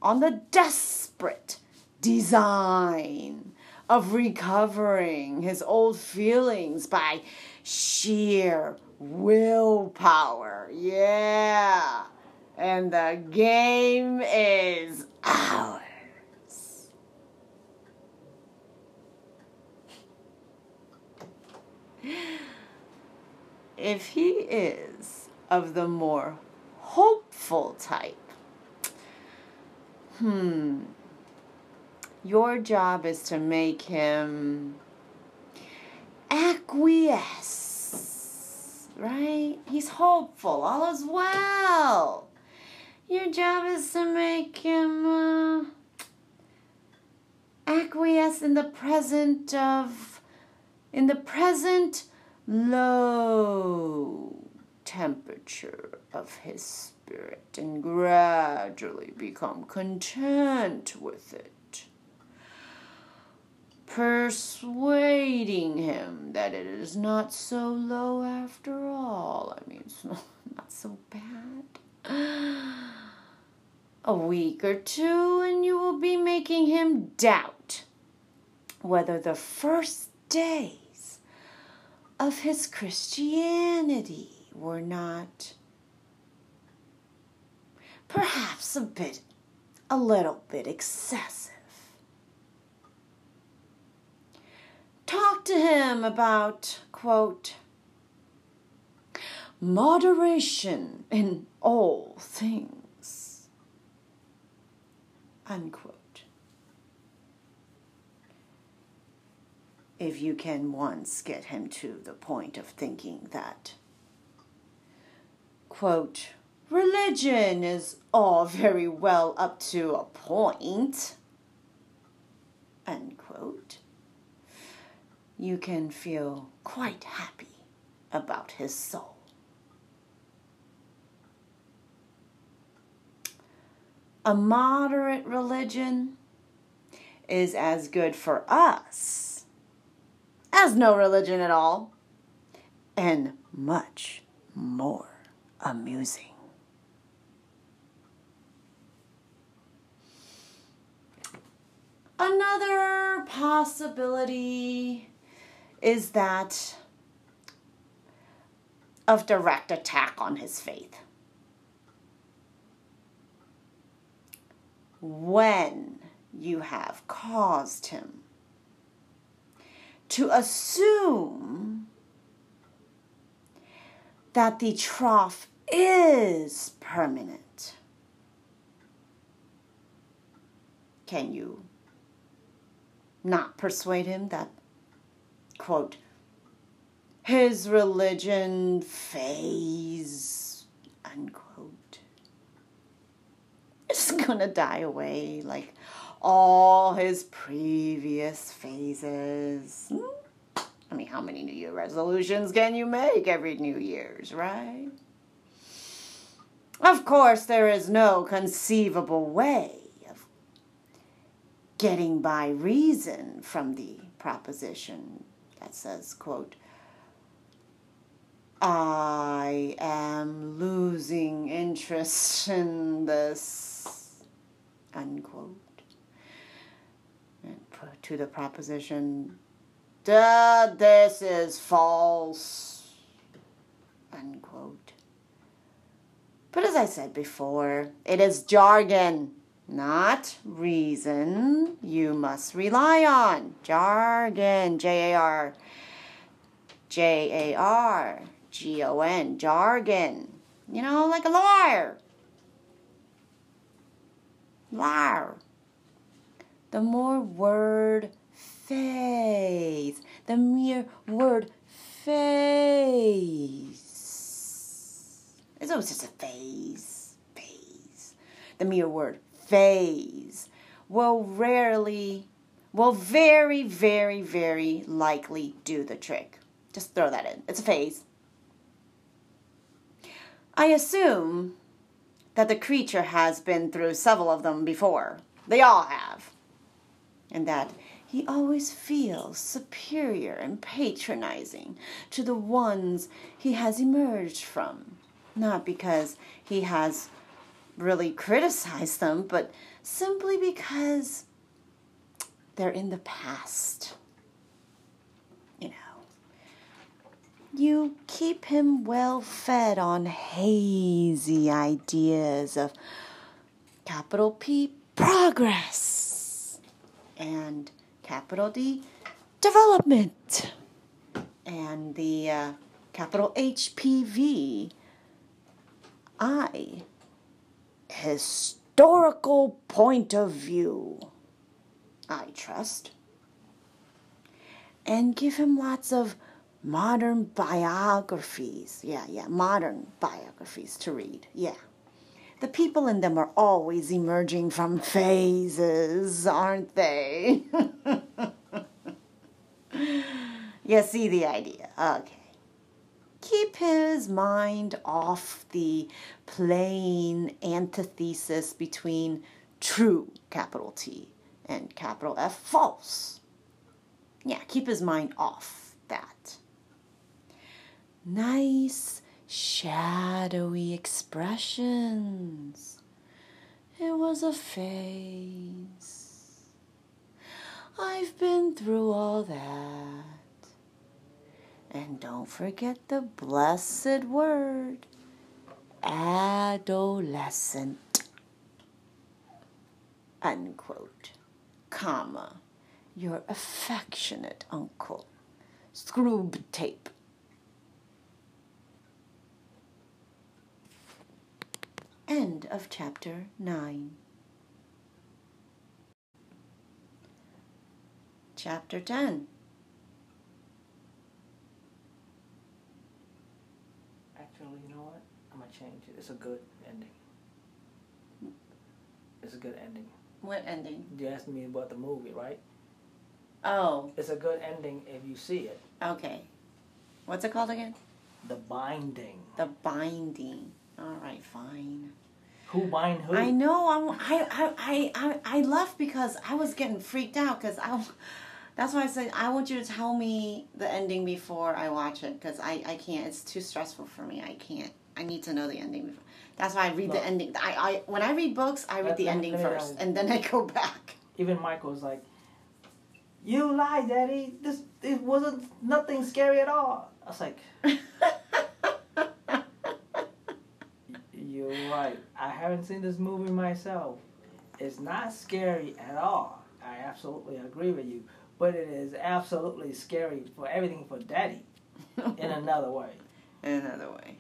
on the desperate design of recovering his old feelings by sheer willpower. Yeah. And the game is ours. If he is of the more hopeful type, hmm, your job is to make him acquiesce, right? He's hopeful, all is well. Your job is to make him uh, acquiesce in the present of, in the present low temperature of his spirit and gradually become content with it persuading him that it is not so low after all. I mean, it's not, not so bad. A week or two, and you will be making him doubt whether the first days of his Christianity were not perhaps a bit, a little bit excessive. Talk to him about, quote, moderation in all things, unquote. If you can once get him to the point of thinking that, quote, religion is all very well up to a point, unquote you can feel quite happy about his soul. A moderate religion is as good for us as no religion at all, and much more amusing. Another possibility is that of direct attack on his faith. When you have caused him to assume that the trough is permanent. Can you not persuade him that quote, his religion phase, unquote, is gonna die away like all his previous phases. Hmm? I mean, how many New Year resolutions can you make every New Year's, right? Of course, there is no conceivable way of getting by reason from the proposition that says, quote, I am losing interest in this, unquote. To the proposition, that this is false, unquote. But as I said before, it is jargon, not reason, you must rely on. Jargon, J A R, J A R, G O N, jargon. You know, like a liar. Liar. The more word phase, the mere word phase. It's always just a phase. Phase. The mere word phase will rarely, will very, very, very likely do the trick. Just throw that in. It's a phase. I assume that the creature has been through several of them before. They all have. And that he always feels superior and patronizing to the ones he has emerged from. Not because he has really criticize them, but simply because they're in the past. You know, you keep him well fed on hazy ideas of capital P progress and capital D development and the uh, capital HPV I historical point of view. I trust. And give him lots of modern biographies. Yeah, yeah, modern biographies to read. Yeah. The people in them are always emerging from phases, aren't they? you see the idea. Okay keep his mind off the plain antithesis between true, capital T, and capital F, false. Yeah, keep his mind off that. Nice, shadowy expressions. It was a phase. I've been through all that. And don't forget the blessed word adolescent. Unquote. Comma. Your affectionate uncle. Screwtape. End of chapter 9. Chapter 10. Actually, you know what? I'm gonna change it. It's a good ending. It's a good ending. What ending? You asked me about the movie, right? Oh, It's a good ending if you see it. okay. What's it called again? The binding. The Binding. All right, fine. Who bind who? I know. I'm, I, I, I, I, I left because I was getting freaked out because I. That's why I said I want you to tell me the ending before I watch it because I, I can't. It's too stressful for me. I can't. I need to know the ending before. That's why I read the ending. I, I when I read books, I read the ending first, and then I go back. Even Michael's like, "You lie, Daddy. This it wasn't nothing scary at all." I was like, "You're right. I haven't seen this movie myself. It's not scary at all. I absolutely agree with you, but it is absolutely scary for everything for Daddy in another way." In another way.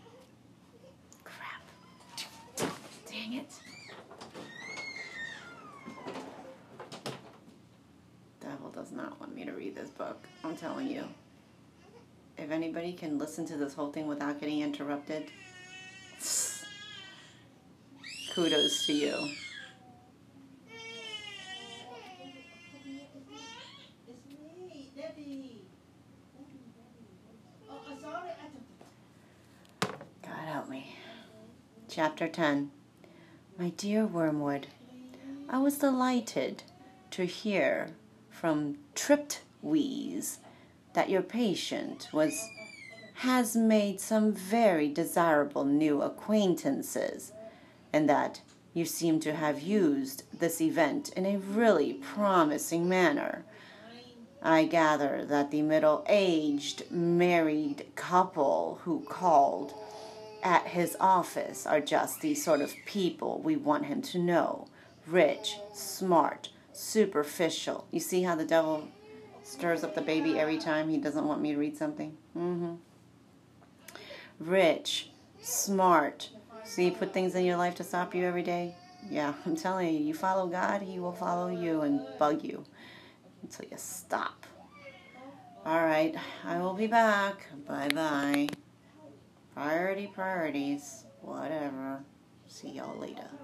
Dang it. Devil does not want me to read this book. I'm telling you. If anybody can listen to this whole thing without getting interrupted, kudos to you. God help me. Chapter 10 My dear Wormwood, I was delighted to hear from Triptweeze that your patient was has made some very desirable new acquaintances and that you seem to have used this event in a really promising manner. I gather that the middle aged married couple who called at his office are just the sort of people we want him to know rich, smart, superficial. You see how the devil stirs up the baby every time he doesn't want me to read something? Mm-hmm. Rich, smart. See, put things in your life to stop you every day. Yeah, I'm telling you, you follow God, He will follow you and bug you until you stop. All right, I will be back. Bye bye. Priority, priorities, whatever. See y'all later.